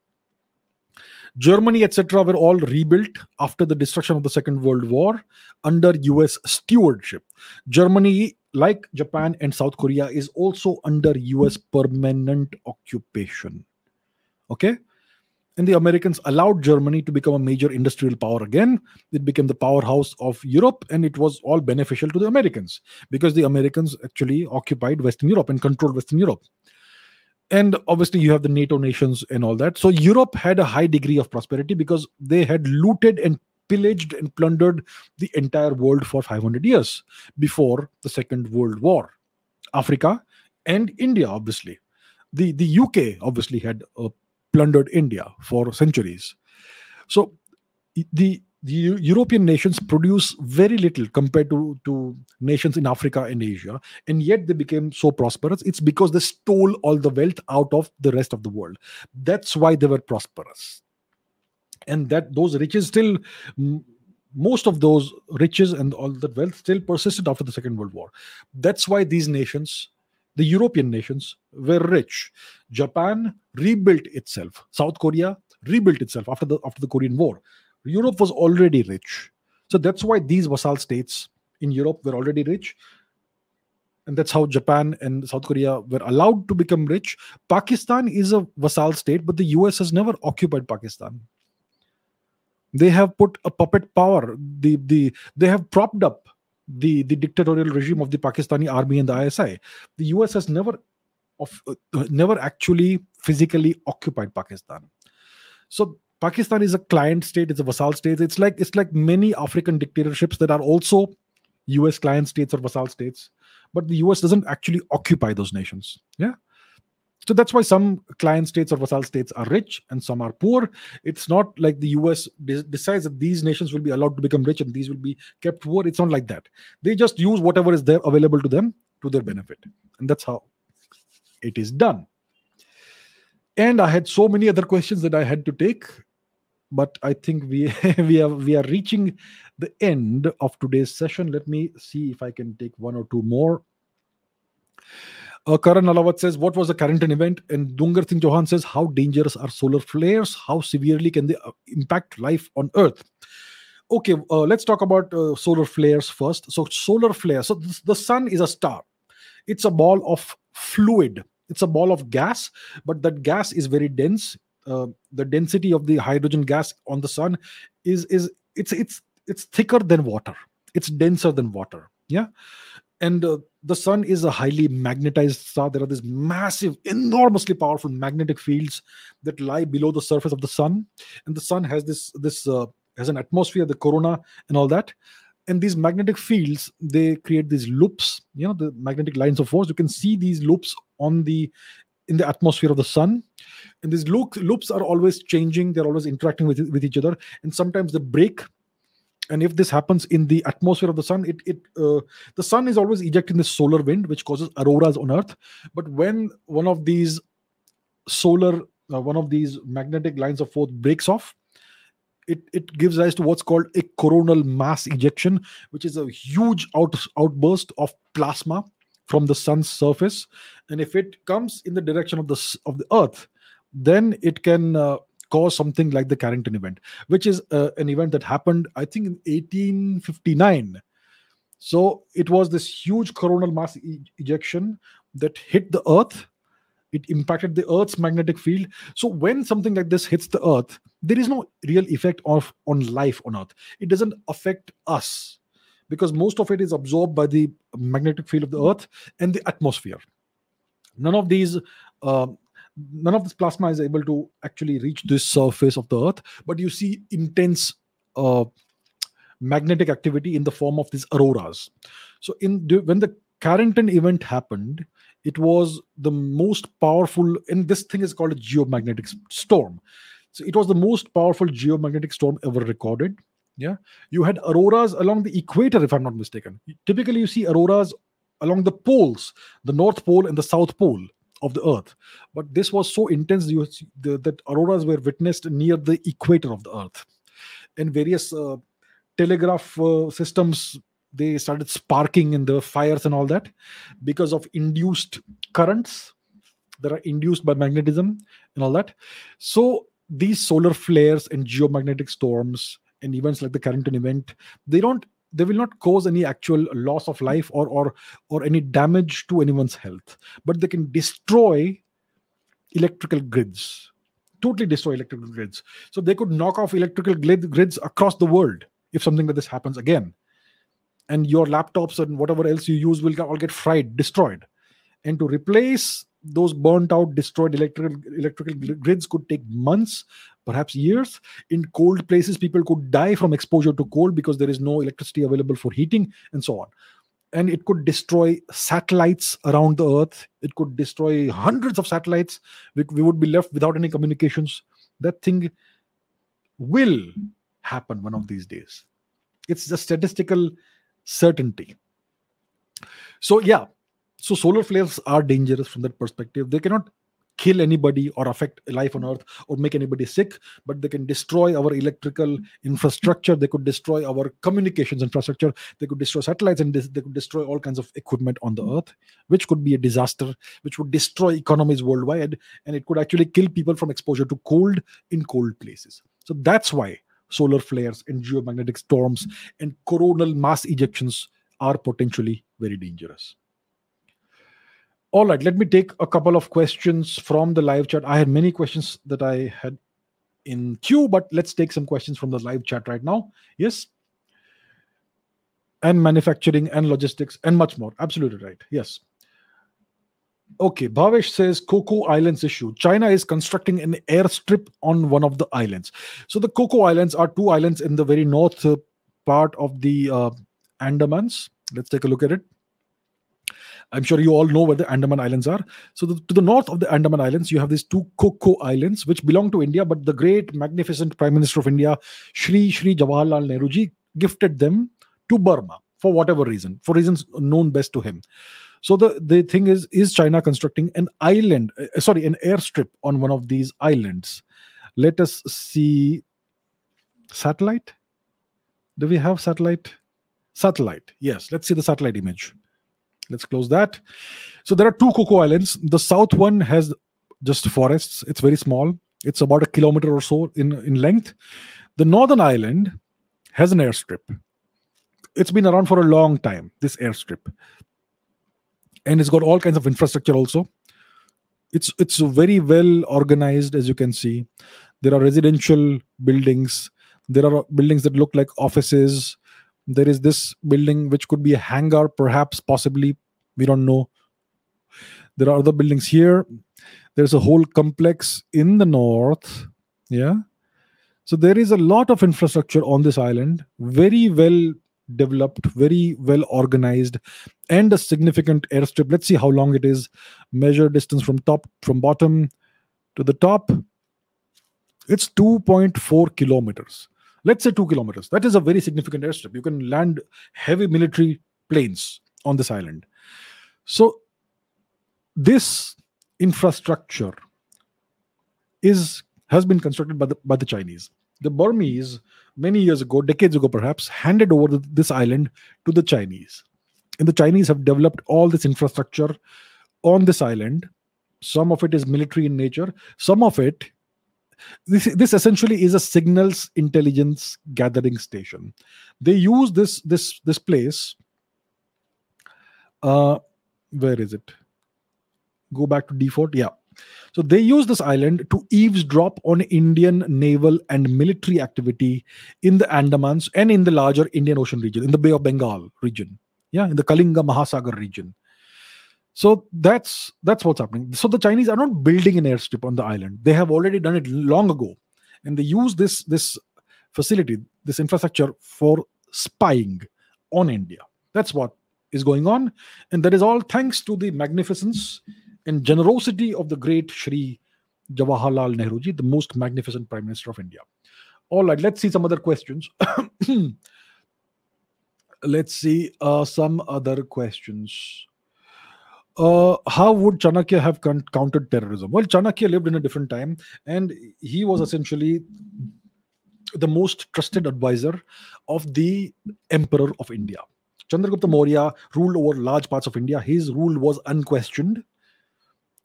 Germany, etc., were all rebuilt after the destruction of the Second World War under US stewardship. Germany, like Japan and South Korea, is also under US permanent occupation. Okay? And the Americans allowed Germany to become a major industrial power again. It became the powerhouse of Europe, and it was all beneficial to the Americans because the Americans actually occupied Western Europe and controlled Western Europe. And obviously you have the nato nations and all that. So europe had a high degree of prosperity because they had looted and pillaged and plundered the entire world for 500 years before the second world war. Africa and india obviously. The the uk obviously had uh, plundered india for centuries so the the European nations produce very little compared to, to nations in Africa and Asia, and yet they became so prosperous. It's because they stole all the wealth out of the rest of the world. That's why they were prosperous. And that those riches still, most of those riches and all that wealth still persisted after the Second World War. That's why these nations, the European nations, were rich. Japan rebuilt itself. South Korea rebuilt itself after the after the Korean War Europe was already rich. So that's why these vassal states in Europe were already rich. And that's how Japan and South Korea were allowed to become rich. Pakistan is a vassal state, but the US has never occupied Pakistan. They have put a puppet power. The, the, they have propped up the, the dictatorial regime of the Pakistani army and the ISI. The US has never of, uh, never actually physically occupied Pakistan. So Pakistan is a client state, it's a vassal state. It's like it's like many African dictatorships that are also US client states or vassal states, but the US doesn't actually occupy those nations. Yeah. So that's why some client states or vassal states are rich and some are poor. It's not like the US de- decides that these nations will be allowed to become rich and these will be kept poor. It's not like that. They just use whatever is there available to them to their benefit. And that's how it is done. And I had so many other questions that I had to take but I think we <laughs> we are we are reaching the end of today's session. Let me see if I can take one or two more. Uh, Karan Alawat says, What was the Carrington event? And Dungar Singh Johan says, How dangerous are solar flares? How severely can they uh, impact life on Earth? Okay, uh, let's talk about uh, solar flares first. So, solar flare. So, the sun is a star, it's a ball of fluid, it's a ball of gas, but that gas is very dense uh, the density of the hydrogen gas on the sun is is it's it's it's thicker than water it's denser than water yeah and uh, the sun is a highly magnetized star. There are these massive enormously powerful magnetic fields that lie below the surface of the sun. And the sun has this this uh, has an atmosphere the corona and all that. And these magnetic fields they create these loops you know the magnetic lines of force. You can see these loops on the in the atmosphere of the sun. And these loop, loops are always changing. They're always interacting with, with each other. And sometimes they break and if this happens in the atmosphere of the sun it, it uh, the sun is always ejecting this solar wind which causes auroras on earth. But when one of these solar uh, one of these magnetic lines of force breaks off it, it gives rise to what's called a coronal mass ejection which is a huge out, outburst of plasma from the sun's surface. And if it comes in the direction of the of the earth then it can uh, cause something like the carrington event which is uh, an event that happened i think in 1859 so it was this huge coronal mass e- ejection that hit the earth. It impacted the earth's magnetic field. So when something like this hits the earth there is no real effect of on life on earth. It doesn't affect us because most of it is absorbed by the magnetic field of the earth and the atmosphere. None of these uh, none of this plasma is able to actually reach this surface of the earth but you see intense uh, magnetic activity in the form of these auroras. So in when the carrington event happened it was the most powerful and this thing is called a geomagnetic storm. So it was the most powerful geomagnetic storm ever recorded yeah? You had auroras along the equator if i'm not mistaken. Typically you see auroras along the poles the north pole and the south pole of the earth but this was so intense you, the, that auroras were witnessed near the equator of the earth and various uh, telegraph uh, systems they started sparking in the fires and all that because of induced currents that are induced by magnetism and all that. So these solar flares and geomagnetic storms and events like the Carrington event, they don't they will not cause any actual loss of life or or or any damage to anyone's health, but they can destroy electrical grids totally destroy electrical grids. So they could knock off electrical grid, grids across the world if something like this happens again. And your laptops and whatever else you use will all get fried destroyed. And to replace those burnt out destroyed electrical electrical grids could take months perhaps years. In cold places people could die from exposure to cold because there is no electricity available for heating and so on. And it could destroy satellites around the earth. It could destroy hundreds of satellites we, we would be left without any communications. That thing will happen one of these days. It's a statistical certainty. So yeah so solar flares are dangerous from that perspective. They cannot kill anybody or affect life on earth or make anybody sick but they can destroy our electrical infrastructure. They could destroy our communications infrastructure. They could destroy satellites and they could destroy all kinds of equipment on the earth which could be a disaster which would destroy economies worldwide and it could actually kill people from exposure to cold in cold places. So that's why solar flares and geomagnetic storms and coronal mass ejections are potentially very dangerous all right, let me take a couple of questions from the live chat. I had many questions that I had in queue, but let's take some questions from the live chat right now. Yes. And manufacturing and logistics and much more. Absolutely right. Yes. Okay, Bhavesh says Coco Islands issue. China is constructing an airstrip on one of the islands. So the Coco Islands are two islands in the very north uh, part of the uh, Andamans. Let's take a look at it. I'm sure you all know where the Andaman Islands are. So, the, to the north of the Andaman Islands, you have these two Coco Islands, which belong to India, but the great, magnificent Prime Minister of India, Shri Shri Jawaharlal Nehruji, gifted them to Burma for whatever reason, for reasons known best to him. So the, the thing is, is China constructing an island, uh, sorry, an airstrip on one of these islands? Let us see satellite. Do we have satellite? Satellite, yes. Let's see the satellite image. Let's close that. So there are two Coco Islands. The south one has just forests. It's very small. It's about a kilometer or so in, in length. The northern island has an airstrip. It's been around for a long time, this airstrip. And it's got all kinds of infrastructure also. It's it's very well organized, as you can see. There are residential buildings. There are buildings that look like offices there is this building which could be a hangar perhaps possibly we don't know. There are other buildings here. There's a whole complex in the north yeah? So there is a lot of infrastructure on this island very well developed very well organized and a significant airstrip. Let's see how long it is. Measure distance from top from bottom to the top. It's 2.4 kilometers. Let's say two kilometers. That is a very significant airstrip. You can land heavy military planes on this island. So, this infrastructure is has been constructed by the by the Chinese. The Burmese, many years ago, decades ago perhaps, handed over this island to the Chinese. And the Chinese have developed all this infrastructure on this island. Some of it is military in nature, some of it this, this essentially is a signals intelligence gathering station they use this this this place uh where is it? Go back to default? Yeah. So they use this island to eavesdrop on indian naval and military activity in the andamans and in the larger indian ocean region in the bay of bengal region. Yeah in the kalinga mahasagar region. So that's that's what's happening. So the chinese are not building an airstrip on the island. They have already done it long ago. And they use this this facility this infrastructure for spying on india. That's what is going on and that is all thanks to the magnificence and generosity of the great Shri Jawaharlal Nehruji, the most magnificent Prime Minister of India. All right, let's see some other questions. <coughs> let's see uh, some other questions uh, how would Chanakya have con- countered terrorism? Well, Chanakya lived in a different time, and he was essentially the most trusted advisor of the Emperor of India. Chandragupta Maurya ruled over large parts of India. His rule was unquestioned.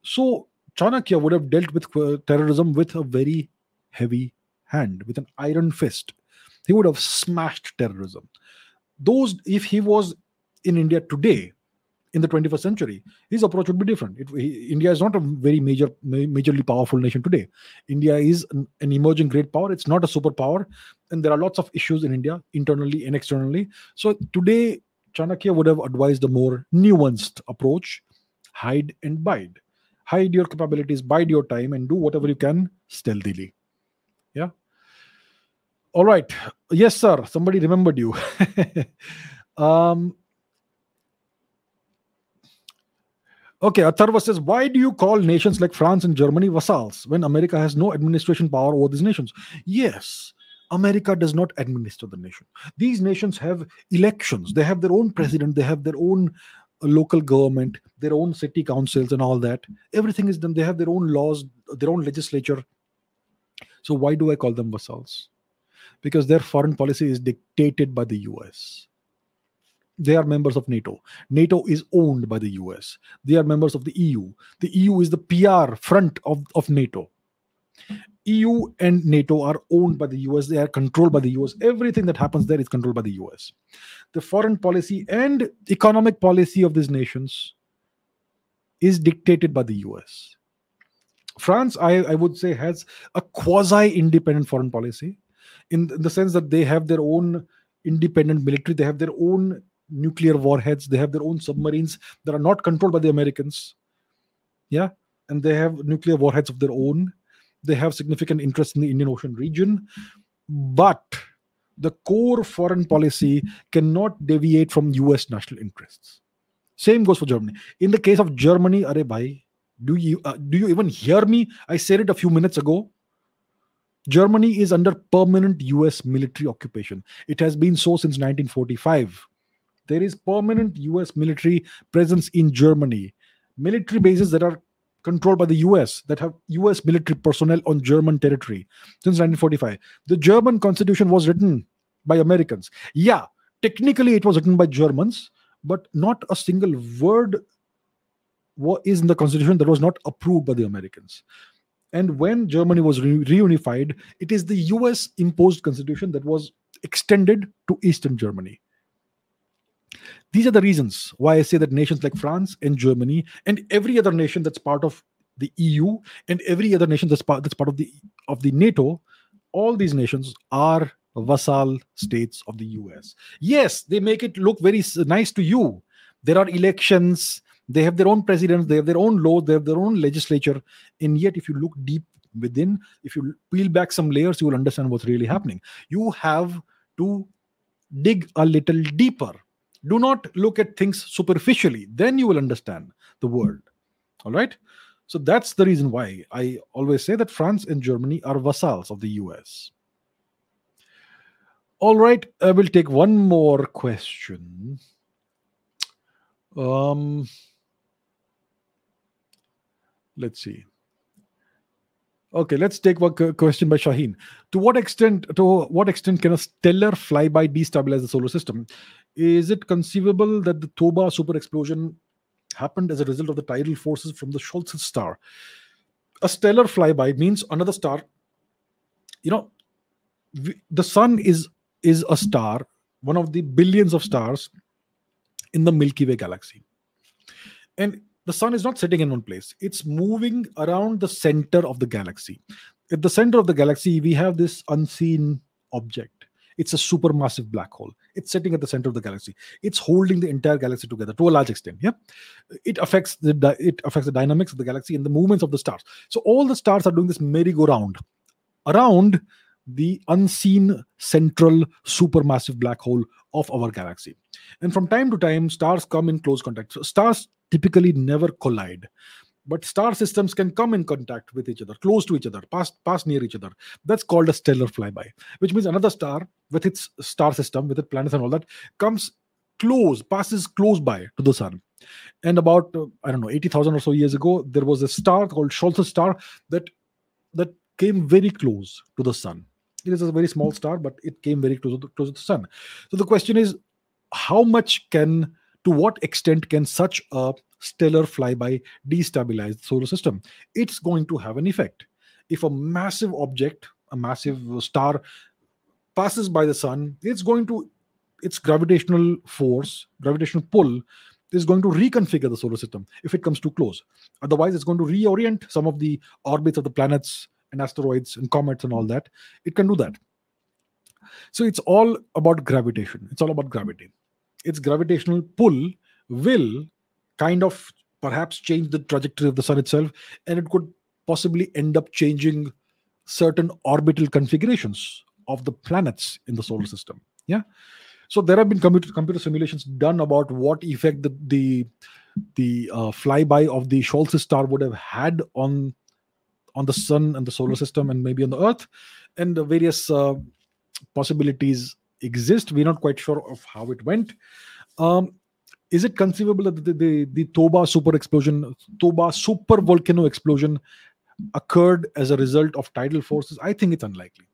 So Chanakya would have dealt with uh, terrorism with a very heavy hand, with an iron fist. He would have smashed terrorism. Those, if he was in India today, in the 21st century, his approach would be different. It, he, India is not a very major, majorly powerful nation today. India is an, an, emerging great power. It's not a superpower, and there are lots of issues in India, internally and externally. So today, Chanakya would have advised a more nuanced approach: hide and bide. Hide your capabilities, bide your time, and do whatever you can stealthily. Yeah. All right. Yes, sir. Somebody remembered you. <laughs> um, Okay, Atharva says, why do you call nations like France and Germany vassals when America has no administration power over these nations? Yes, America does not administer the nation. These nations have elections, they have their own president, they have their own uh, local government, their own city councils, and all that. Everything is done. They have their own laws, their own legislature. So, why do I call them vassals? Because their foreign policy is dictated by the US they are members of NATO. NATO is owned by the US. They are members of the EU. The EU is the PR front of, of NATO. EU and NATO are owned by the US. They are controlled by the US. Everything that happens there is controlled by the US. The foreign policy and economic policy of these nations is dictated by the US. France, I, I would say, has a quasi independent foreign policy in the sense that they have their own independent military, they have their own nuclear warheads they have their own submarines that are not controlled by the americans yeah and they have nuclear warheads of their own they have significant interest in the indian ocean region. But the core foreign policy cannot deviate from us national interests. Same goes for germany. In the case of germany are bhai do you uh, do you even hear me? I said it a few minutes ago. Germany is under permanent us military occupation. It has been so since 1945 there is permanent US military presence in Germany. Military bases that are controlled by the US, that have US military personnel on German territory since 1945. The German constitution was written by Americans. Yeah, technically it was written by Germans, but not a single word is in the constitution that was not approved by the Americans. And when Germany was re- reunified, it is the US imposed constitution that was extended to Eastern Germany. These are the reasons why I say that nations like France and Germany and every other nation that's part of the EU and every other nation that's part that's part of the of the NATO, all these nations are vassal states of the US. Yes, they make it look very nice to you. There are elections, they have their own presidents, they have their own law, they have their own legislature. And yet, if you look deep within, if you peel back some layers, you will understand what's really happening. You have to dig a little deeper do not look at things superficially. Then you will understand the world. All right. So that's the reason why I always say that France and Germany are vassals of the US. All right, I will take one more question. Um, let's see. Okay, let's take one question by Shaheen. To what extent, to what extent can a stellar flyby destabilize the solar system? Is it conceivable that the Toba super explosion happened as a result of the tidal forces from the Scholz star? A stellar flyby means another star. You know, the sun is is a star, one of the billions of stars in the Milky Way galaxy, and the sun is not sitting in one place; it's moving around the center of the galaxy. At the center of the galaxy, we have this unseen object it's a supermassive black hole. It's sitting at the center of the galaxy. It's holding the entire galaxy together to a large extent. Yeah, it affects the it affects the dynamics of the galaxy and the movements of the stars. So all the stars are doing this merry-go-round around the unseen central supermassive black hole of our galaxy. And from time to time, stars come in close contact. So stars typically never collide but star systems can come in contact with each other close to each other pass pass near each other that's called a stellar flyby which means another star with its star system with its planets and all that comes close passes close by to the sun and about uh, i don't know 80000 or so years ago there was a star called Scholz's star that that came very close to the sun it is a very small star but it came very close to, close to the sun. So the question is how much can to what extent can such a stellar flyby destabilize the solar system? It's going to have an effect. If a massive object a massive star passes by the sun it's going to its gravitational force gravitational pull is going to reconfigure the solar system if it comes too close. Otherwise it's going to reorient some of the orbits of the planets and asteroids and comets and all that it can do that. So it's all about gravitation. It's all about gravity. Its gravitational pull will kind of perhaps change the trajectory of the sun itself and it could possibly end up changing certain orbital configurations of the planets in the solar system. Yeah. So there have been computer, computer simulations done about what effect the the, the uh, flyby of the Scholz star would have had on on the sun and the solar system and maybe on the earth. And the various uh, possibilities exist. We're not quite sure of how it went. Um, is it conceivable that the, the, the toba super explosion toba super volcano explosion occurred as a result of tidal forces? I think it's unlikely.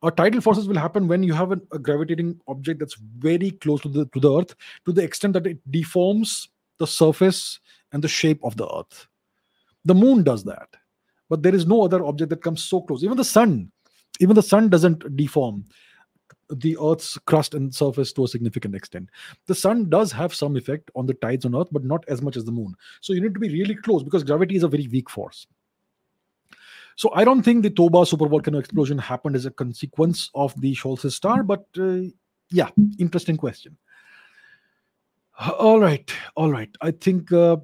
Or tidal forces will happen when you have an, a gravitating object that's very close to the to the earth to the extent that it deforms the surface and the shape of the earth. The moon does that but there is no other object that comes so close. Even the sun even the sun doesn't deform. The earth's crust and surface to a significant extent. The sun does have some effect on the tides on earth but not as much as the moon. So you need to be really close because gravity is a very weak force. So I don't think the Toba supervolcano explosion happened as a consequence of the Scholz star, but uh, yeah, interesting question. All right, all right. I think uh,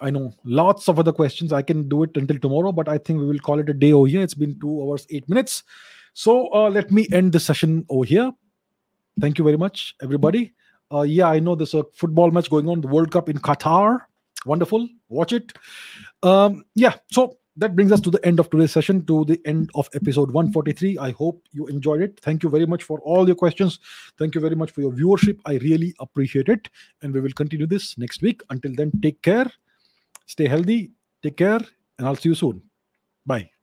I know lots of other questions. I can do it until tomorrow, but I think we will call it a day over here. It's been two hours, eight minutes. So uh, let me end the session over here. Thank you very much, everybody. Uh, yeah, I know there's a football match going on, the World Cup in Qatar. Wonderful. Watch it. Um, yeah, so that brings us to the end of today's session, to the end of episode 143. I hope you enjoyed it. Thank you very much for all your questions. Thank you very much for your viewership. I really appreciate it. And we will continue this next week. Until then, take care, stay healthy, take care, and I'll see you soon. Bye.